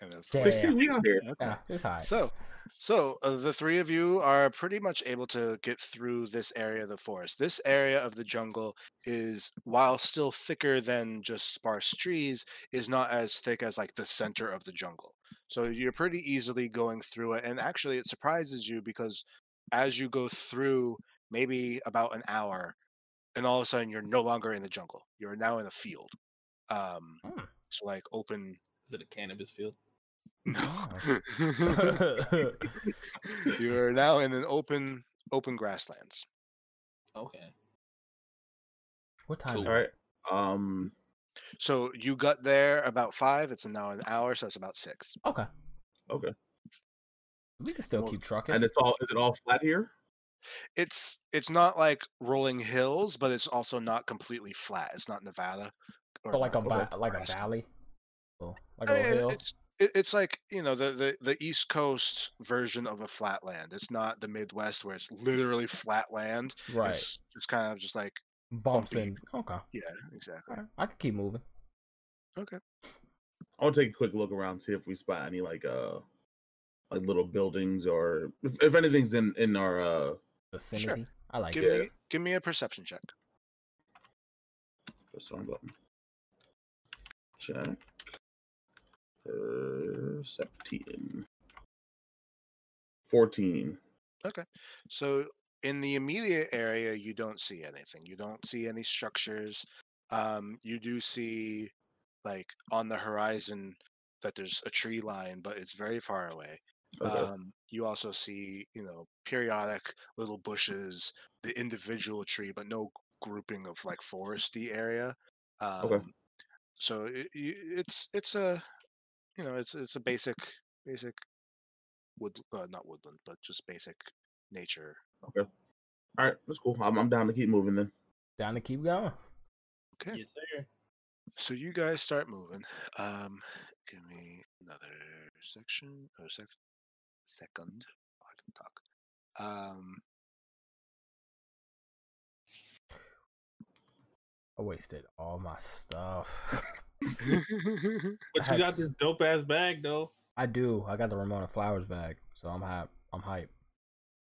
and that's Damn. Sixteen. We out here. okay Yeah, it's alright. So, so uh, the three of you are pretty much able to get through this area of the forest. This area of the jungle is, while still thicker than just sparse trees, is not as thick as like the center of the jungle. So you're pretty easily going through it, and actually, it surprises you because as you go through, maybe about an hour, and all of a sudden you're no longer in the jungle. You're now in a field. Um, so like open. Is it a cannabis field? No. You are now in an open open grasslands. Okay. what time? Cool. Is All it? right. Um. So you got there about five. It's now an hour, so it's about six. Okay, Okay. we can still Well, keep trucking. And it's all. Is it all flat here? It's it's not like rolling hills, but it's also not completely flat. It's not Nevada. Or but like a not va- like a valley. Oh, like I a mean, hill. it's it's like you know the, the the East Coast version of a flatland. It's not the Midwest where it's literally flat land. right. It's just kind of just like Bumps bumpy. in. Okay. yeah, exactly. Alright, I can keep moving. Okay. I'll take a quick look around, to see if we spot any like uh like little buildings or if, if anything's in in our uh Vicinity. Sure. I like Give it. me give me a perception check. Press the button. Check. Perception. 14. So in the immediate area, you don't see anything. You don't see any structures. Um, you do see, like on the horizon, that there's a tree line, but it's very far away. Okay. Um, you also see, you know, periodic little bushes, the individual tree, but no grouping of like foresty area. Um, Okay. So it, it's it's a, you know, it's it's a basic basic wood uh, not woodland, but just basic nature. Okay. All right, that's cool. I'm, I'm down to keep moving then. Down to keep going. Okay. Yes, sir. So you guys start moving. Um, give me another section or sec- second. I can talk. Um, I wasted all my stuff. But you got Has- this dope ass bag though. I do. I got the Ramona Flowers bag, so I'm hype. I'm hype.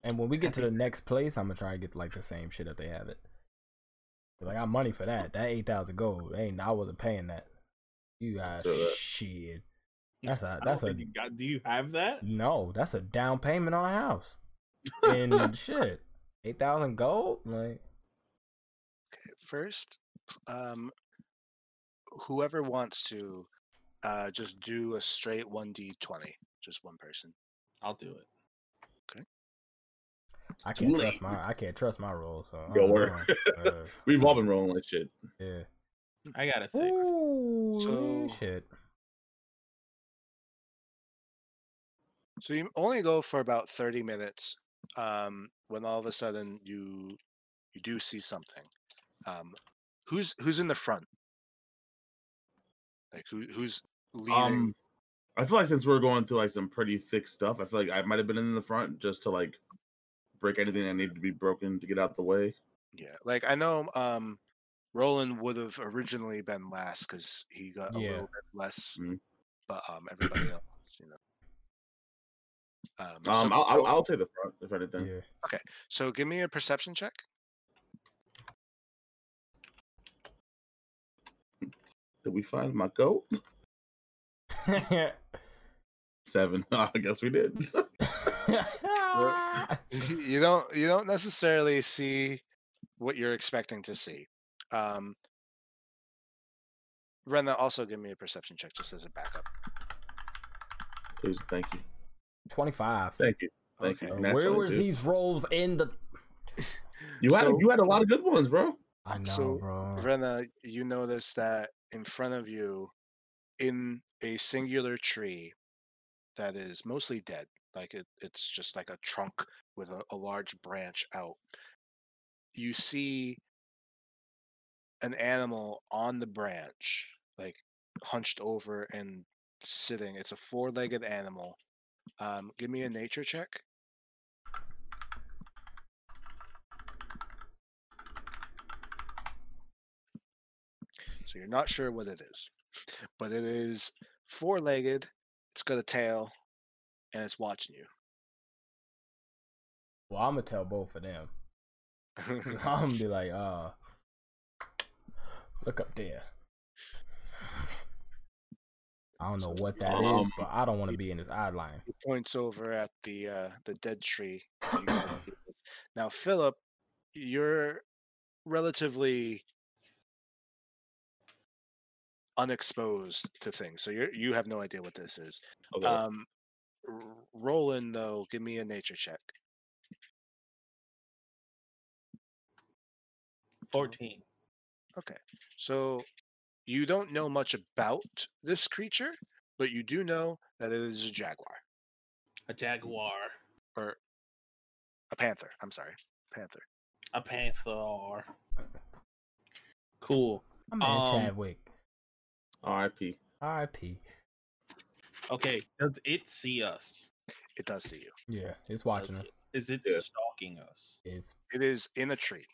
And when we get to the next place, I'm gonna try and get like the same shit if they have it. 'Cause I got money for that. That eight thousand gold. Ain't I wasn't paying that. You got So that- shit. That's a that's a you got, do you have that? no. That's a down payment on a house. And shit, eight thousand gold. Like First, um, whoever wants to, uh, just do a straight one d twenty, just one person. I'll do it. Okay. I can't late. trust my I can't trust my roll. So I Yo, don't we're- know. Uh, We've all been rolling like shit. yeah. I got a six. Ooh, So- shit. So you only go for about thirty minutes. Um, when all of a sudden you you do see something. Um, who's who's in the front? Like who who's leading? Um, I feel like since we're going through like some pretty thick stuff, I feel like I might have been in the front just to like break anything that needed to be broken to get out the way. Yeah, like I know um Roland would have originally been last because he got a Yeah. little bit less, Mhm. but um everybody else, you know. Um, so, Um, I'll, I'll, go- I'll take the front if anything. Yeah. Okay, so give me a perception check. Did we find my goat? Seven. I guess we did. you don't you don't necessarily see what you're expecting to see. Um Rena, also give me a perception check just as a backup. Please, thank you, Twenty five. thank you, thank Okay. you. Uh, where 22. was these rolls in the? You had So- you had a lot of good ones, bro. I know, So, bro. Rena, you notice that in front of you, in a singular tree that is mostly dead, like it, it's just like a trunk with a, a large branch out, you see an animal on the branch, like hunched over and sitting. It's a four legged animal. Um, give me a nature check. So you're not sure what it is, but it is four legged. It's got a tail, and it's watching you. Well, I'm gonna tell both of them. I'm gonna be like, uh, look up there. I don't know what that is, Um, but I don't want to be in his eye line. He points over at the uh, the dead tree. that you guys deal with. now, Philip, you're relatively unexposed to things, so you you have no idea what this is. Okay. Um, R- Roland, though, give me a nature check. Fourteen. Okay. So you don't know much about this creature, but you do know that it is a jaguar A jaguar. or a panther. I'm sorry, panther. A panther. Cool. I'm in Um, Chadwick. R.I.P. R.I.P. Okay. Does it see us? It does see you. Yeah, it's watching Does us. it- Is it Yeah. stalking us? It's It is in a tree.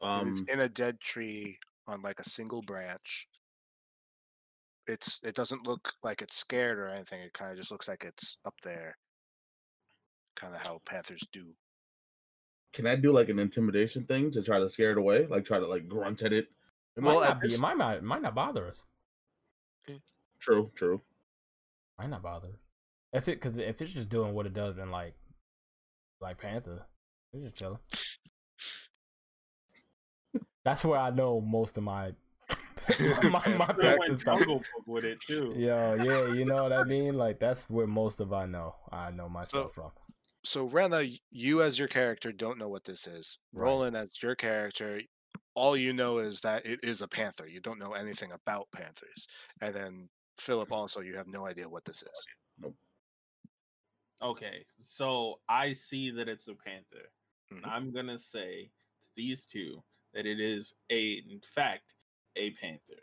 Um, it's in a dead tree on like a single branch. It's it doesn't look like it's scared or anything. It kind of just looks like it's up there. Kind of how panthers do. can I do like an intimidation thing to try to scare it away? Like try to like grunt at it. It might at not be. It might not. It might not bother us. Eh, true, true. Might not bother. If it, cause if it's just doing what it does in like, like Panther, it's just chilling. That's where I know most of my my, my Yeah, Panther went stuff. Jungle Book with it too. Yeah, yeah, you know what I mean. Like that's where most of I know. I know myself So- from. So Rena, you as your character don't know what this is. Right. Roland as your character, all you know is that it is a panther. You don't know anything about panthers. And then Philip also, you have no idea what this is. Okay. So I see that it's a panther. Mhm. I'm gonna say to these two that it is a in fact a panther.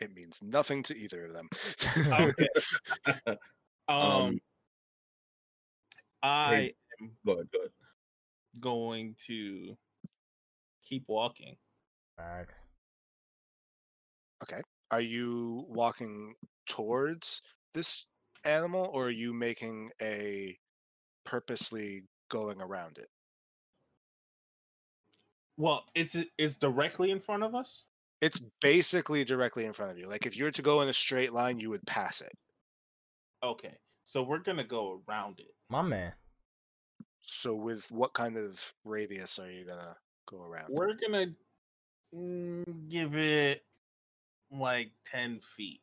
It means nothing to either of them. Okay. Um, Um, I am Go ahead, go ahead. Going to keep walking. Facts. Okay. Are you walking towards this animal, or are you making a purposely going around it? Well, it's it's directly in front of us. It's basically directly in front of you. Like if you were to go in a straight line, you would pass it. Okay, so we're gonna go around it. My man. So with what kind of radius are you gonna go around? We're gonna mm, give it like ten feet.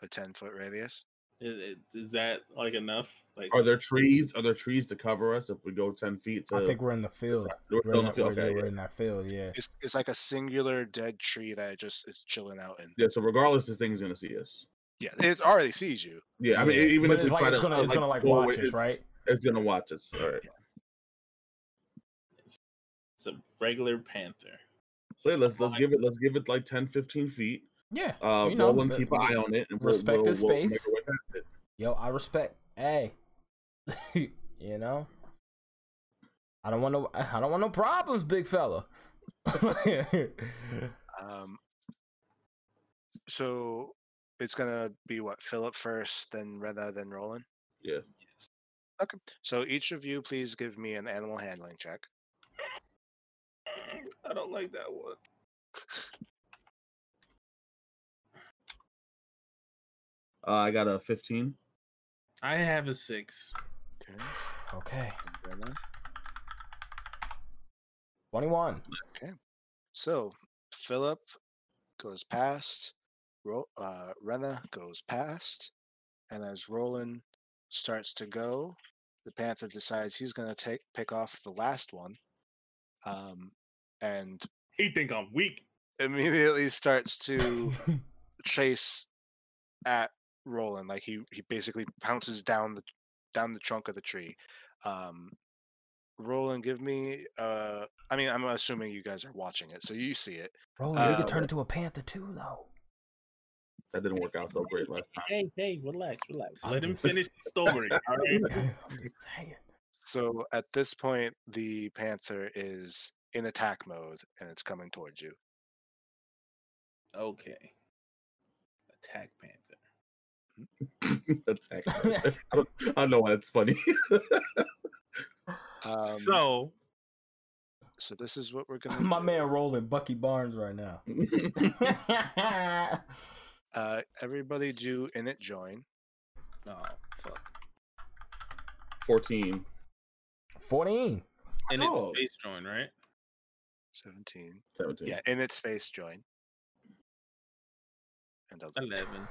A ten foot radius? Is, is- is that like enough? Like, Are there trees? Are there trees to cover us if we go ten feet? To, I think we're in the field. we're We're in, in the field. we're- Okay, yeah, we're yeah. in that field, yeah. It's it's like a singular dead tree that just is chilling out in. yeah. So regardless, this thing's gonna see us. Yeah, it already sees you. Yeah, I mean, Yeah. even But if it's like try it's to, gonna uh, it's gonna like watch us, right? It's gonna watch us. All right. it's a regular panther. So yeah, let's let's give it let's give it like 10, 15 feet. Yeah. Uh, you know, roll and keep an eye on it, and respect we'll, the we'll make space. our way it. Yo, I respect. Hey, you know, I don't want no. I don't want no problems, big fella. Um, so it's gonna be what Philip first, then Rena, then Roland. Yeah. Okay. So each of you, please give me an animal handling check. I don't like that one. Uh, I got a fifteen. I have a six. Okay. okay, and Rena. twenty-one. So Philip goes past. Ro- uh, Rena goes past, and as Roland starts to go, the panther decides he's gonna take pick off the last one, um, and He think I'm weak. immediately starts to chase at Roland. Like he he basically pounces down the down the trunk of the tree. Um, Roland, give me. Uh, I mean, I'm assuming you guys are watching it, so you see it. Bro, you Uh, could turn into a panther too, though. That didn't work out so great last time. Hey, hey, relax, relax. Let him finish the story. All right. I'm just saying. So at this point, the panther is in attack mode and it's coming towards you. Okay. Attack panther. That's actually, I, don't, I don't know why that's funny. Um, so so this is what we're gonna. My do. man rolling Bucky Barnes right now. Uh, everybody do init join. oh fuck. Fourteen. Fourteen. And Oh. it's space join, right? Seventeen. Seventeen. Yeah, init space join. And I'll do it. Eleven.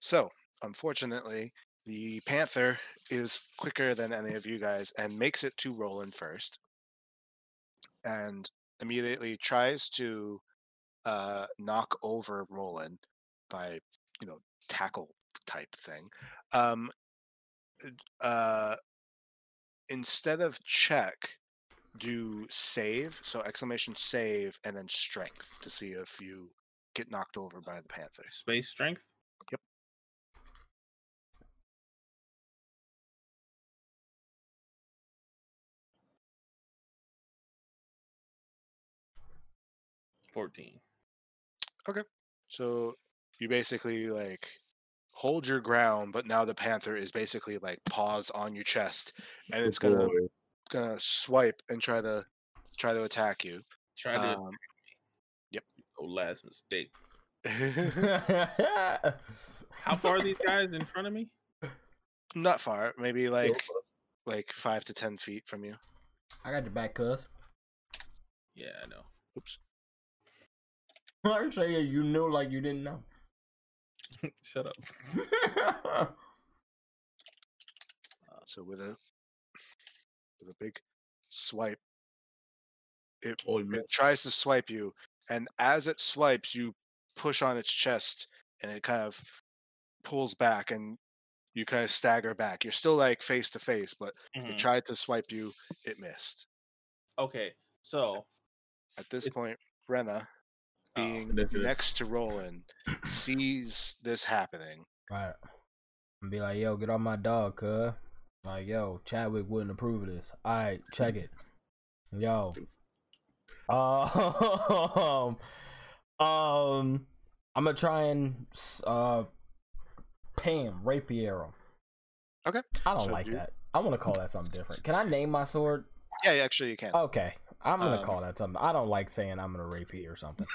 So, unfortunately, the Panther is quicker than any of you guys and makes it to Roland first. And immediately tries to uh, knock over Roland by, you know, tackle type thing. Um, uh, instead of check, do save. So, exclamation save and then strength to see if you get knocked over by the Panther. Space strength. Yep. Fourteen. Okay. So you basically like hold your ground, but now the panther is basically like paws on your chest, and it's gonna boy. gonna swipe and try to try to attack you. Try to Um, oh, last mistake. How far are these guys in front of me? not far, maybe Yeah, like like five to ten feet from you. I got your back, cuz. Yeah, I know. Oops. I'm saying you knew like you didn't know. Shut up. So with a with a big swipe, it Oh, it tries to swipe you, and as it swipes, you push on its chest, and it kind of pulls back, and you kind of stagger back. You're still like face to face, but it Mhm. tried to swipe you. It missed. Okay, so At this It's- point, Rena, being Initiative. next to Roland, sees this happening. right. And be like, yo, get off my dog, cuz. Like, yo, Chadwick wouldn't approve of this. Alright, check it. Yo, Um, um, I'm gonna try and uh, Pam rapier him. Okay, I don't so like you- that. I want to call that something different. Can I name my sword? Yeah, actually, you can. Okay, I'm gonna Um, call that something. I don't like saying I'm gonna rapier or something.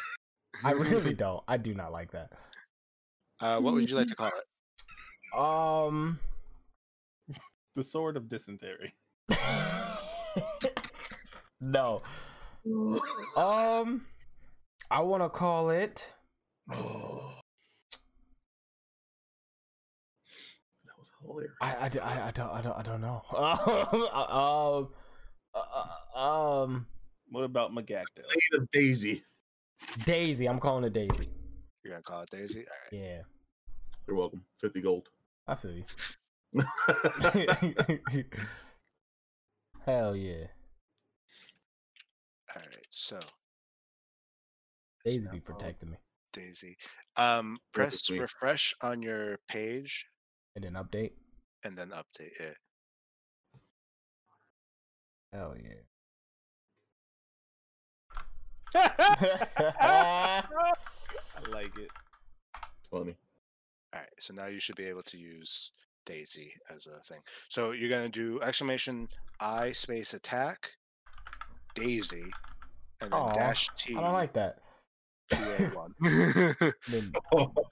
I really don't. I do not like that. Uh, what would you like to call it? Um, The sword of dysentery. no. Um, I want to call it. That was hilarious. I, I, I, I don't I don't I don't know. um, uh, uh, um, What about Magacto? Blade of Daisy. Daisy. I'm calling it Daisy. You're gonna call it Daisy. All right. Yeah, You're welcome. Fifty gold. I feel you. Hell yeah, All right. So Daisy now be protecting me. Daisy. Um, press refresh on your page And then update. and then update it. Hell yeah. I like it. Funny. All right. So now you should be able to use Daisy as a thing. So you're gonna do exclamation I space attack Daisy and then Aw, dash T I don't like that. PA one. Then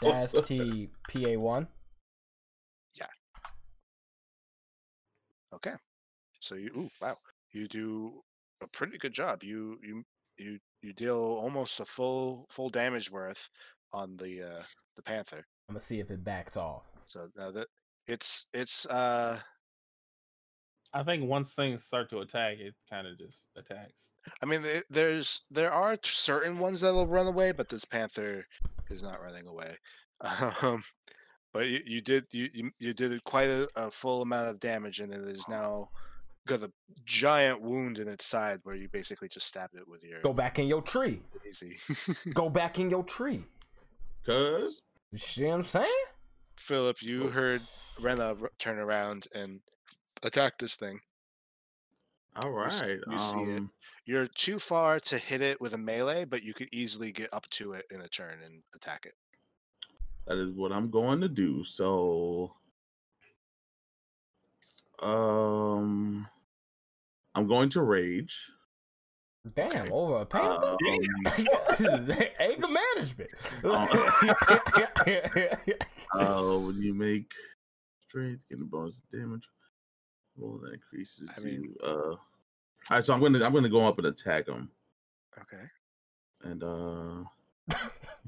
dash T P A one. Yeah. Okay. So you ooh wow you do a pretty good job. You you you you deal almost a full full damage worth on the uh the panther. I'm gonna see if it backs off. So now that it's it's uh I think once things start to attack, it kind of just attacks. I mean there's there are certain ones that'll run away, but this panther is not running away. Um but you, you did you, you you did quite a, a full amount of damage and it is now got a giant wound in its side where you basically just stabbed it with your Go back in your tree. easy. Go back in your tree. Cause You see what I'm saying? Philip, you heard Rena r- turn around and attack this thing. All right. s- right. you see it. um, You're too far to hit it with a melee, but you could easily get up to it in a turn and attack it. That is what I'm going to do. So, um, I'm going to rage. Damn, over a panther. Um, Anger management. uh, when you make strength, get a bonus damage. Well, that increases I mean- you. Uh, all right, so I'm gonna I'm gonna go up and attack him, Okay. and uh,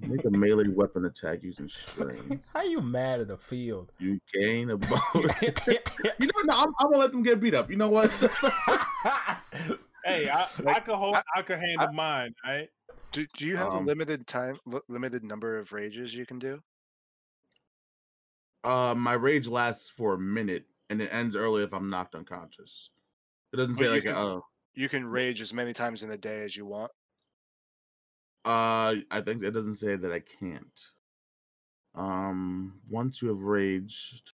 make a melee weapon attack using strength. How you mad at the field? You gain a bonus. you know, no, I'm, I'm gonna let them get beat up. You know what? Hey, I, I Like, could hold, I- I, could handle mine. Right? Do, do you have Um, a limited time, li- limited number of rages you can do? Uh, my rage lasts for a minute, and it ends early if I'm knocked unconscious. It doesn't say you like can- uh You can rage as many times in a day as you want. Uh I think it doesn't say that I can't. Um, once you have raged,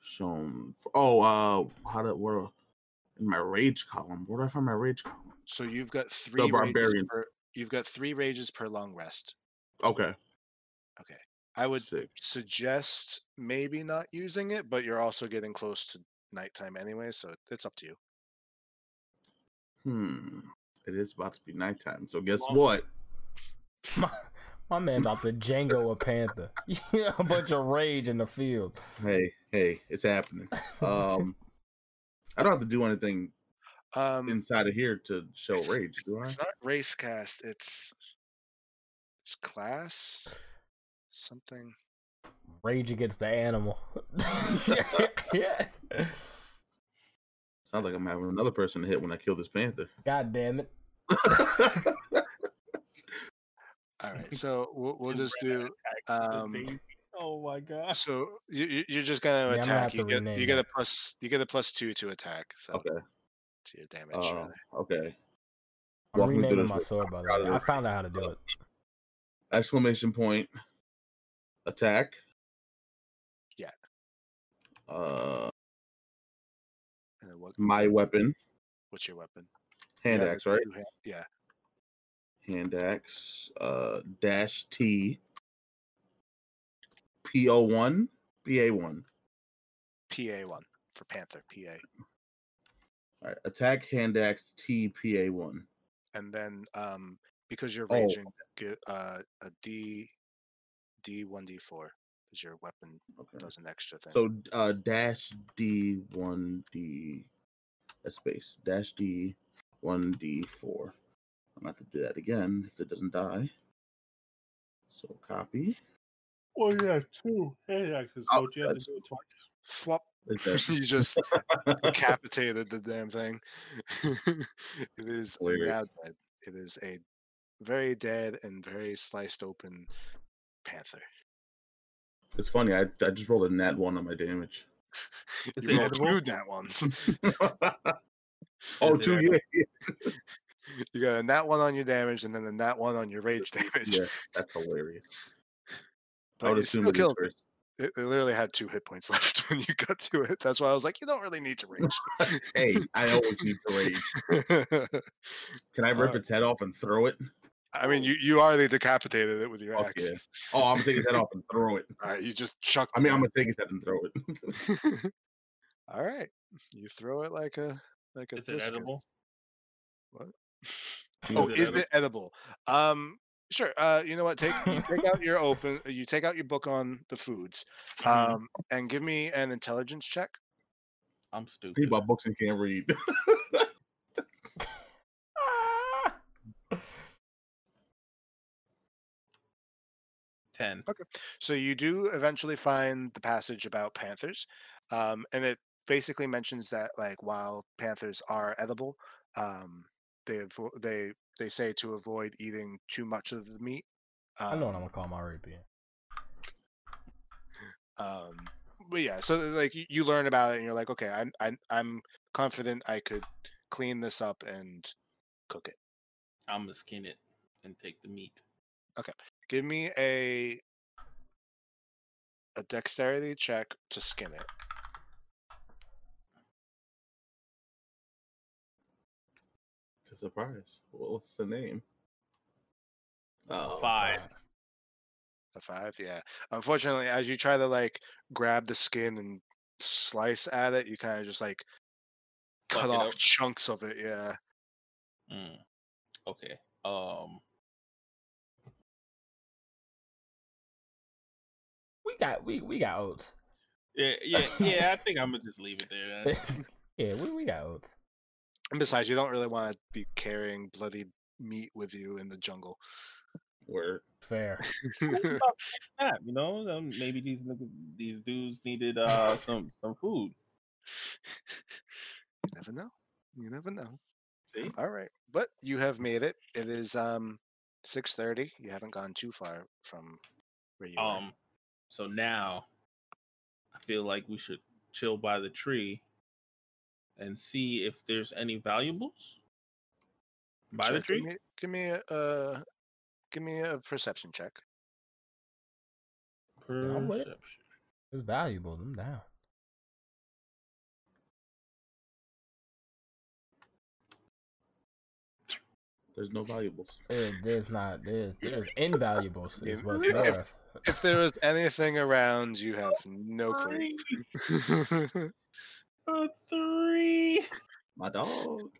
shown. Oh, uh, how did where in my rage column? Where do I find my rage column? So you've got three rages barbarian. per, you've got three rages per long rest. Okay, Okay. I would sick. suggest maybe not using it, but you're also getting close to nighttime anyway, so it's up to you. Hmm. It is about to be nighttime, so guess Well- what? my, my man about to Django a panther. Yeah, a bunch of rage in the field. Hey, hey, it's happening. Um, I don't have to do anything Um, inside of here to show rage, do I? it's not race cast. It's it's class something. Rage against the animal. yeah. Sounds like I'm having another person to hit when I kill this panther. God damn it. All right, so we'll, we'll just Rena do. um, Oh my god. So you, you- you're just gonna Yeah, I'm gonna attack. You get rename you get a plus you get a plus two to attack. So okay. to your damage. Uh, okay. I'm Walk through renaming my sword by quick. the way. I found out how to do it. Exclamation point. Attack. Yeah. Uh, And then what? my weapon. What's your weapon? Hand axe, right? two-hand- Yeah. hand axe, uh, dash T, PO one, PA one. PA one for Panther. PA, All right, attack hand axe T PA one. and then um because you're Oh. raging, get uh, a D D one D four because your weapon Okay. does an extra thing. So uh dash D one D a space dash D one D four. I'm gonna have to do that again if it doesn't die. So copy. Well, yeah, two hand axes. Oh, Don't you have to do it twice? Flop. Is that you just decapitated the damn thing. it is Hilarious. now dead. It is a very dead and very sliced open panther. It's funny, I I just rolled a nat one on my damage. Is You rolled edible? two nat ones. oh, it two yeah, yeah, you got a nat one on your damage and then a nat one on your rage damage. yeah, that's hilarious. I would assume still it is killed it. first. It, it literally had two hit points left when you got to it. That's why I was like, you don't really need to rage. Hey, I always need to rage. Can I rip Alright. its head off and throw it? I mean, you, you already decapitated it with your Fuck axe. yeah. Oh, I'm gonna take his head off and throw it. All right, you just chucked. I mean, I'm gonna take his head and throw it. All right, you throw it like a like a. Is it edible? What? Oh, is, it is it edible? Um, sure. Uh, you know what? Take you take out your open. You take out your book on the foods, Mhm. um, and give me an intelligence check. I'm stupid. He stupid. bought books and can't read. Ten. Okay. So you do eventually find the passage about panthers, um, and it basically mentions that like while panthers are edible, um, they avo- they they say to avoid eating too much of the meat. I know what I'm Um, gonna call my rapier. um but yeah so like you, learn about it and you're like okay I'm, I'm i'm confident i could clean this up and cook it I'm gonna skin it and take the meat. Give me a a dexterity check to skin it It's a surprise. What's the name? It's a Oh, five. a five yeah unfortunately as you try to like grab the skin and slice at it you kind of just like cut it off chunks of it yeah Mm. Okay. Um. Got we we got oats. Yeah. Yeah. Yeah. I think I'm gonna just leave it there. Yeah, we, we got oats. and besides you don't really want to be carrying bloody meat with you in the jungle Word. Fair. Yeah, you know, um, maybe these these dudes needed uh some some food. you never know you never know See? All right, but you have made it. It is um six thirty. You haven't gone too far from where you were. So now, I feel like we should chill by the tree and see if there's any valuables by Sure, the tree. Give me, give me a uh, give me a perception check. I'm with it. Perception. It's valuable. Them down. There's no valuables. There, there's not there, there's invaluables. Is what's if- there. If there was anything around, you have no clue. A three. My dog.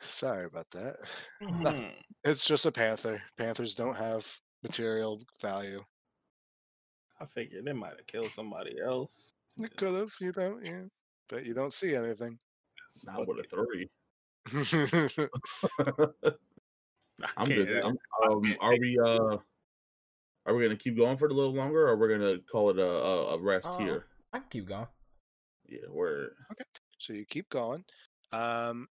Sorry about that. Mhm. It's just a panther. Panthers don't have material value. I figured they might have killed somebody else. They could have, you know, yeah, but you don't see anything. Just Not fuck with a three. I I'm good. I- I'm, um, are we uh are we gonna keep going for a little longer or we're gonna call it a a, a rest Uh, here? I can keep going. Yeah, we're okay. So you keep going. Um,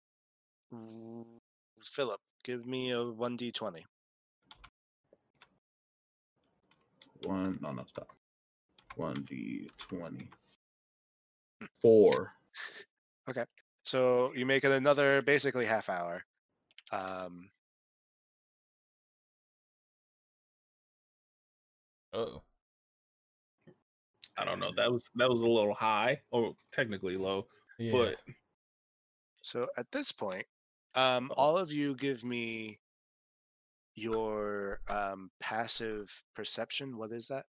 Philip, give me a one d twenty. one no no stop. One D twenty. Four. So you make it another basically half hour. Um, Oh, I don't know. That was that was a little high, or technically low, yeah. but So at this point, Um, Oh. all of you give me your um passive perception. What is that?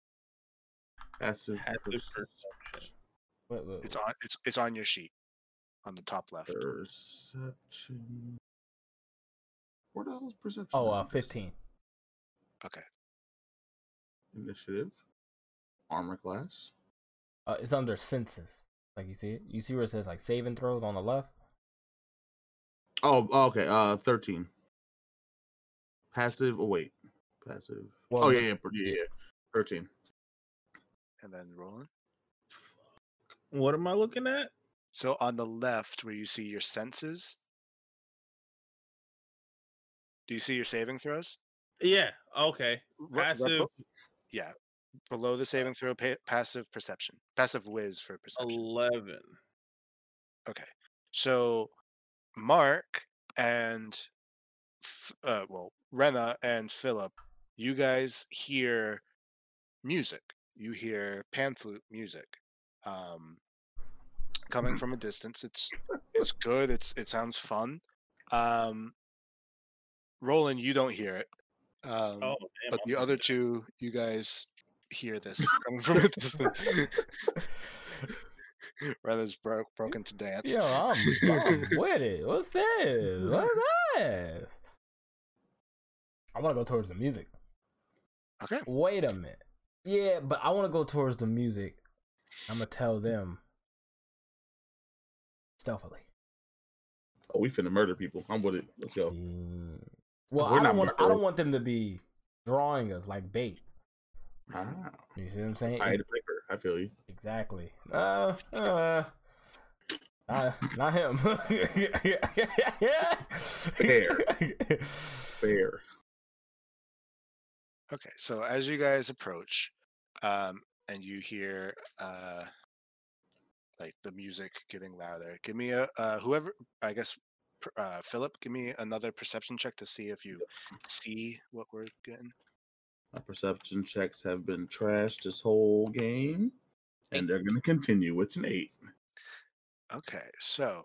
Passive Passive perception. perception. Wait, wait, It's on. It's it's on your sheet, on the top left. Perception. Where the hell is perception? Oh, uh, 15. Okay. Initiative. Armor class. Uh, it's under senses. Like you see it? You see where it says like saving throws on the left? Oh, oh, okay. Uh, thirteen. Passive. Oh wait, passive. Well, oh yeah, yeah, yeah, yeah. Thirteen. And then rolling. What am I looking at? So on the left, where you see your senses, do you see your saving throws? Yeah. Okay. Passive yeah, below the saving throw, pa- passive perception, passive whiz for perception. eleven. Okay, so Mark and F- uh, well, Rena and Philip, you guys hear music. You hear pan flute music, um, coming from a distance. It's it's good. It's it sounds fun. Um, Roland, you don't hear it, um, Oh, damn, but I'm the other missing two, you guys hear this coming from a distance. Rena's broke broken to dance. Yo, I'm, I'm with it. What's this? What's this? I want to go towards the music. Okay. Wait a minute. Yeah, but I want to go towards the music. I'm gonna tell them stealthily. Oh, we finna murder people. I'm with it. Let's go. Mm. Well, We're I don't want. I don't want them to be drawing us like bait. Ah, You see what I'm saying? I had a paper. I feel you. Exactly. Uh, uh, not, not him. Fair. Fair. Okay, so as you guys approach, um, and you hear uh, like the music getting louder, give me a uh, whoever. I guess uh, Philip, give me another perception check to see if you see what we're getting. My perception checks have been trashed this whole game, and they're gonna continue. It's an eight. Okay, so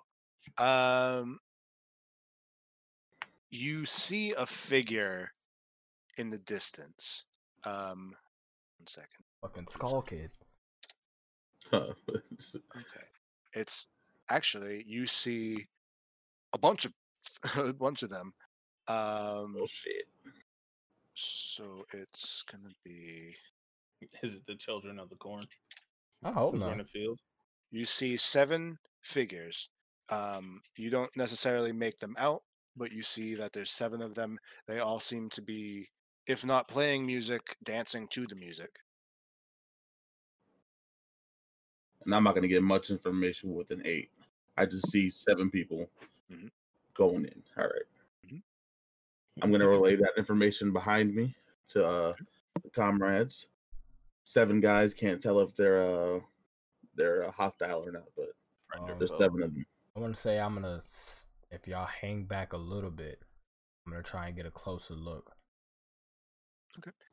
um, you see a figure in the distance. Um, one second. Fucking skull kid. Huh. Okay. It's actually you see a bunch of a bunch of them. Um oh shit. so it's gonna be Is it the children of the corn? I hope Who's not. in the field? you see seven figures. Um you don't necessarily make them out, but you see that there's seven of them. They all seem to be if not playing music, dancing to the music. And I'm not gonna get much information with an eight. I just see seven people Mhm. going in. All right. Mhm. I'm gonna relay that information behind me to uh the comrades. Seven guys can't tell if they're uh they're uh, hostile or not, but Friend or Um, there's foe? seven of them. I want to say I'm gonna. If y'all hang back a little bit, I'm gonna try and get a closer look.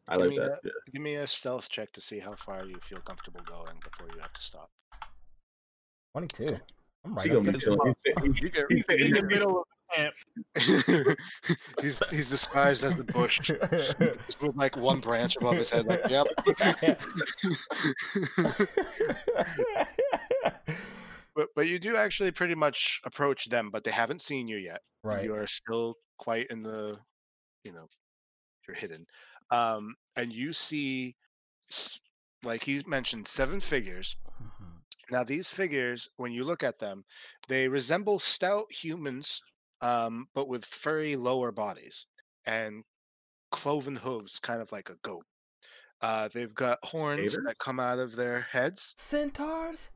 I Give like me that. Yeah. Give me a stealth check to see how far you feel comfortable going before you have to stop. Twenty-two. I'm right She up gonna be there. chilling. He's sitting- You get- he's in the middle of the camp. he's he's disguised as the bush, just with like one branch above his head. Like, yep. but but you do actually pretty much approach them, but they haven't seen you yet. right. You are still quite in the, you know, you're hidden. Um, and you see, like he mentioned, seven figures. Mhm. Now, these figures, when you look at them, they resemble stout humans, um, but with furry lower bodies and cloven hooves, kind of like a goat. Uh, they've got horns Gators? that come out of their heads. Centaurs.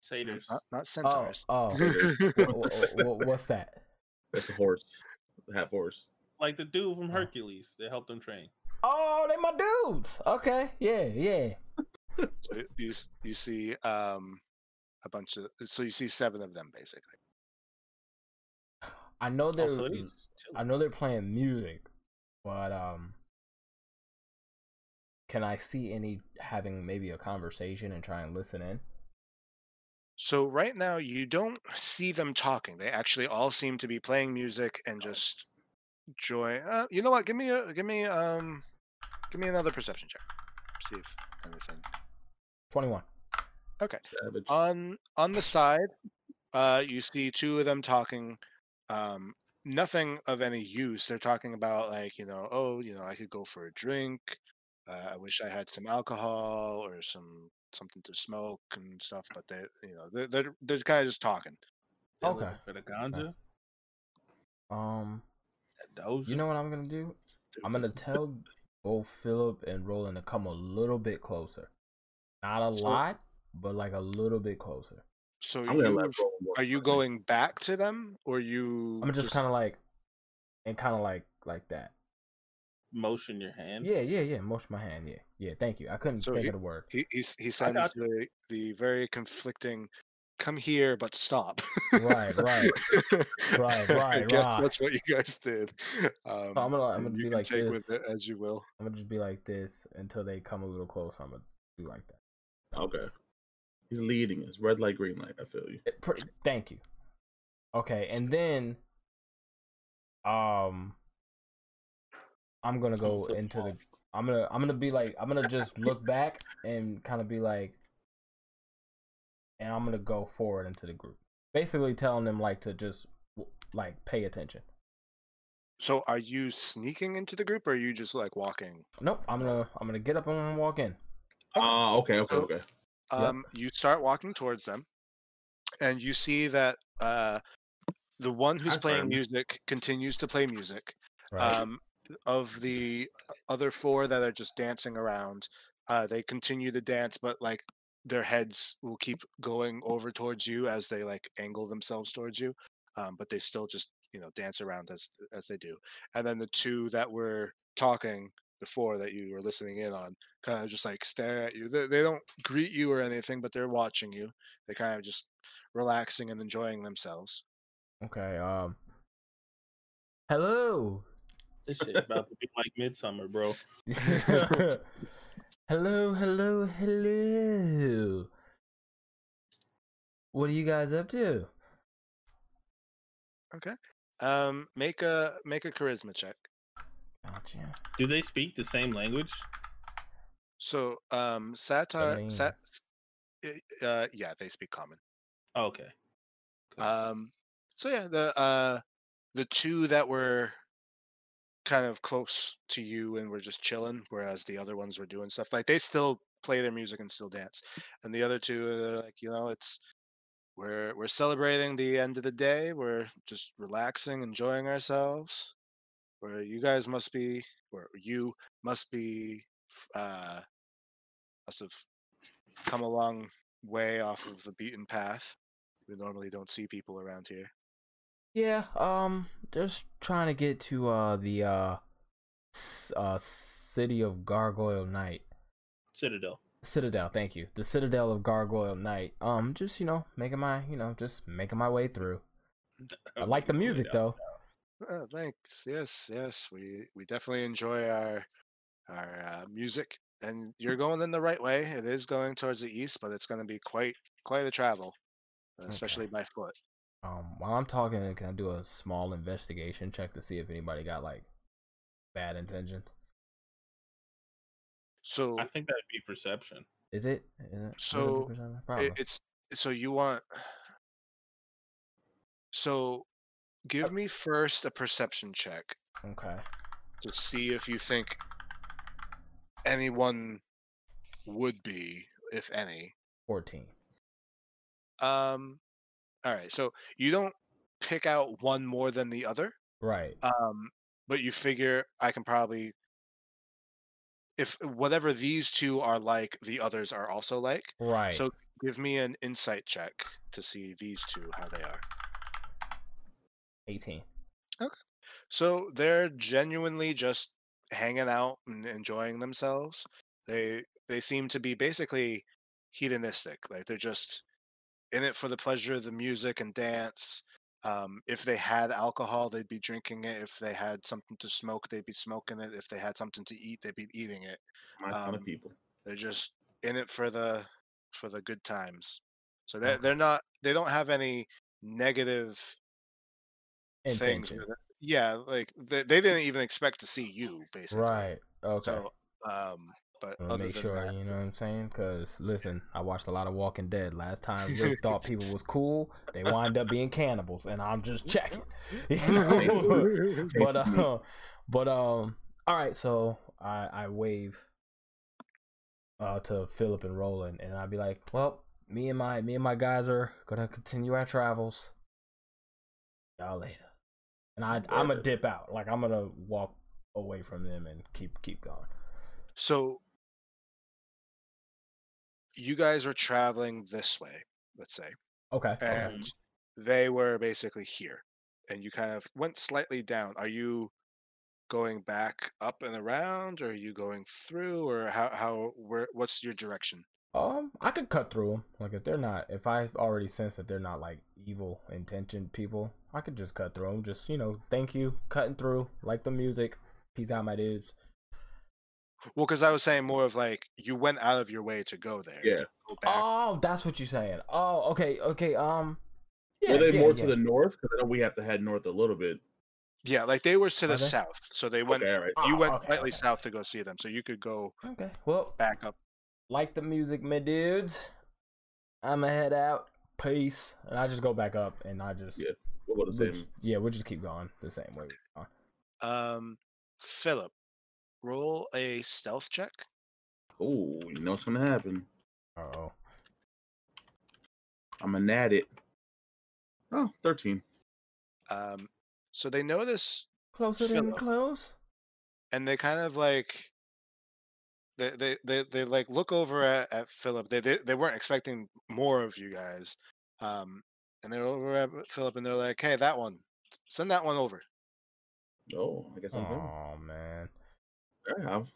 Satyrs. Not, not Oh, centaurs. oh. Wha- wha- wha- what's that? That's a horse. Half horse. Like the dude Oh. from Hercules. They helped him train. Oh, they my dudes. Okay, yeah, yeah. So you you see um, a bunch of so you see seven of them basically. I know they're. Also, I know they're playing music, but um, can I see any having maybe a conversation and try and listen in? So right now you don't see them talking. They actually all seem to be playing music and just joy. Uh, you know what? Give me a give me um give me another perception check. See if anything. 21. Savage. On on the side, uh, you see two of them talking. Um, nothing of any use. They're talking about like you know, oh, you know, I could go for a drink. Uh, I wish I had some alcohol or some something to smoke and stuff. But they, you know, they're they're, they're kind of just talking. They're Okay. For the ganja. Um, That doja. you know what I'm gonna do? I'm gonna tell both Philip and Roland to come a little bit closer. Not a So- lot, but like a little bit closer. So you, let Roland are you going back to them or you? I'm just kind of like, and kind of like like that. motion your hand. Yeah, yeah, yeah. Motion my hand. Yeah, yeah. Thank you. I couldn't So think he- of the word. He he, s- he sends the the very conflicting. Come here, but stop. Right, right. Right, right, right. that's what you guys did. Um, I'm gonna- I'm gonna you be can like take with this. it as you will. I'm gonna just be like this until they come a little closer. I'm gonna do like that. Okay. He's leading us. Red light, green light. I feel you. It pr- Thank you. Okay, and then, um, I'm gonna go into the. I'm gonna I'm gonna be like I'm gonna just look back and kind of be like, and I'm gonna go forward into the group, basically telling them like to just like pay attention. So, are you sneaking into the group, or are you just like walking? Nope, I'm gonna I'm gonna get up and I'm gonna walk in. Ah, okay, okay, So- okay. Yep. Um, you start walking towards them, and you see that uh, the one who's Hi, playing friend. music continues to play music. Right. Um, of the other four that are just dancing around, uh, they continue to dance, but like their heads will keep going over towards you as they like angle themselves towards you. Um, but they still just you know dance around as as they do. And then the two that were talking before that you were listening in on kind of just like stare at you. They, they don't greet you or anything, but they're watching you. They're kind of just relaxing and enjoying themselves. okay. Um. Hello. This shit about to be like midsummer, bro. hello, hello, hello. What are you guys up to? Okay. Um, make a make a charisma check. Gotcha. Do they speak the same language? So, um, satyr, mean? sat, uh, yeah, they speak common. Oh, okay. Cool. Um, so yeah, the uh, the two that were kind of close to you and were just chilling, whereas the other ones were doing stuff like they still play their music and still dance, and the other two are like, you know, it's we're we're celebrating the end of the day. We're just relaxing, enjoying ourselves. Where you guys must be, or you must be, uh, must have come a long way off of the beaten path. We normally don't see people around here. Yeah, um, just trying to get to uh the uh, s- uh city of Gargoyle Knight. Citadel. Citadel, thank you. The Citadel of Gargoyle Knight. Um, just you know, making my you know, just making my way through. I like the music though. Uh, thanks. Yes, yes. We we definitely enjoy our our uh, music, and you're going in the right way. It is going towards the east, but it's going to be quite quite a travel, uh, especially by foot. Um, while I'm talking, can I do a small investigation check to see if anybody got like bad intentions? So I think that'd be perception. Is it? Is it? So, it, it's so you want. So, give me first a perception check okay. to see if you think anyone would be, if any. Fourteen. Um, all right. So you don't pick out one more than the other. Right. Um, but you figure I can probably, if whatever these two are like, the others are also like. right. So give me an insight check to see these two how they are. eighteen. Okay. So they're genuinely just hanging out and enjoying themselves. They they seem to be basically hedonistic. Like they're just in it for the pleasure of the music and dance. Um, if they had alcohol, they'd be drinking it. If they had something to smoke, they'd be smoking it. If they had something to eat, they'd be eating it. My Um, of people. They're just in it for the for the good times. So they're they're not they don't have any negative things. Intention. it. Yeah, like they, they didn't even expect to see you basically. Right. Okay. So um, but make than sure, that, you know what I'm saying? Because listen, I watched a lot of Walking Dead. Last time Rick thought people was cool, they wind up being cannibals, and I'm just checking. You know? but uh, but um, all right. So I I wave uh to Philip and Roland, and I'd be like, well, me and my me and my guys are gonna continue our travels. Y'all later. And I I'm gonna dip out. Like I'm gonna walk away from them and keep keep going. So you guys are traveling this way, let's say, Okay. okay. and they were basically here, and you kind of went slightly down. Are you going back up and around, or are you going through, or how how where what's your direction? Um, I could cut through them. Like if they're not, if I've already sensed that they're not like evil intentioned people, I could just cut through them. Just you know, thank you, cutting through. Like the music. Peace out, my dudes. Well, because I was saying more of like you went out of your way to go there. Yeah. Go. Oh, that's what you're saying. Oh, okay, okay. Um, yeah, Were they yeah, more yeah. to the north? Because I know we have to head north a little bit. Yeah, like they were to the Are south, so they went. Okay, all right. You Oh, went okay, slightly okay. south to go see them, so you could go Okay, well, back up. like the music, my dudes. I'ma head out. Peace, and I just go back up, and I just Yeah, We'll go the we'll yeah, we'll just keep going the same way. we're. Um, Philip, roll a stealth check. Oh, you know what's gonna happen. Uh-oh. I'm gonna nat it. Oh, 13. Um, so they know this Closer than Philip. close. and they kind of like they they they, they like look over at, at Philip. They, they they weren't expecting more of you guys. Um, and they're over at Philip and they're like, "Hey, that one, send that one over." Oh, I guess I'm good. Oh man. I have.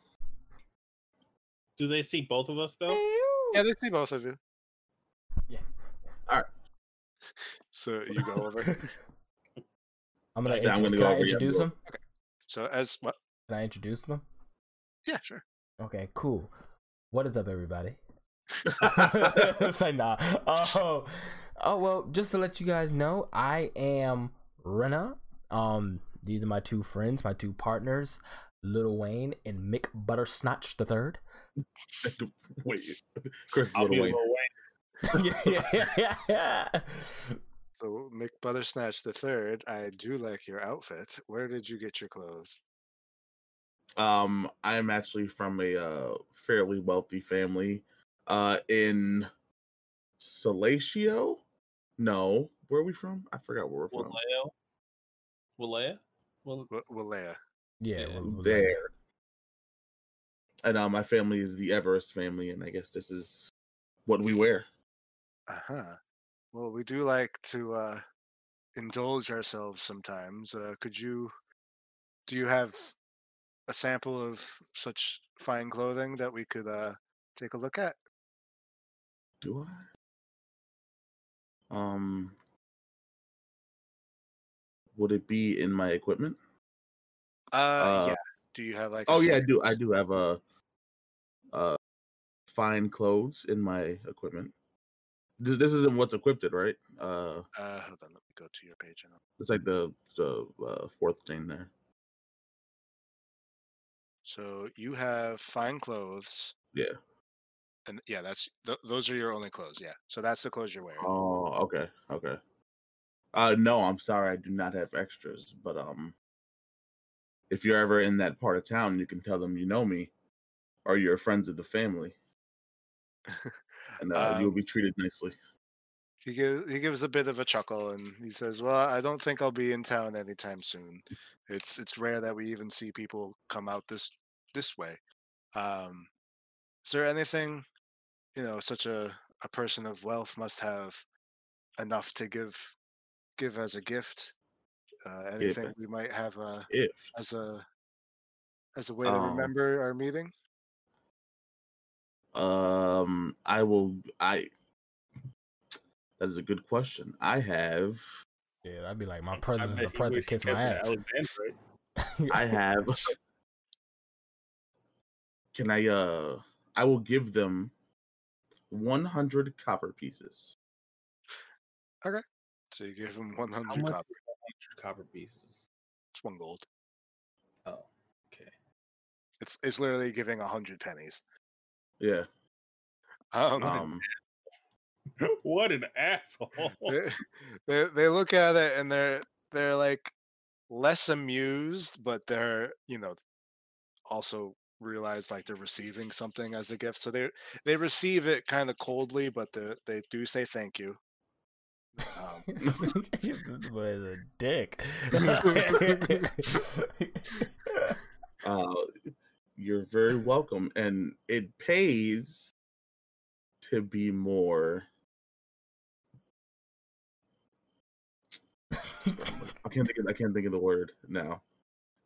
Do they see both of us though? Yeah, they see both of you. Yeah. All right. So you go over. I'm gonna, Yeah, I'm gonna go I over, introduce them. Okay. so as what? Can I introduce them? Yeah, sure. Okay, cool. What is up, everybody? Say nah. Oh, oh well. Just to let you guys know, I am Rena. Um, these are my two friends, my two partners, Little Wayne and Mick Buttersnatch the third. Wait, Chris I'll be Little Wayne. little Wayne. yeah, yeah, yeah, yeah. So Mick Buttersnatch the third, I do like your outfit. Where did you get your clothes? Um, I am actually from a uh, fairly wealthy family uh, in Salatio. No, where are we from? I forgot where we're from. Waleo. Walea? Well, Willea. Yeah, Yeah, we'll- we'll there. you- And uh, my family is the Everest family, and I guess this is what we wear. Uh huh. Well, we do like to uh, indulge ourselves sometimes. Uh, could you? Do you have a sample of such fine clothing that we could uh, take a look at? Do I? Um, would it be in my equipment? Uh, Uh, yeah. Do you have like? Oh yeah, I do. I do have a, uh, fine clothes in my equipment. This this isn't what's equipped, right? Uh, Uh, hold on. Let me go to your page. And it's like the the uh, fourth thing there. so you have fine clothes, Yeah. and yeah, that's th- those are your only clothes. Yeah. So that's the clothes you're wearing. Oh, okay, okay. Uh, no, I'm sorry, I do not have extras. But um, if you're ever in that part of town, you can tell them you know me, or you're friends of the family, and uh, you'll Um, be treated nicely. He gives he gives a bit of a chuckle and he says, "Well, I don't think I'll be in town anytime soon. It's it's rare that we even see people come out this this way. Um, is there anything, you know, such a a person of wealth must have enough to give give as a gift? Uh, anything as- we might have uh, If as a as a way to Um, remember our meeting? um, I will. I. That is a good question. I have. Yeah, that'd be like my president. The president present wished he kiss my kept ass. the I have. Can I? Uh, I will give them one hundred copper pieces. Okay. So you give them hundred copper. Is 100 copper pieces. It's one gold. Oh, okay. It's it's literally giving a hundred pennies. Yeah. Um, Um. what an asshole! they, they they look at it and they're they're like less amused, but they're you know also realize like they're receiving something as a gift. So they they receive it kind of coldly, but they they do say thank you. Um, was a dick. Uh, you're very welcome, and it pays to be more. I can't think. Of, I can't think of the word now.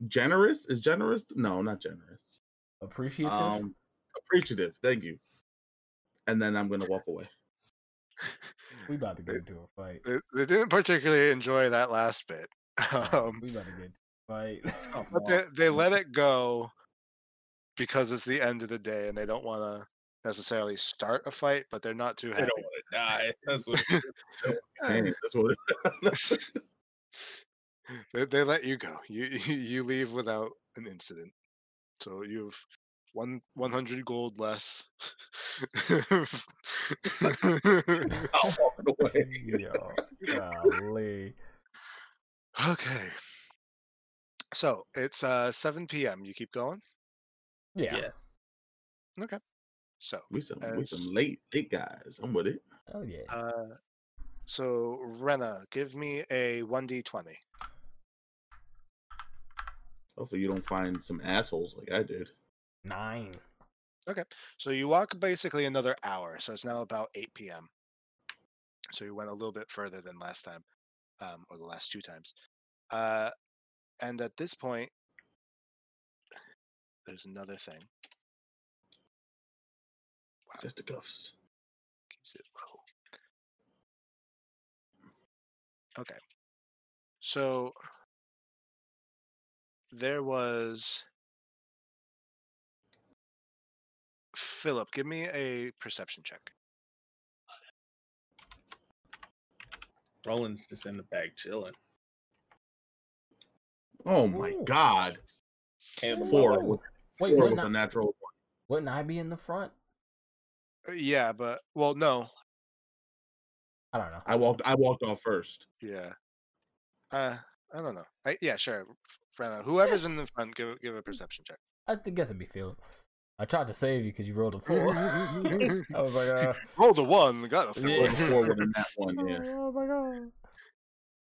Generous is generous. No, not generous. Appreciative. Um, appreciative. Thank you. And then I'm gonna walk away. We about to get into a fight. they, they didn't particularly enjoy that last bit. Um, we about to get into a fight. Come but they, they let it go because it's the end of the day and they don't want to necessarily start a fight, but they're not too happy. They happy. don't want to die. That's what. it is. Dang, that's what. they, they let you go. You you you leave without an incident. So you've one one hundred gold less. I'll walk away. Yo, golly. okay. So it's uh seven PM. You keep going? Yeah. Okay. So We some we some late late guys. I'm with it. Oh yeah. uh so Rena, give me a one D twenty. Hopefully you don't find some assholes like I did. Nine. Okay. So you walk basically another hour. So it's now about 8 p.m. So you went a little bit further than last time, um, or the last two times. Uh, and at this point, there's another thing. Wow, Fisticuffs. keeps it low. Okay. So there was Philip. Give me a perception check. Roland's just in the bag chilling. Oh my Ooh. god. Handle my Four with, Wait, four wouldn't with I, a natural wouldn't I be in the front? Uh, Yeah, but well, no. I don't know. I walked I walked off first. Yeah. Uh, I don't know. I, yeah, sure. F- Brenna, whoever's in the front, give give a perception check. I think guess it'd be Philip. I tried to save you because you rolled a four. I was like, uh, Rolled a one, got a four. Yeah. Four before with a nat one, yeah. I was like, oh.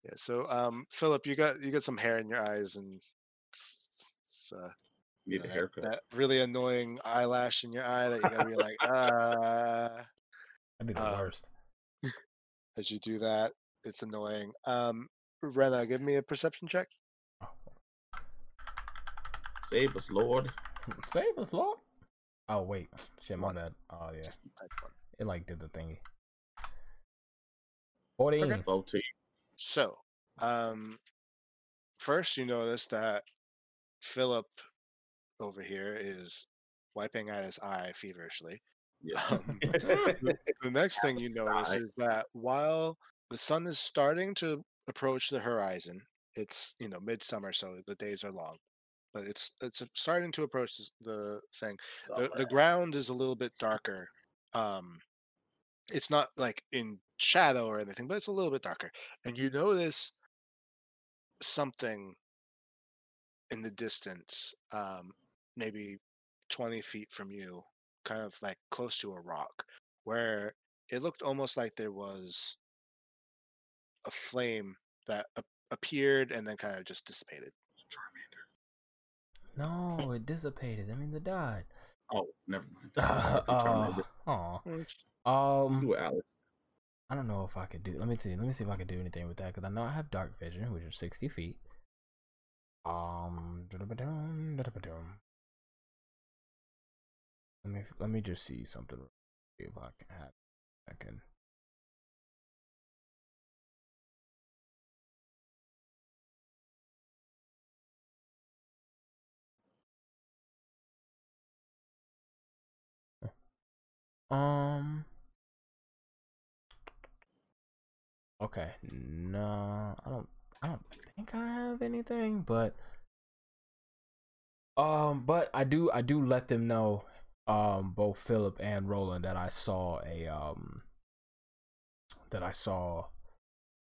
Yeah. So, um, Philip, you got you got some hair in your eyes, and it's, it's, uh, you Need know, a that- haircut. That, really annoying eyelash in your eye that you gotta be like, uh, That'd be the Um, worst. as you do that. It's annoying. Um, Rena, give me a perception check. Save us, Lord. Save us, Lord. Oh wait, shit, my One. bad. Oh yeah, Just type one. it like did the thingy. Fourteen. Vote So, um, first you notice that Philip over here is wiping at his eye feverishly. Yeah. Um, the, the next thing you notice eye. is that while the sun is starting to approach the horizon, it's you know midsummer, so the days are long, but it's it's starting to approach the thing. The, the ground is a little bit darker. Um, it's not like in shadow or anything, but it's a little bit darker, and you notice something in the distance, um, maybe twenty feet from you, kind of like close to a rock, where it looked almost like there was a flame that appeared and then kind of just dissipated. No, it dissipated. I mean, it died. Oh, never mind. Uh, Fucking Charmander. Mm, um, Do it, Alex. I don't know if I could do. Let me see. Let me see if I could do anything with that because I know I have dark vision, which is sixty feet. Um, da-da-ba-dum, da-da-ba-dum. let me let me just see something. See if I can have. I can. Um. Okay, no, I don't. I don't think I have anything, but um, but I do. I do let them know, um, both Philip and Roland that I saw a um, that I saw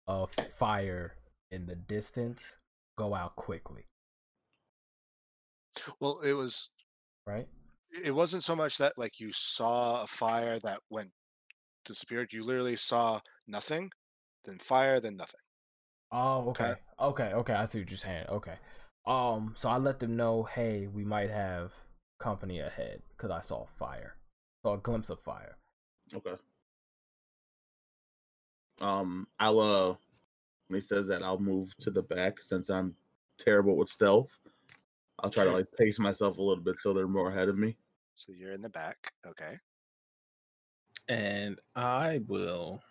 a fire in the distance go out quickly. Well, it was Right? It wasn't so much that like you saw a fire that went disappeared. You literally saw nothing, then fire, then nothing. Oh, Okay. okay. Okay, okay. I see what you're saying. Okay. Um, so I let them know, hey, we might have company ahead because I saw fire. Saw a glimpse of fire. Okay. Um, I'll uh, when he says that, I'll move to the back since I'm terrible with stealth. I'll try to like pace myself a little bit so they're more ahead of me. So you're in the back. Okay. And I will.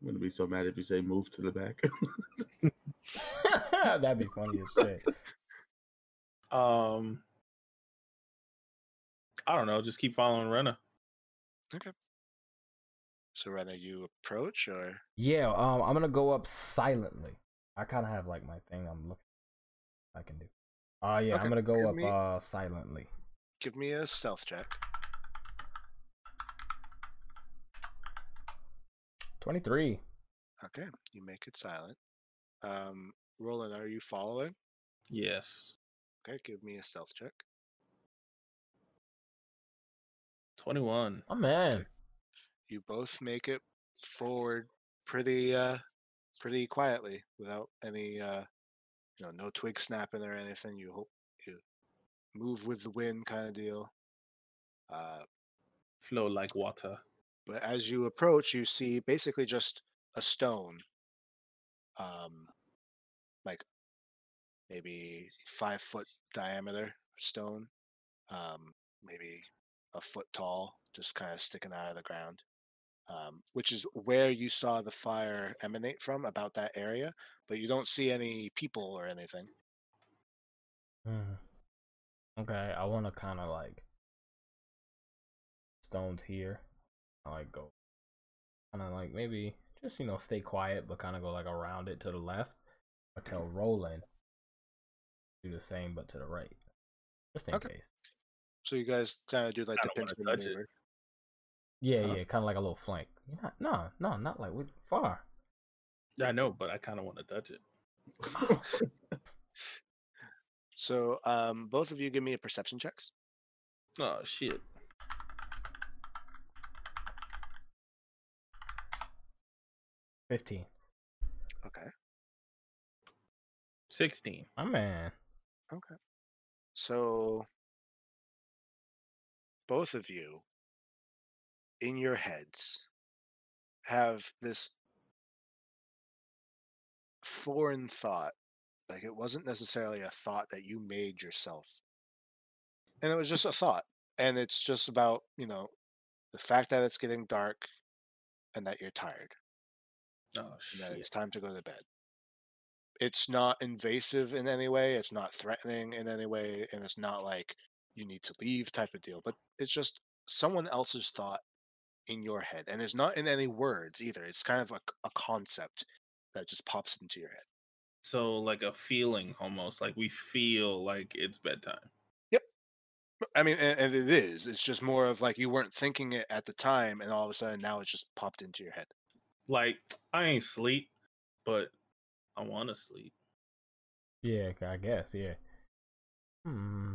I'm gonna be so mad if you say move to the back. That'd be funny as shit. Um, I don't know. Just keep following Rena. Okay. So rather you approach or Yeah, um, I'm gonna go up silently. I kind of have like my thing. I'm looking. I can do. Uh, yeah, Okay, I'm gonna go give up me- uh silently. give me a stealth check. Twenty three. Okay, you make it silent. Um, Roland, are you following? Yes. Okay, give me a stealth check. 21. Oh man. You both make it forward pretty uh pretty quietly without any uh you know no twig snapping or anything. You hope you move with the wind kind of deal. Uh, Flow like water. but as you approach, you see basically just a stone, um, like maybe five foot diameter stone, um, maybe a foot tall, just kind of sticking out of the ground. Um, which is where you saw the fire emanate from, about that area, but you don't see any people or anything. Hmm. Okay, I want to kind of like stones here. I like go kind of like maybe just you know stay quiet, but kind of go like around it to the left. Or tell Roland do the same, but to the right, just in Okay. case. So you guys kind of do like I the don't pincer maneuver. Yeah, Uh-huh. yeah, kind of like a little flank. You're not, no, no, not like we far. I know, but I kind of want to touch it. So um, both of you give me a perception checks. Oh, shit. Fifteen. Okay. 16. My man. Okay. So both of you in your heads have this foreign thought. Like it wasn't necessarily a thought that you made yourself. And it was just a thought. And it's just about, you know, the fact that it's getting dark and that you're tired. Oh, and that it's time to go to bed. It's not invasive in any way. It's not threatening in any way, and it's not like you need to leave type of deal. But it's just someone else's thought in your head, and it's not in any words either. It's kind of a, a concept that just pops into your head. So, like a feeling almost. Like we feel like it's bedtime. Yep. I mean, and, and it is. It's just more of like you weren't thinking it at the time, and all of a sudden now it's just popped into your head. Like, I ain't sleep, but I want to sleep. Yeah, I guess. Yeah. Hmm.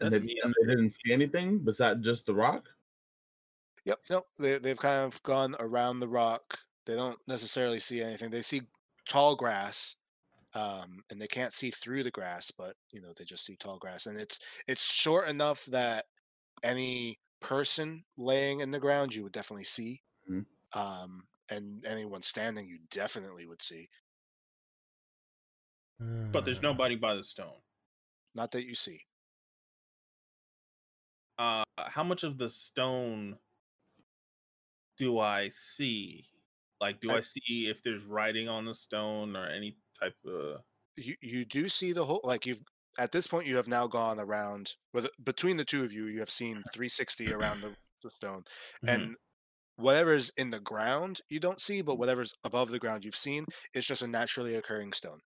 and, they, and they didn't see anything besides just the rock. Yep. No, they they've kind of gone around the rock. They don't necessarily see anything. They see tall grass, um, and they can't see through the grass, but you know they just see tall grass, and it's it's short enough that any person laying in the ground you would definitely see, Mhm. um, and anyone standing you definitely would see. But there's Hmm. nobody by the stone. Not that you see. Uh, how much of the stone do I see? Like, do I- I see if there's writing on the stone or any type of? You you do see the whole like you've at this point you have now gone around with between the two of you you have seen 360 around the, the stone Mhm. and whatever's in the ground you don't see, but whatever's above the ground you've seen. It's just a naturally occurring stone.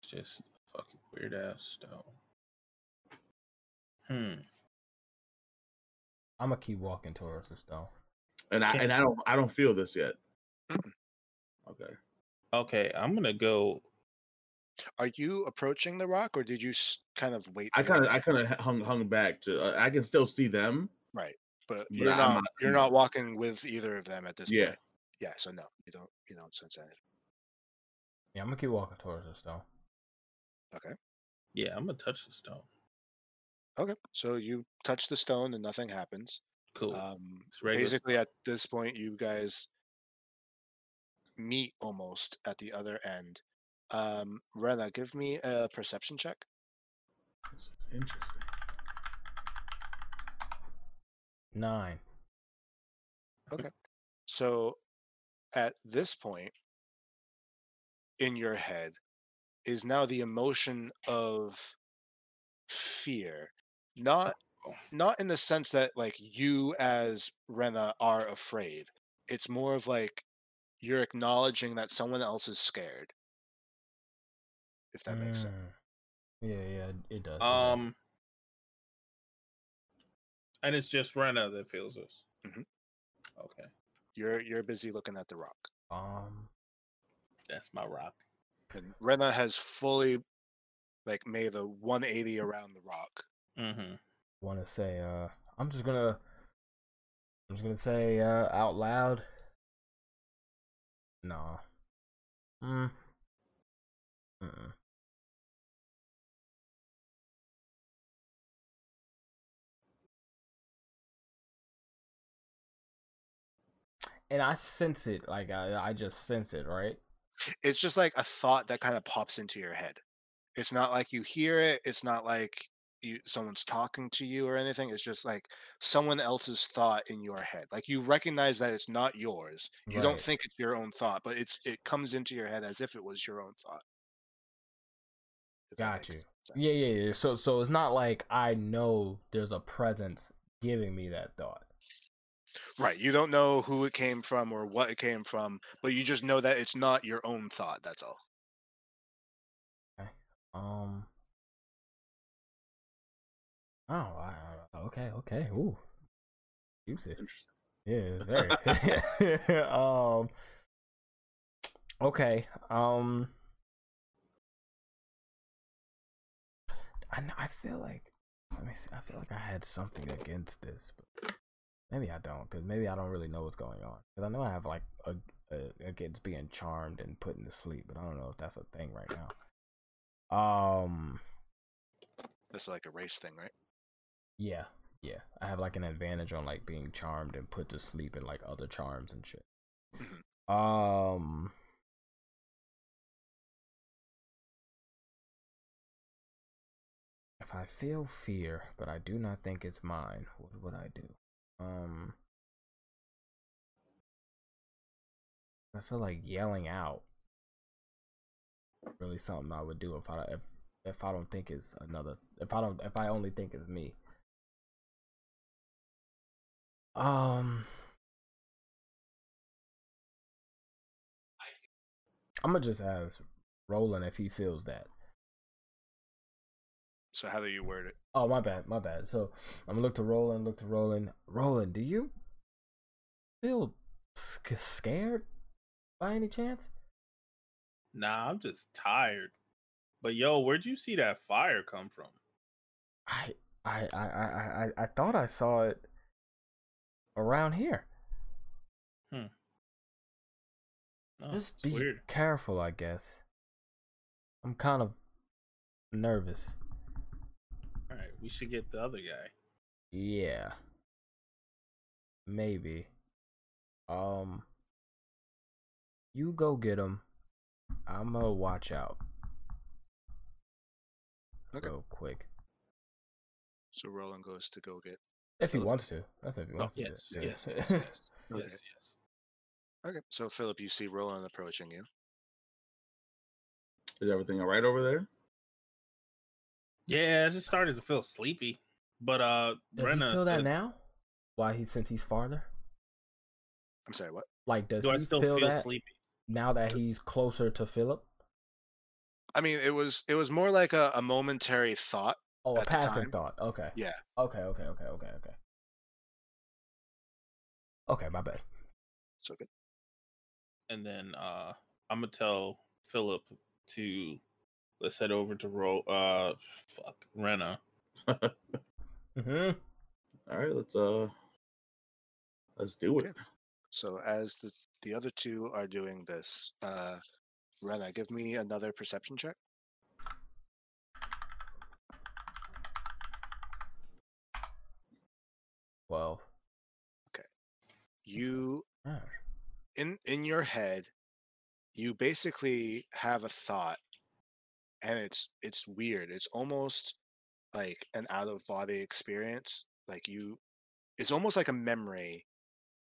It's just a fucking weird ass stone. Hmm. I'm gonna keep walking towards the stone. And I and I don't I don't feel this yet. Okay. Okay, I'm gonna go. Are you approaching the rock, or did you kind of wait? I kind of I kind of hung hung back to uh, I can still see them. right, but but you're I'm not. not- You're not walking with either of them at this Yeah. point. Yeah. So no, you don't. You don't sense anything. Yeah, I'm gonna keep walking towards the stone. Okay. Yeah, I'm gonna touch the stone. Okay. So you touch the stone and nothing happens. Cool. Um, It's basically, at this point, you guys meet almost at the other end. Um, Rena, give me a perception check. This is interesting. Nine. Okay. So at this point in your head is now the emotion of fear. Not not in the sense that like you as Rena are afraid. It's more of like you're acknowledging that someone else is scared. If that makes sense. Mm. Yeah, yeah, it- it does. it does. Um, and it's just Rena that feels this. Mhm. Okay, You're you're busy looking at the rock. um, that's my rock. And Rena has fully like made a 180 around the rock. Mm-hmm. Want to say, uh, I'm just gonna, I'm just gonna say, uh, out loud. No. Mm. Mm. And I sense it, like I, I just sense it, right? it's just like a thought that kind of pops into your head. It's not like you hear it. It's not like you someone's talking to you or anything. It's just like someone else's thought in your head. Like you recognize that it's not yours. You don't think it's your own thought, but it's it comes into your head as if it was your own thought. Got you. sense. Yeah, yeah, yeah. So, so it's not like I know there's a presence giving me that thought. Right. You don't know who it came from or what it came from, but you just know that it's not your own thought. That's all. Okay. Um. Oh, I, I- okay, okay. Ooh, juicy. Interesting. Yeah, very. um. Okay. Um. I I feel like let me see. I feel like I had something against this, but maybe I don't, because maybe I don't really know what's going on. Because I know I have like a, a against being charmed and put to sleep, but I don't know if that's a thing right now. Um. That's like a race thing, right? Yeah, yeah. I have like an advantage on like being charmed and put to sleep and like other charms and shit. Mhm. Um If I feel fear, but I do not think it's mine, what would I do? Um I feel like yelling out really something I would do if I if if I don't think it's another if I don't if I only think it's me. Um I'm gonna just ask Roland if he feels that. So how do you word it? Oh my bad, my bad. So I'm gonna look to Roland, look to Roland. Roland, do you feel sc- scared by any chance? Nah, I'm just tired. But yo, where'd you see that fire come from? I I I I I, I thought I saw it around here. Oh, Just be weird. careful, I guess. I'm kind of nervous. All right, we should get the other guy. Yeah. Maybe. Um You go get him. I'm gonna watch out. Okay. Real quick. So Roland goes to go get. If he Philip. wants to. That's if he wants to. do Yes, it. yes, yes, yes, Okay. yes, yes. Okay. So Philip, you see Roland approaching you. Is everything all right over there? Yeah, I just started to feel sleepy. But uh Does Brenna he feel that said- now? Why he since he's farther? I'm sorry, what? Like, does Do he I still feel, feel, that sleepy? now that he's closer to Philip? I mean, it was it was more like a, a momentary thought. Oh, a passing thought. Okay. Yeah. Okay. Okay. Okay. Okay. Okay. Okay. My bad. So good. And then uh I'm gonna tell Philip to let's head over to roll uh fuck Rena. Mm-hmm. All right, let's uh let's do it. Okay. So as the the other two are doing this, uh Rena, give me another perception check. Well. Okay. You alright. in in your head, you basically have a thought, and it's it's weird. It's almost like an out of body experience. Like you, it's almost like a memory,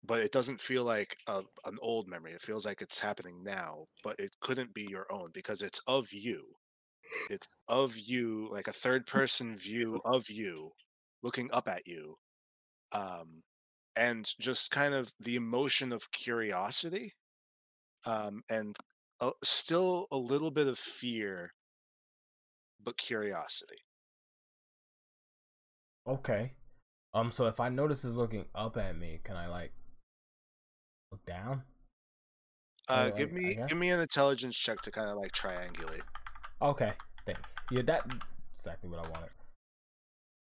but it doesn't feel like a, an old memory. It feels like it's happening now, but it couldn't be your own because it's of you. It's of you, like a third person view of you, looking up at you, um, and just kind of the emotion of curiosity, um, and uh, still a little bit of fear, but curiosity. Okay. Um. So if I notice is looking up at me, can I like look down? Uh, give me give me an intelligence check to kind of like triangulate. Okay. Thank you. Yeah, that exactly what I wanted.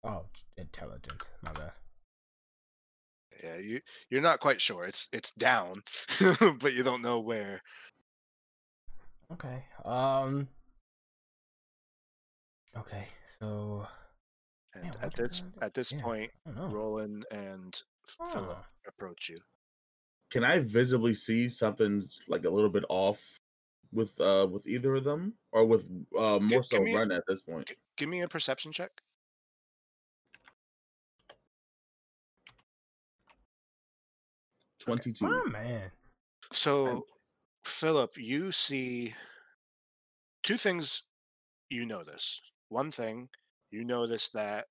Oh, intelligence. My bad. Yeah, you you're not quite sure. It's it's down, but you don't know where. Okay. Um. Okay. So And Man, at this at this Yeah. point, I don't know. Roland and Philip Oh. approach you. Can I visibly see something's like a little bit off with uh with either of them or with uh more give so me- Run at this point? G- give me a perception check. Twenty two. My man. So, Philip, you see two things you notice. One thing, you notice that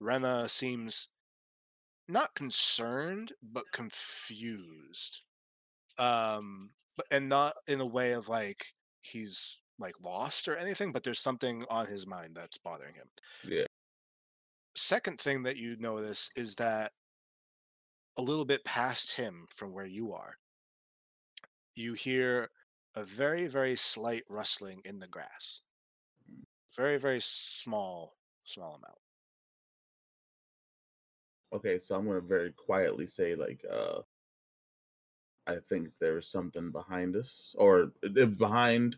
Rena seems not concerned, but confused. Um, but and not in a way of like he's like lost or anything, but there's something on his mind that's bothering him. Yeah. Second thing that you notice is that a little bit past him from where you are, you hear a very, very slight rustling in the grass. Very, very small, small amount. Okay, so I'm gonna very quietly say like uh I think there's something behind us. Or behind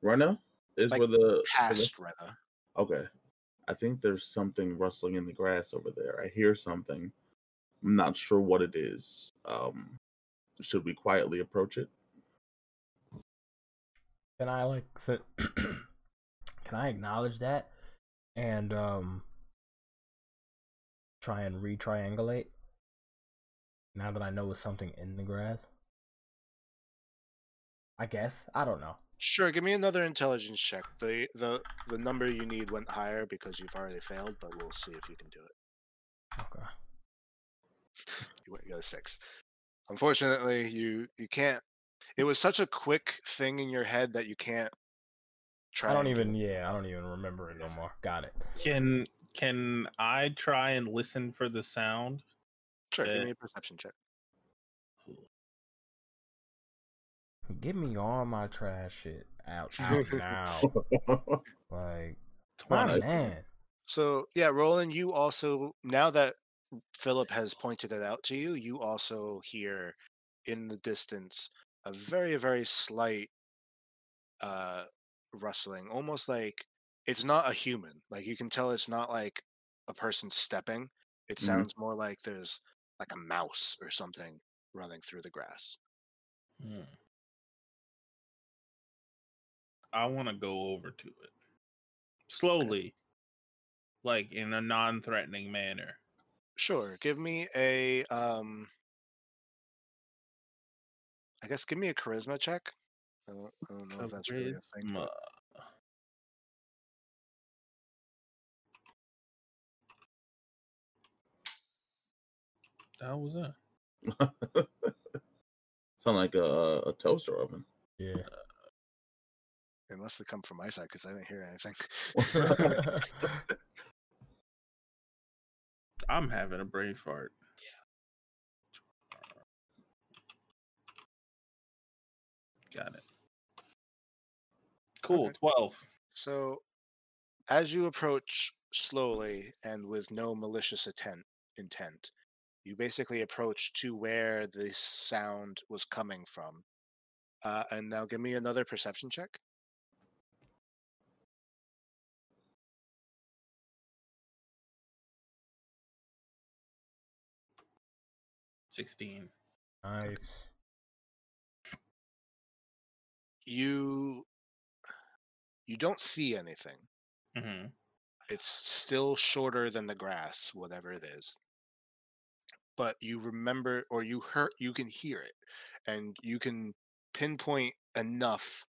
Rena is Like, where the where the- Past Rena. Okay. I think there's something rustling in the grass over there. I hear something. I'm not sure what it is. Um should we quietly approach it? Can I like sit? can I acknowledge that and um try and re-triangulate? Now that I know it's something in the grass. I guess I don't know. Sure, give me another intelligence check. The the the number you need went higher because you've already failed, but we'll see if you can do it. Okay. You went- you got a six. Unfortunately, you you can't. It was such a quick thing in your head that you can't. Try. I don't even. Yeah, I don't even remember it no more. Got it. Can can I try and listen for the sound? Sure, give uh, me a perception check. Give me all my trash shit out, out now. Like, Twenty. man. So yeah, Roland, you also now that Philip has pointed it out to you, you also hear in the distance a very very slight uh rustling, almost like it's not a human. Like you can tell it's not like a person stepping. It Mhm. sounds more like there's like a mouse or something running through the grass. Hmm. I want to go over to it slowly, like in a non-threatening manner. Sure, give me a um I guess give me a charisma check. I don't, I don't know if that's really a thing. But- That was it. Sound like a, a toaster oven. Yeah. It must have come from my side because I didn't hear anything. I'm having a brain fart. Got it. Cool. Okay. Twelve. So, as you approach slowly and with no malicious intent, intent, you basically approach to where the sound was coming from. Uh, and now give me another perception check. Sixteen. nice. You you don't see anything. Mm-hmm. It's still shorter than the grass, whatever it is. But you remember, or you heard, you can hear it, and you can pinpoint enough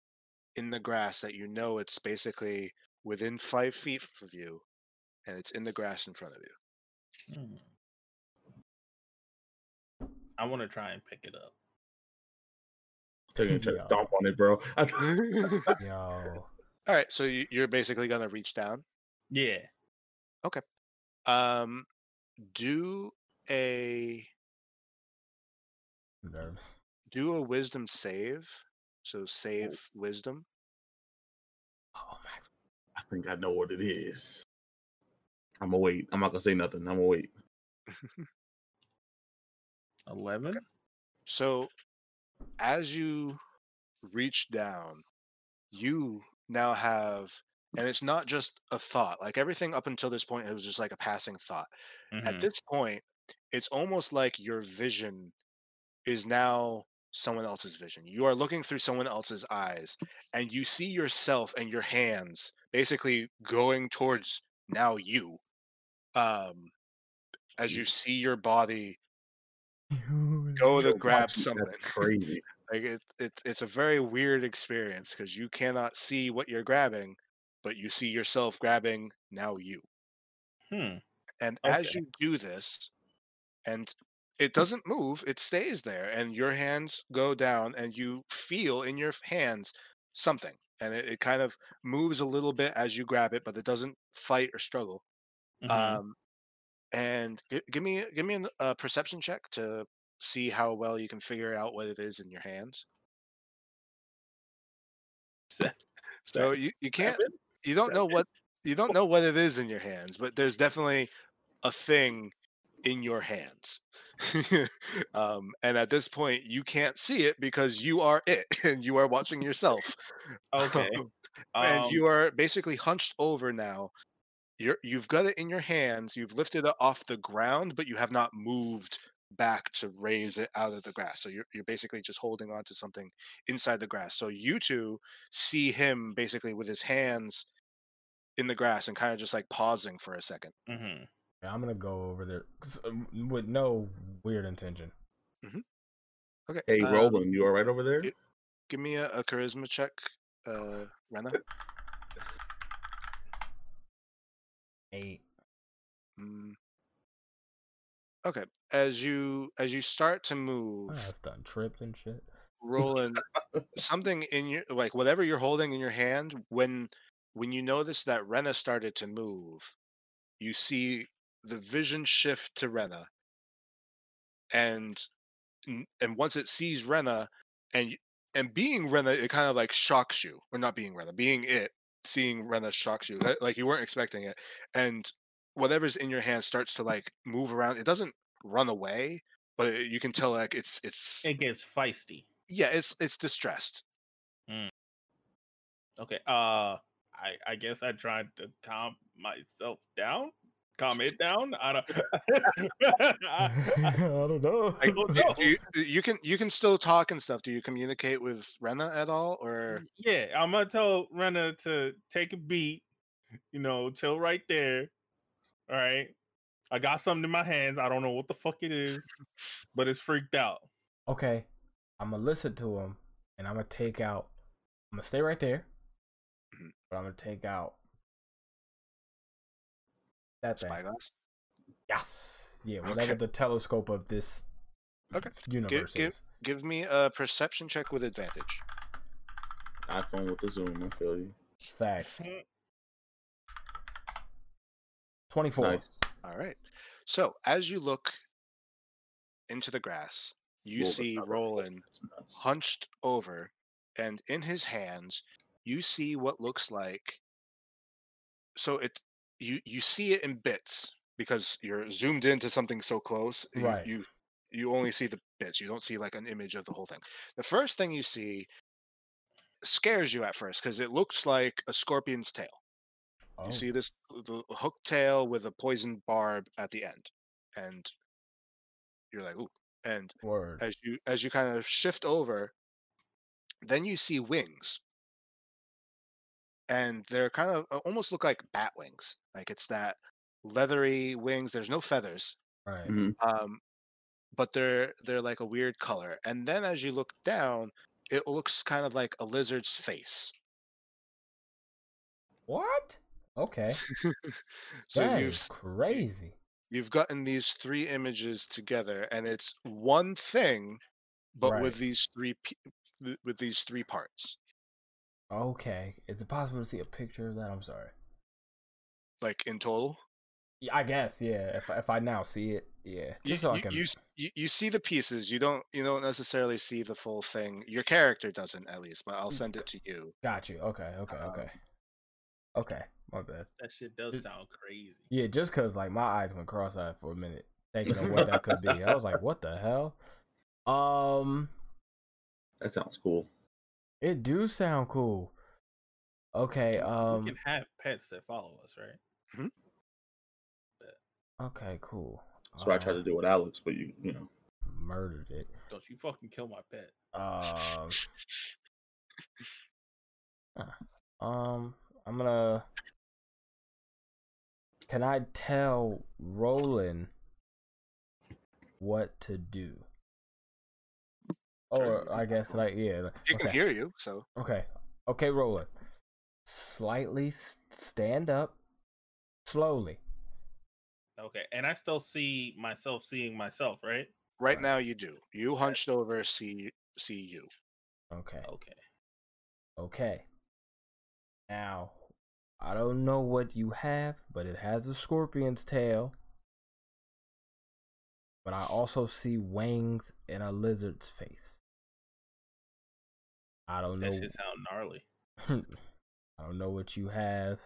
in the grass that you know it's basically within five feet of you, and it's in the grass in front of you. Hmm. I want to try and pick it up. Taking a try to stomp on it, bro. Yo. All right, so you- you're basically gonna reach down. Yeah. Okay. Um, do a Nervous. do a wisdom save. So save wisdom. Oh my. I think I know what it is. I'm gonna wait. I'm not gonna say nothing. I'm gonna wait. Eleven. So, as you reach down, you now have, and it's not just a thought. Like everything up until this point, it was just like a passing thought. At Mhm. this point, it's almost like your vision is now someone else's vision. You are looking through someone else's eyes, and you see yourself and your hands basically going towards now you. Um, as you see your body go to Yo, grab something. That's crazy. Like it, it it's a very weird experience because you cannot see what you're grabbing, but you see yourself grabbing now you. Hmm. And as you do this, and it doesn't move, it stays there, and your hands go down, and you feel in your hands something, and it, it kind of moves a little bit as you grab it, but it doesn't fight or struggle. Mhm. Um, and gi- give me give me a uh, perception check to see how well you can figure out what it is in your hands. So you, you can't you don't know what you don't know what it is in your hands, but there's definitely a thing in your hands. um, and at this point, you can't see it because you are it, and you are watching yourself. Okay. and Um, you are basically hunched over now. You're you've got it in your hands. You've lifted it off the ground, but you have not moved back to raise it out of the grass. So you're you're basically just holding on to something inside the grass. So you two see him basically with his hands in the grass and kind of just like pausing for a second. mhm. Yeah, I'm gonna go over there um, with no weird intention. Okay. Hey, uh, Roland, you all right over there? it- give me a, a charisma check, uh, Rena. Eight. Mm. Okay. As you as you start to Oh, move, that's done tripped and shit. Roland, something in your like whatever you're holding in your hand when when you notice that Rena started to move, you see the vision shift to Rena, and and once it sees Rena, and and being Rena, it kind of like shocks you, or not being Rena, being it, seeing Rena shocks you, like- you weren't expecting it, and whatever's in your hand starts to like move around. It doesn't run away, but it, you can tell like it's it's It gets feisty. yeah, it's it's distressed. Okay. Uh, I I guess I tried to calm myself down, calm it down. I don't. I don't know. Like, don't you, know. you, you can you can still talk and stuff. Do you communicate with Rena at all, or yeah, I'm gonna tell Rena to take a beat. You know, chill right there. All right. I got something in my hands. I don't know what the fuck it is, but it's freaked out. okay, I'm gonna listen to him, and I'm gonna take out. I'm gonna stay right there, Mhm. but I'm gonna take out that thing. spyglass? Yes, yeah, whatever Okay. the telescope of this Okay. universe give- is. give me a perception check with advantage. iPhone with the zoom. I feel you. Facts. Hmm. 24. Nice. All right. So as you look into the grass, you Roll see. Roland That's hunched over, and in his hands, you see what looks like. So it you you see it in bits because you're zoomed into something so close. you- Right. You you only see the bits. You don't see like an image of the whole thing. The first thing you see scares you at first because it looks like a scorpion's tail. Oh, You see this the hook tail with a poisoned barb at the end, and you're like, ooh. And word. as you as you kind of shift over, then you see wings, and they're kind of uh, almost look like bat wings. Like it's that leathery wings. There's no feathers, Right. Mhm. um, but they're they're like a weird color. And then as you look down, it looks kind of like a lizard's face. What? Okay. so that you've is crazy. you've gotten these three images together and it's one thing but Right. with these three with these three parts Okay. Is it possible to see a picture of that? I'm sorry. like in total Yeah, I guess. Yeah. If I- if I now see it, yeah. you, Just so I can. you, you, you see the pieces you don't you don't necessarily see the full thing your character doesn't at least but i'll send it to you Got you. Okay. Okay. Um, Okay. Okay. My bad. That shit does Just- sound crazy. Yeah, just cause like my eyes went cross-eyed for a minute, thinking of what that could be. I was like, "What the hell?" Um, That sounds cool. It do sound cool. Okay. Um. We Um. can have pets that follow us, right? Hmm. Okay. Cool. That's what I tried Uh, to do with Alex, but you, you know, Murdered it. Don't you fucking kill my pet. Um. Um. I'm gonna. Can I tell Roland what to do? Or I guess like yeah. like- he can hear you so Okay. Okay, Roland. Slightly stand up. Slowly. Okay, and I still see myself seeing myself, right? right Right. now you do you hunched over see see you Okay. Okay. Okay. Now, I don't know what you have, but it has a scorpion's tail. But I also see wings and a lizard's face. I don't know. That shit sound gnarly. I don't know what you have,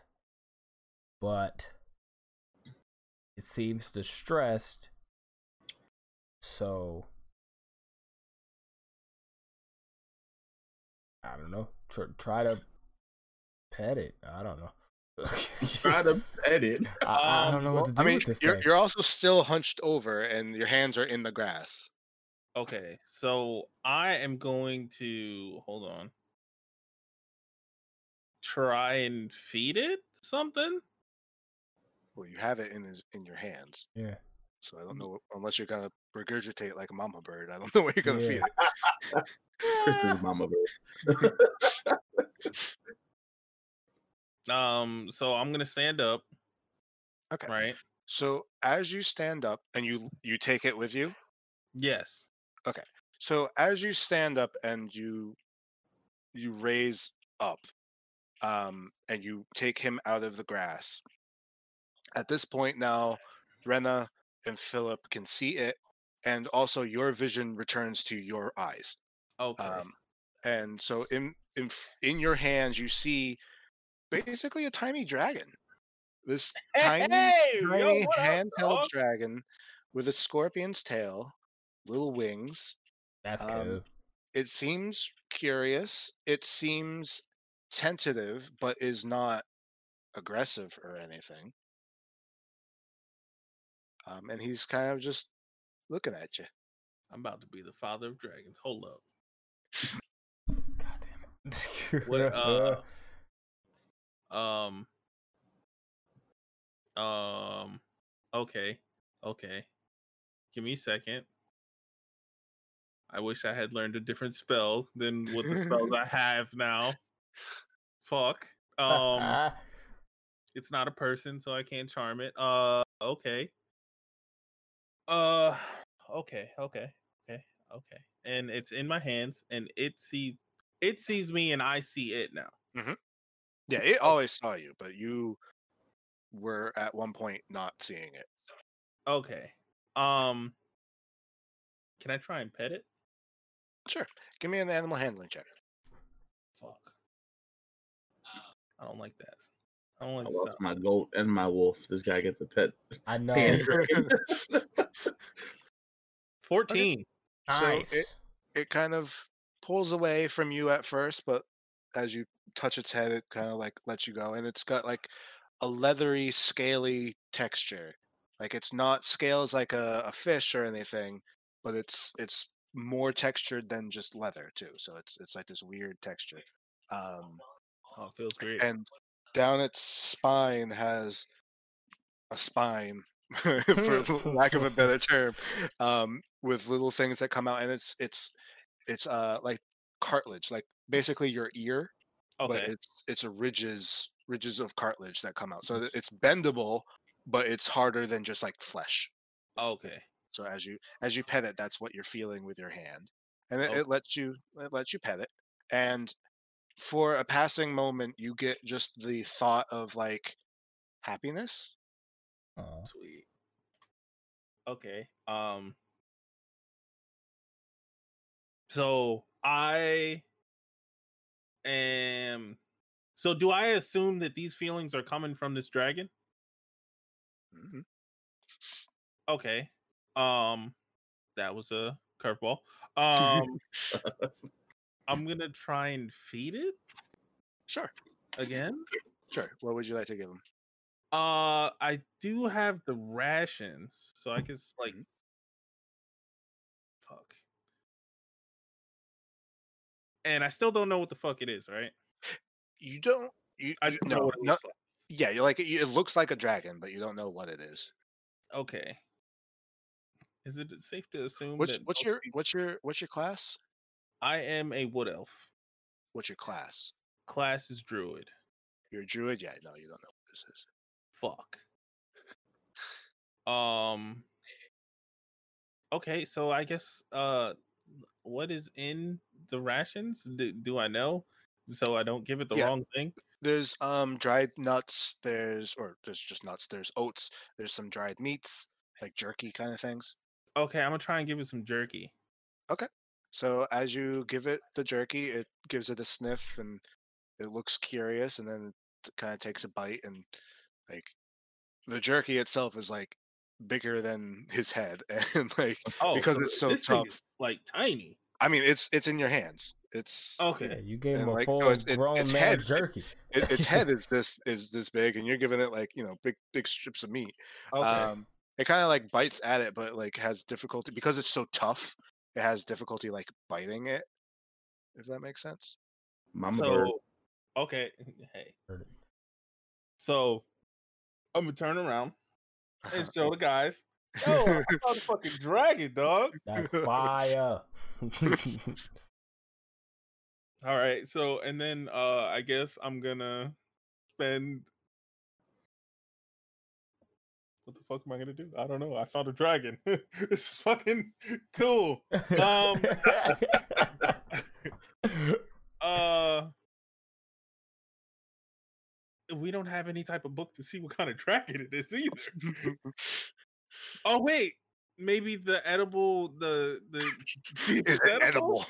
but it seems distressed. So I don't know. Try, try to pet it. I don't know. try to edit. I, I don't Um, know what to do i mean with this you're, thing. you're also still hunched over and your hands are in the grass Okay, so I am going to hold on. Try and feed it something. well you have it in his, in your hands Yeah. so i don't know unless you're gonna regurgitate like a mama bird i don't know what you're gonna feed it Christmas mama bird. Um, so I'm gonna stand up, okay right? So as you stand up and you you take it with you. Yes. So as you stand up and you you raise up um and you take him out of the grass. At this point now Rena and Philip can see it and also your vision returns to your eyes. Okay. Um and so in in in your hands you see basically a tiny dragon. This tiny hey, tiny handheld dragon with a scorpion's tail, little wings. That's Um, cool. It seems curious. It seems tentative, but is not aggressive or anything. Um, and he's kind of just looking at you. I'm about to be the father of dragons. Hold up. God damn it. What uh um um okay. Okay. Give me a second. I wish I had learned a different spell than what the spells I have now. Fuck. Um it's not a person, so I can't charm it. Uh okay. Uh okay, okay, okay, okay. and it's in my hands, and it sees it sees me, and I see it now. Yeah, it always saw you, but you were at one point not seeing it. Okay. Um. Can I try and pet it? Sure. Give me an animal handling check. Fuck. I don't like that. I don't like I lost sound. my goat and my wolf. This guy gets a pet. I know. Fourteen. So Nice. it, it kind of pulls away from you at first, but as you touch its head, it kind of like lets you go, and it's got like a leathery, scaly texture. Like it's not scales like a, a fish or anything, but it's it's more textured than just leather too. So it's it's like this weird texture. Um, Oh, it feels great. and down its spine has a spine for lack of a better term um with little things that come out and it's it's it's uh like cartilage like basically your ear but it's it's a ridges ridges of cartilage that come out so it's bendable but it's harder than just like flesh Okay. So as you as you pet it that's what you're feeling with your hand and it, Oh. it lets you it lets you pet it and for a passing moment you get just the thought of like happiness Aw. Sweet. Okay. Um. So I am. So do I assume that these feelings are coming from this dragon? Mhm. Okay. Um, that was a curveball. Um, I'm gonna try and feed it sure again. sure what would you like to give him Uh, I do have the rations, so I guess like, Mhm. fuck. And I still don't know what the fuck it is, right? you don't you, I you- just no, know what it no- looks like. yeah you're like it it looks like a dragon but you don't know what it is Okay. Is it safe to assume what's that what's your peop- what's your what's your class I am a wood elf. what's your class Class is druid. you're a druid yeah no you don't know what this is Fuck. Um. Okay, so I guess uh, what is in the rations? Do, do I know? So I don't give it the Yeah. wrong thing. there's um dried nuts there's or there's just nuts there's oats there's some dried meats like jerky kind of things Okay, I'm gonna try and give it some jerky. Okay. So as you give it the jerky it gives it a sniff and it looks curious and then it kind of takes a bite and like the jerky itself is like bigger than his head and like Oh, because it's so this thing tough is, like tiny. i mean it's it's in your hands it's Okay. Yeah, you gave him a like, so full it's- it- grown its man head- jerky. it, its head is this is this big and you're giving it like you know big big strips of meat Okay. um it kind of like bites at it but like has difficulty because it's so tough it has difficulty like biting it if that makes sense Mama so bird. okay, hey. So I'm gonna turn around and show the guys. Yo, I saw the fucking dragon, dog. That's fire. All right, so and then uh I guess I'm gonna spend what the fuck am I gonna do? I don't know. I found a dragon. this is fucking cool. Um uh we don't have any type of book to see what kind of dragon it is either. Oh wait, maybe the edible the the is it edible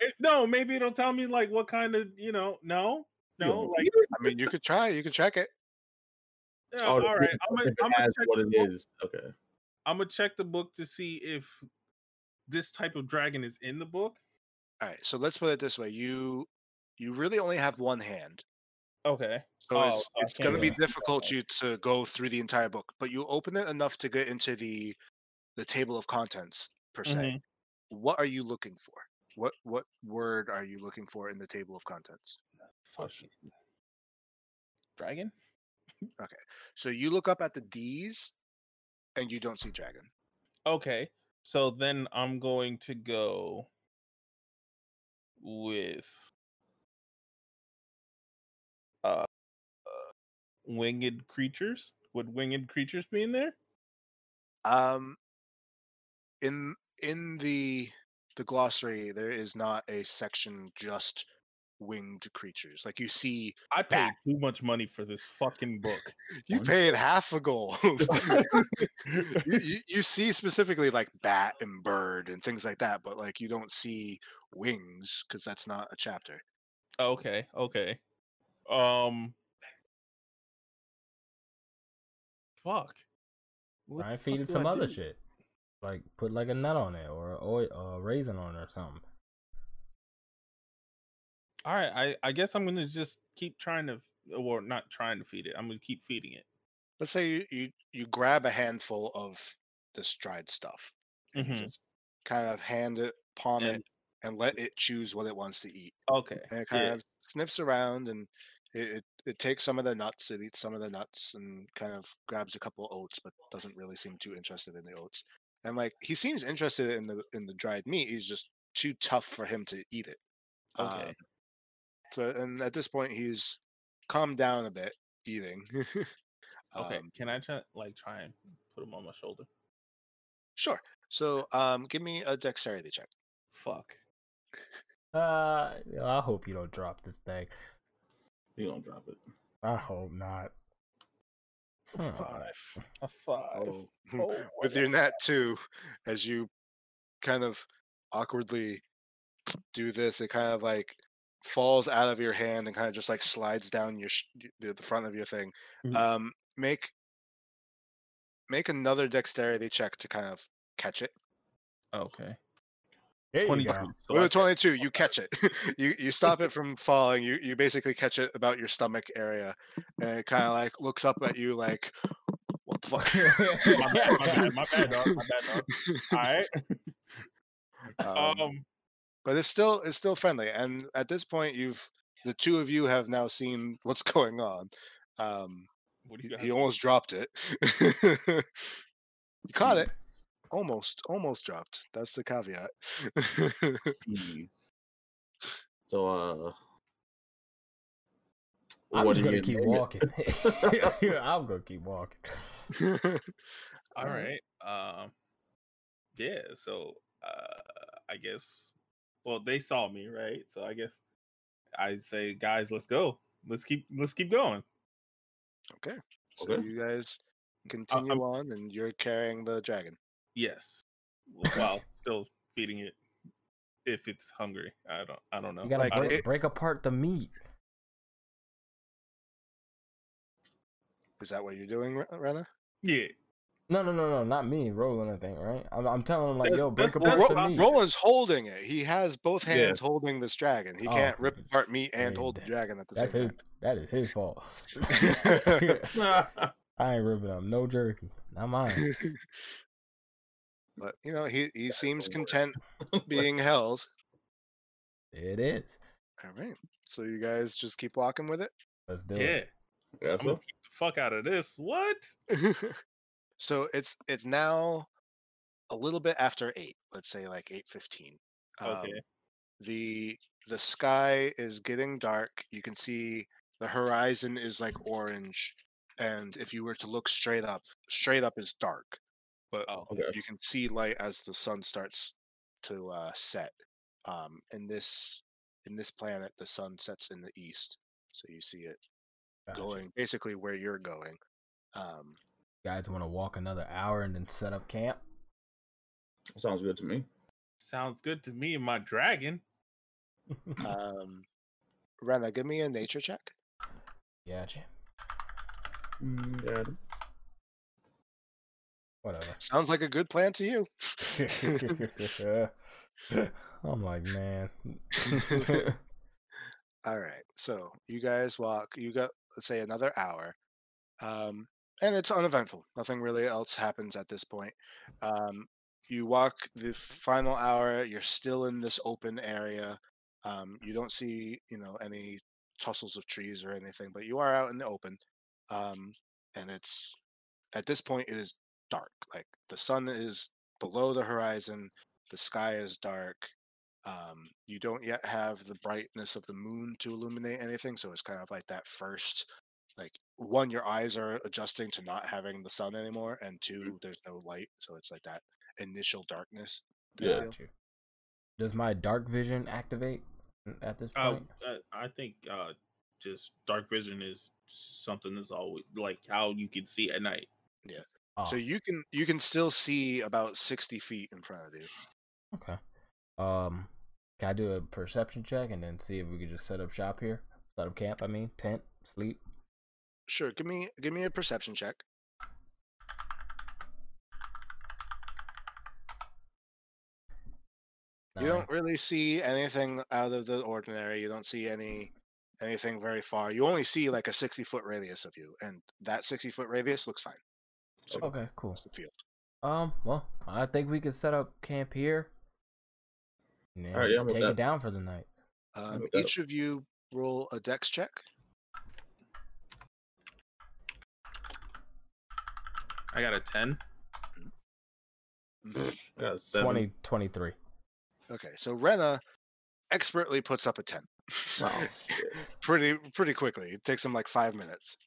It- no, maybe it'll tell me like what kind of you know. No, no, Yo, like i mean you could try you could check it yeah, Oh, all right. I'm gonna I'm gonna check what the it book. is. Okay. I'm gonna check the book to see if this type of dragon is in the book. all right so let's put it this way you you really only have one hand Okay. so Oh, it's, it's going to be really do that. difficult you to go through the entire book but you open it enough to get into the the table of contents per se Mhm. what are you looking for what what word are you looking for in the table of contents Fucking dragon. so you look up at the d's and you don't see dragon Okay. So then I'm going to go with uh, uh winged creatures. Would winged creatures be in there? um in in the the glossary, there is not a section just winged creatures. Like you see, I paid Bat. too much money for this fucking book. you paid half a gold. you, you, you see specifically like bat and bird and things like that, but like you don't see wings because that's not a chapter. okay, okay. Um, fuck. What Try the feed it some I other do? shit. Like put like a nut on it or a oil, a raisin on it or something. All right, I I guess I'm gonna just keep trying to, or not trying to feed it. I'm gonna keep feeding it. Let's say you you, you grab a handful of this dried stuff and Mhm. just kind of hand it, palm it, And- and let it choose what it wants to eat. Okay. and it kind yeah. of sniffs around and it, it, it takes some of the nuts it eats some of the nuts and kind of grabs a couple oats but doesn't really seem too interested in the oats and like he seems interested in the in the dried meat he's just too tough for him to eat it Okay. Um, so and at this point he's calmed down a bit eating okay. Um, Can I try like try and put him on my shoulder? sure so um give me a dexterity check Fuck. Uh, I hope you don't drop this thing. You don't drop it? I hope not. A Huh. five. A five. oh, Oh, with your net too, as you kind of awkwardly do this, it kind of like falls out of your hand and kind of just like slides down your sh- the, the front of your thing. Mhm. Um, make make another dexterity check to kind of catch it. Okay. There you 22. go. So With I a twenty-two, you catch it. you you stop it from falling. You you basically catch it about your stomach area, and it kind of like looks up at you like, "What the fuck?" my bad, my bad, my bad, dog. My bad, dog. All right. Um, Um. But it's still it's still friendly and at this point you've the two of you have now seen what's going on um What do he, you got? he almost dropped it you caught it almost almost dropped that's the caveat So uh I'm what just gonna keep walking. I'm gonna keep walking. All right. Um. Yeah. So, uh, I guess. Well, they saw me, right? So I guess I say, guys, let's go. Let's keep. Let's keep going. okay so Okay. you guys uh, continue um on and you're carrying the dragon Yes. While still feeding it, if it's hungry. I don't. I don't know. You gotta Like, break, it- break apart the meat. is that what you're doing Re- rena yeah. No, no, no, no, not me. Roland, I think, right? I'm, I'm telling him like, yo, break apart that's the what- meat. roland's holding it he has both Yeah. hands holding this dragon he Oh, can't rip apart meat and yeah, hold the dragon at the That's same his. That is his fault. I ain't ripping up no jerky. Not mine. but you know he he seems content being held It is. all right so you guys just keep walking with it Let's do Yeah. it. Yeah, I'm gonna keep the fuck out of this. What? So it's it's now a little bit after eight let's say like 8.15 um, Okay. the the sky is getting dark you can see the horizon is like orange and if you were to look straight up straight up is dark but Oh. Okay. you can see light as the sun starts to uh, set. Um, in this in this planet, the sun sets in the east, so you see it Gotcha. going basically where you're going. Um, Guys want to walk another hour and then set up camp? Sounds good to me. Sounds good to me and my dragon. um, Rena, give me a nature check. Gotcha. Yeah. Whatever. Sounds like a good plan to you. I'm like, man. All right, so you guys walk. You got let's say another hour, um, and it's uneventful. Nothing really else happens at this point. Um, you walk the final hour. You're still in this open area. Um, you don't see, you know, any tussles of trees or anything, but you are out in the open. Um, and it's at this point it is dark. Like the sun is below the horizon. The sky is dark. Um, you don't yet have the brightness of the moon to illuminate anything, so it's kind of like that first, like one, your eyes are adjusting to not having the sun anymore, and two, there's no light, so it's like that initial darkness. Yeah. deal. Got you. Does my dark vision activate at this Uh, point? uh, I think uh, just dark vision is something that's always like how you can see at night. Yeah. oh, So you can you can still see about sixty feet in front of you. okay. Um, can I do a perception check and then see if we could just set up shop here? Set up camp. I mean, tent, sleep. Sure. Give me give me a perception check. You don't really see anything out of the ordinary. You don't see any anything very far. You only see like a sixty foot radius of you, and that sixty foot radius looks fine. So Okay, cool. it's the field. Um, well, I think we could set up camp here. And Alright, yeah, take it down for the night. Um, each of you roll a dex check. I got a ten. Mhm. Got a 20, 23. Okay, so Rena expertly puts up a ten. Oh, pretty pretty quickly. It takes him like five minutes.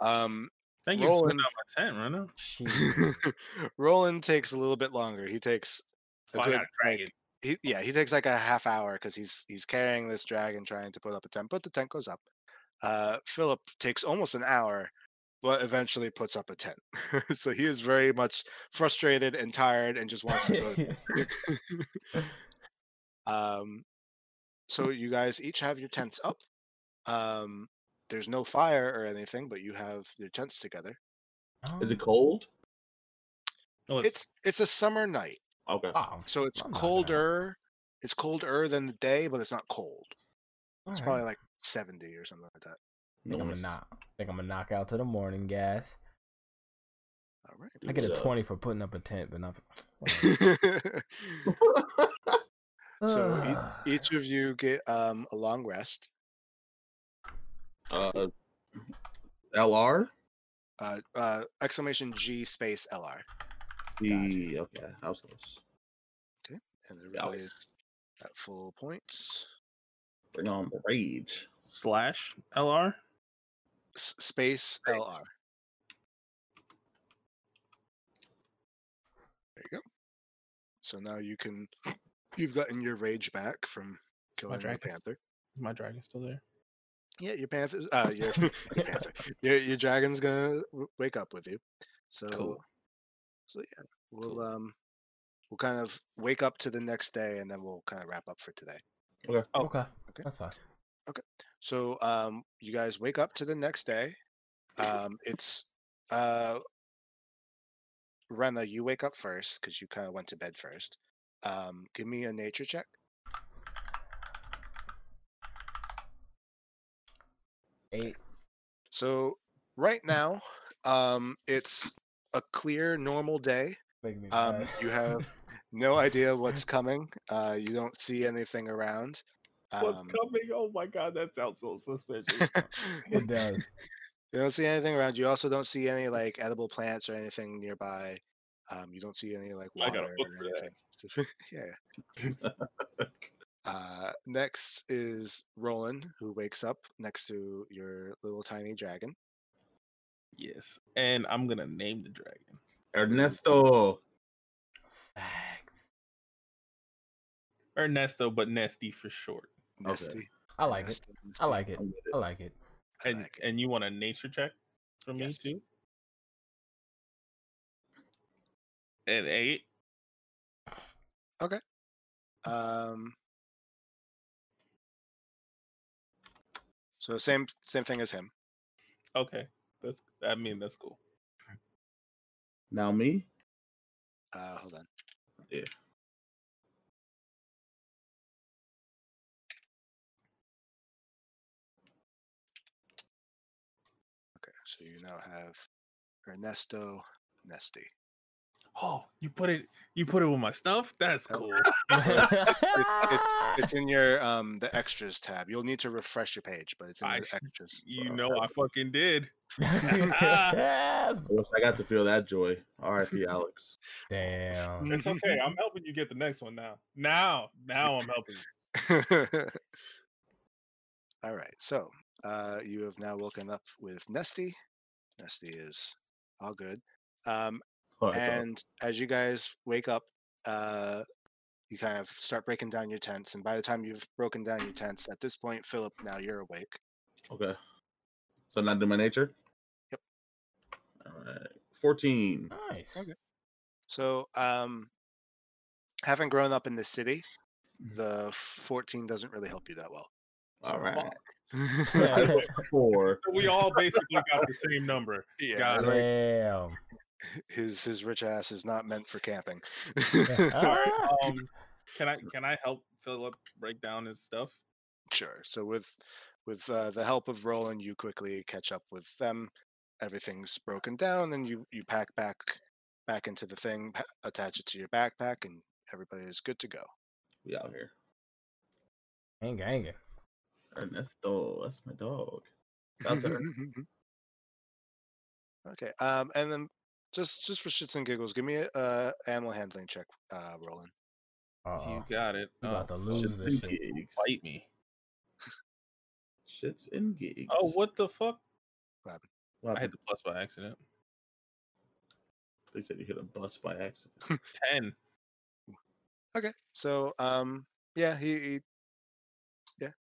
Um, Thank you for Roland. putting out my ten, Rena. Roland takes a little bit longer. He takes a Oh, I good, got dragon. he, yeah, he takes like a half hour because he's he's carrying this dragon trying to put up a tent, but the tent goes up. Uh, Philip takes almost an hour, but eventually puts up a tent. so he is very much frustrated and tired and just wants to go. um, so you guys each have your tents up. Um, there's no fire or anything, but you have your tents together. Is it cold? Oh, It's it's a summer night, Okay. Oh, so it's I'm not colder. It's colder than the day, but it's not cold. It's alright. probably like 70 or something like that. I think I'm gonna Nice. knock. I think I'm gonna knock out to the morning, guys. All right. I get a So- twenty for putting up a tent, but not. For, so e- each of you get um, a long rest. uh, LR. Uh, uh, exclamation G space LR, The okay, I was close. Okay, and everybody's at full points. Bring on the rage. slash LR. S- space LR. There you go. So now you can. You've gotten your rage back from killing the dragon's- panther. Is my dragon still there? Yeah, your panther. Uh, your, your panther. Your, your dragon's gonna wake up with you. So, Cool. so yeah, we'll Cool. um, we'll kind of wake up to the next day, and then we'll kind of wrap up for today. Okay. okay, okay. that's fine. So, um, you guys wake up to the next day. Um, it's uh, Rena, you wake up first because you kind of went to bed first. Um, give me a nature check. Eight. So right now, um, it's a clear, normal day. Um, you have no idea what's coming. Uh, you don't see anything around. What's Um, coming? Oh my god, that sounds so suspicious. it does. you don't see anything around. You also don't see any like edible plants or anything nearby. Um, you don't see any like I got a water book or anything. yeah. Uh, next is Roland, who wakes up next to your little tiny dragon. yes, and I'm gonna name the dragon. Ernesto. Facts. Ernesto, but Nesty for short. Nesty. I like it. Nesty, I like it. I'm with it. I like it. I And like it. and you want a nature check from Yes. me too? An eight. Okay. Um. So same same thing as him. Okay, that's. I mean, that's cool. Now me. Uh, hold on. Yeah. Now have Ernesto Nesty. Oh, you put it. You put it with my stuff. That's cool. It's in your um the extras tab. You'll need to refresh your page, but it's in I- the extras. You know, I fucking did. yes. I wish I got to feel that joy. R.I.P. Alex. Damn. It's okay. I'm helping you get the next one now. Now, now I'm helping you. All right, so uh, you have now woken up with Nesty. Nesty is all good. Um, Oh, that's all. and as you guys wake up, uh, you kind of start breaking down your tents, and by the time you've broken down your tents, at this point, Philip, now you're awake. Okay. So not do my nature. Yep. All right. Fourteen. Nice. Okay. So, um, having grown up in the city, the 14 doesn't really help you that well. All So- right. Yeah. Four. So we all basically got the same number. yeah, Got Damn. his his rich ass is not meant for camping. All right. Um, can I can I help Philip break down his stuff? Sure. So with with uh, the help of Roland, you quickly catch up with them. Everything's broken down, and you you pack back back into the thing, pa- attach it to your backpack, and everybody is good to go. We out here. Hang hanging. Ernesto, that's my dog. Out there. okay. Um, and then just just for shits and giggles, give me a uh, animal handling check, uh, Roland. Uh You oh. got it. You about Oh, to lose Shits this and shit. gigs. Bite me. Shits and gigs. Oh, what the fuck? What I hit the plus by accident. They said you hit a bus by accident. Ten. Okay. So um, yeah, he, he yeah,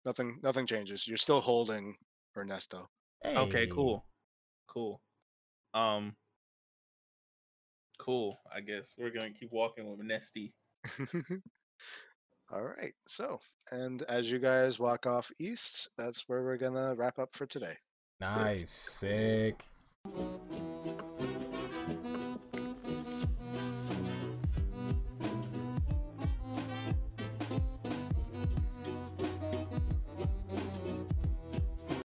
nothing nothing changes. You're still holding Ernesto. Okay, cool. Cool. Um Cool. I guess we're gonna keep walking with Nesty. All right. So, and as you guys walk off east, that's where we're gonna wrap up for today. Nice. Sick.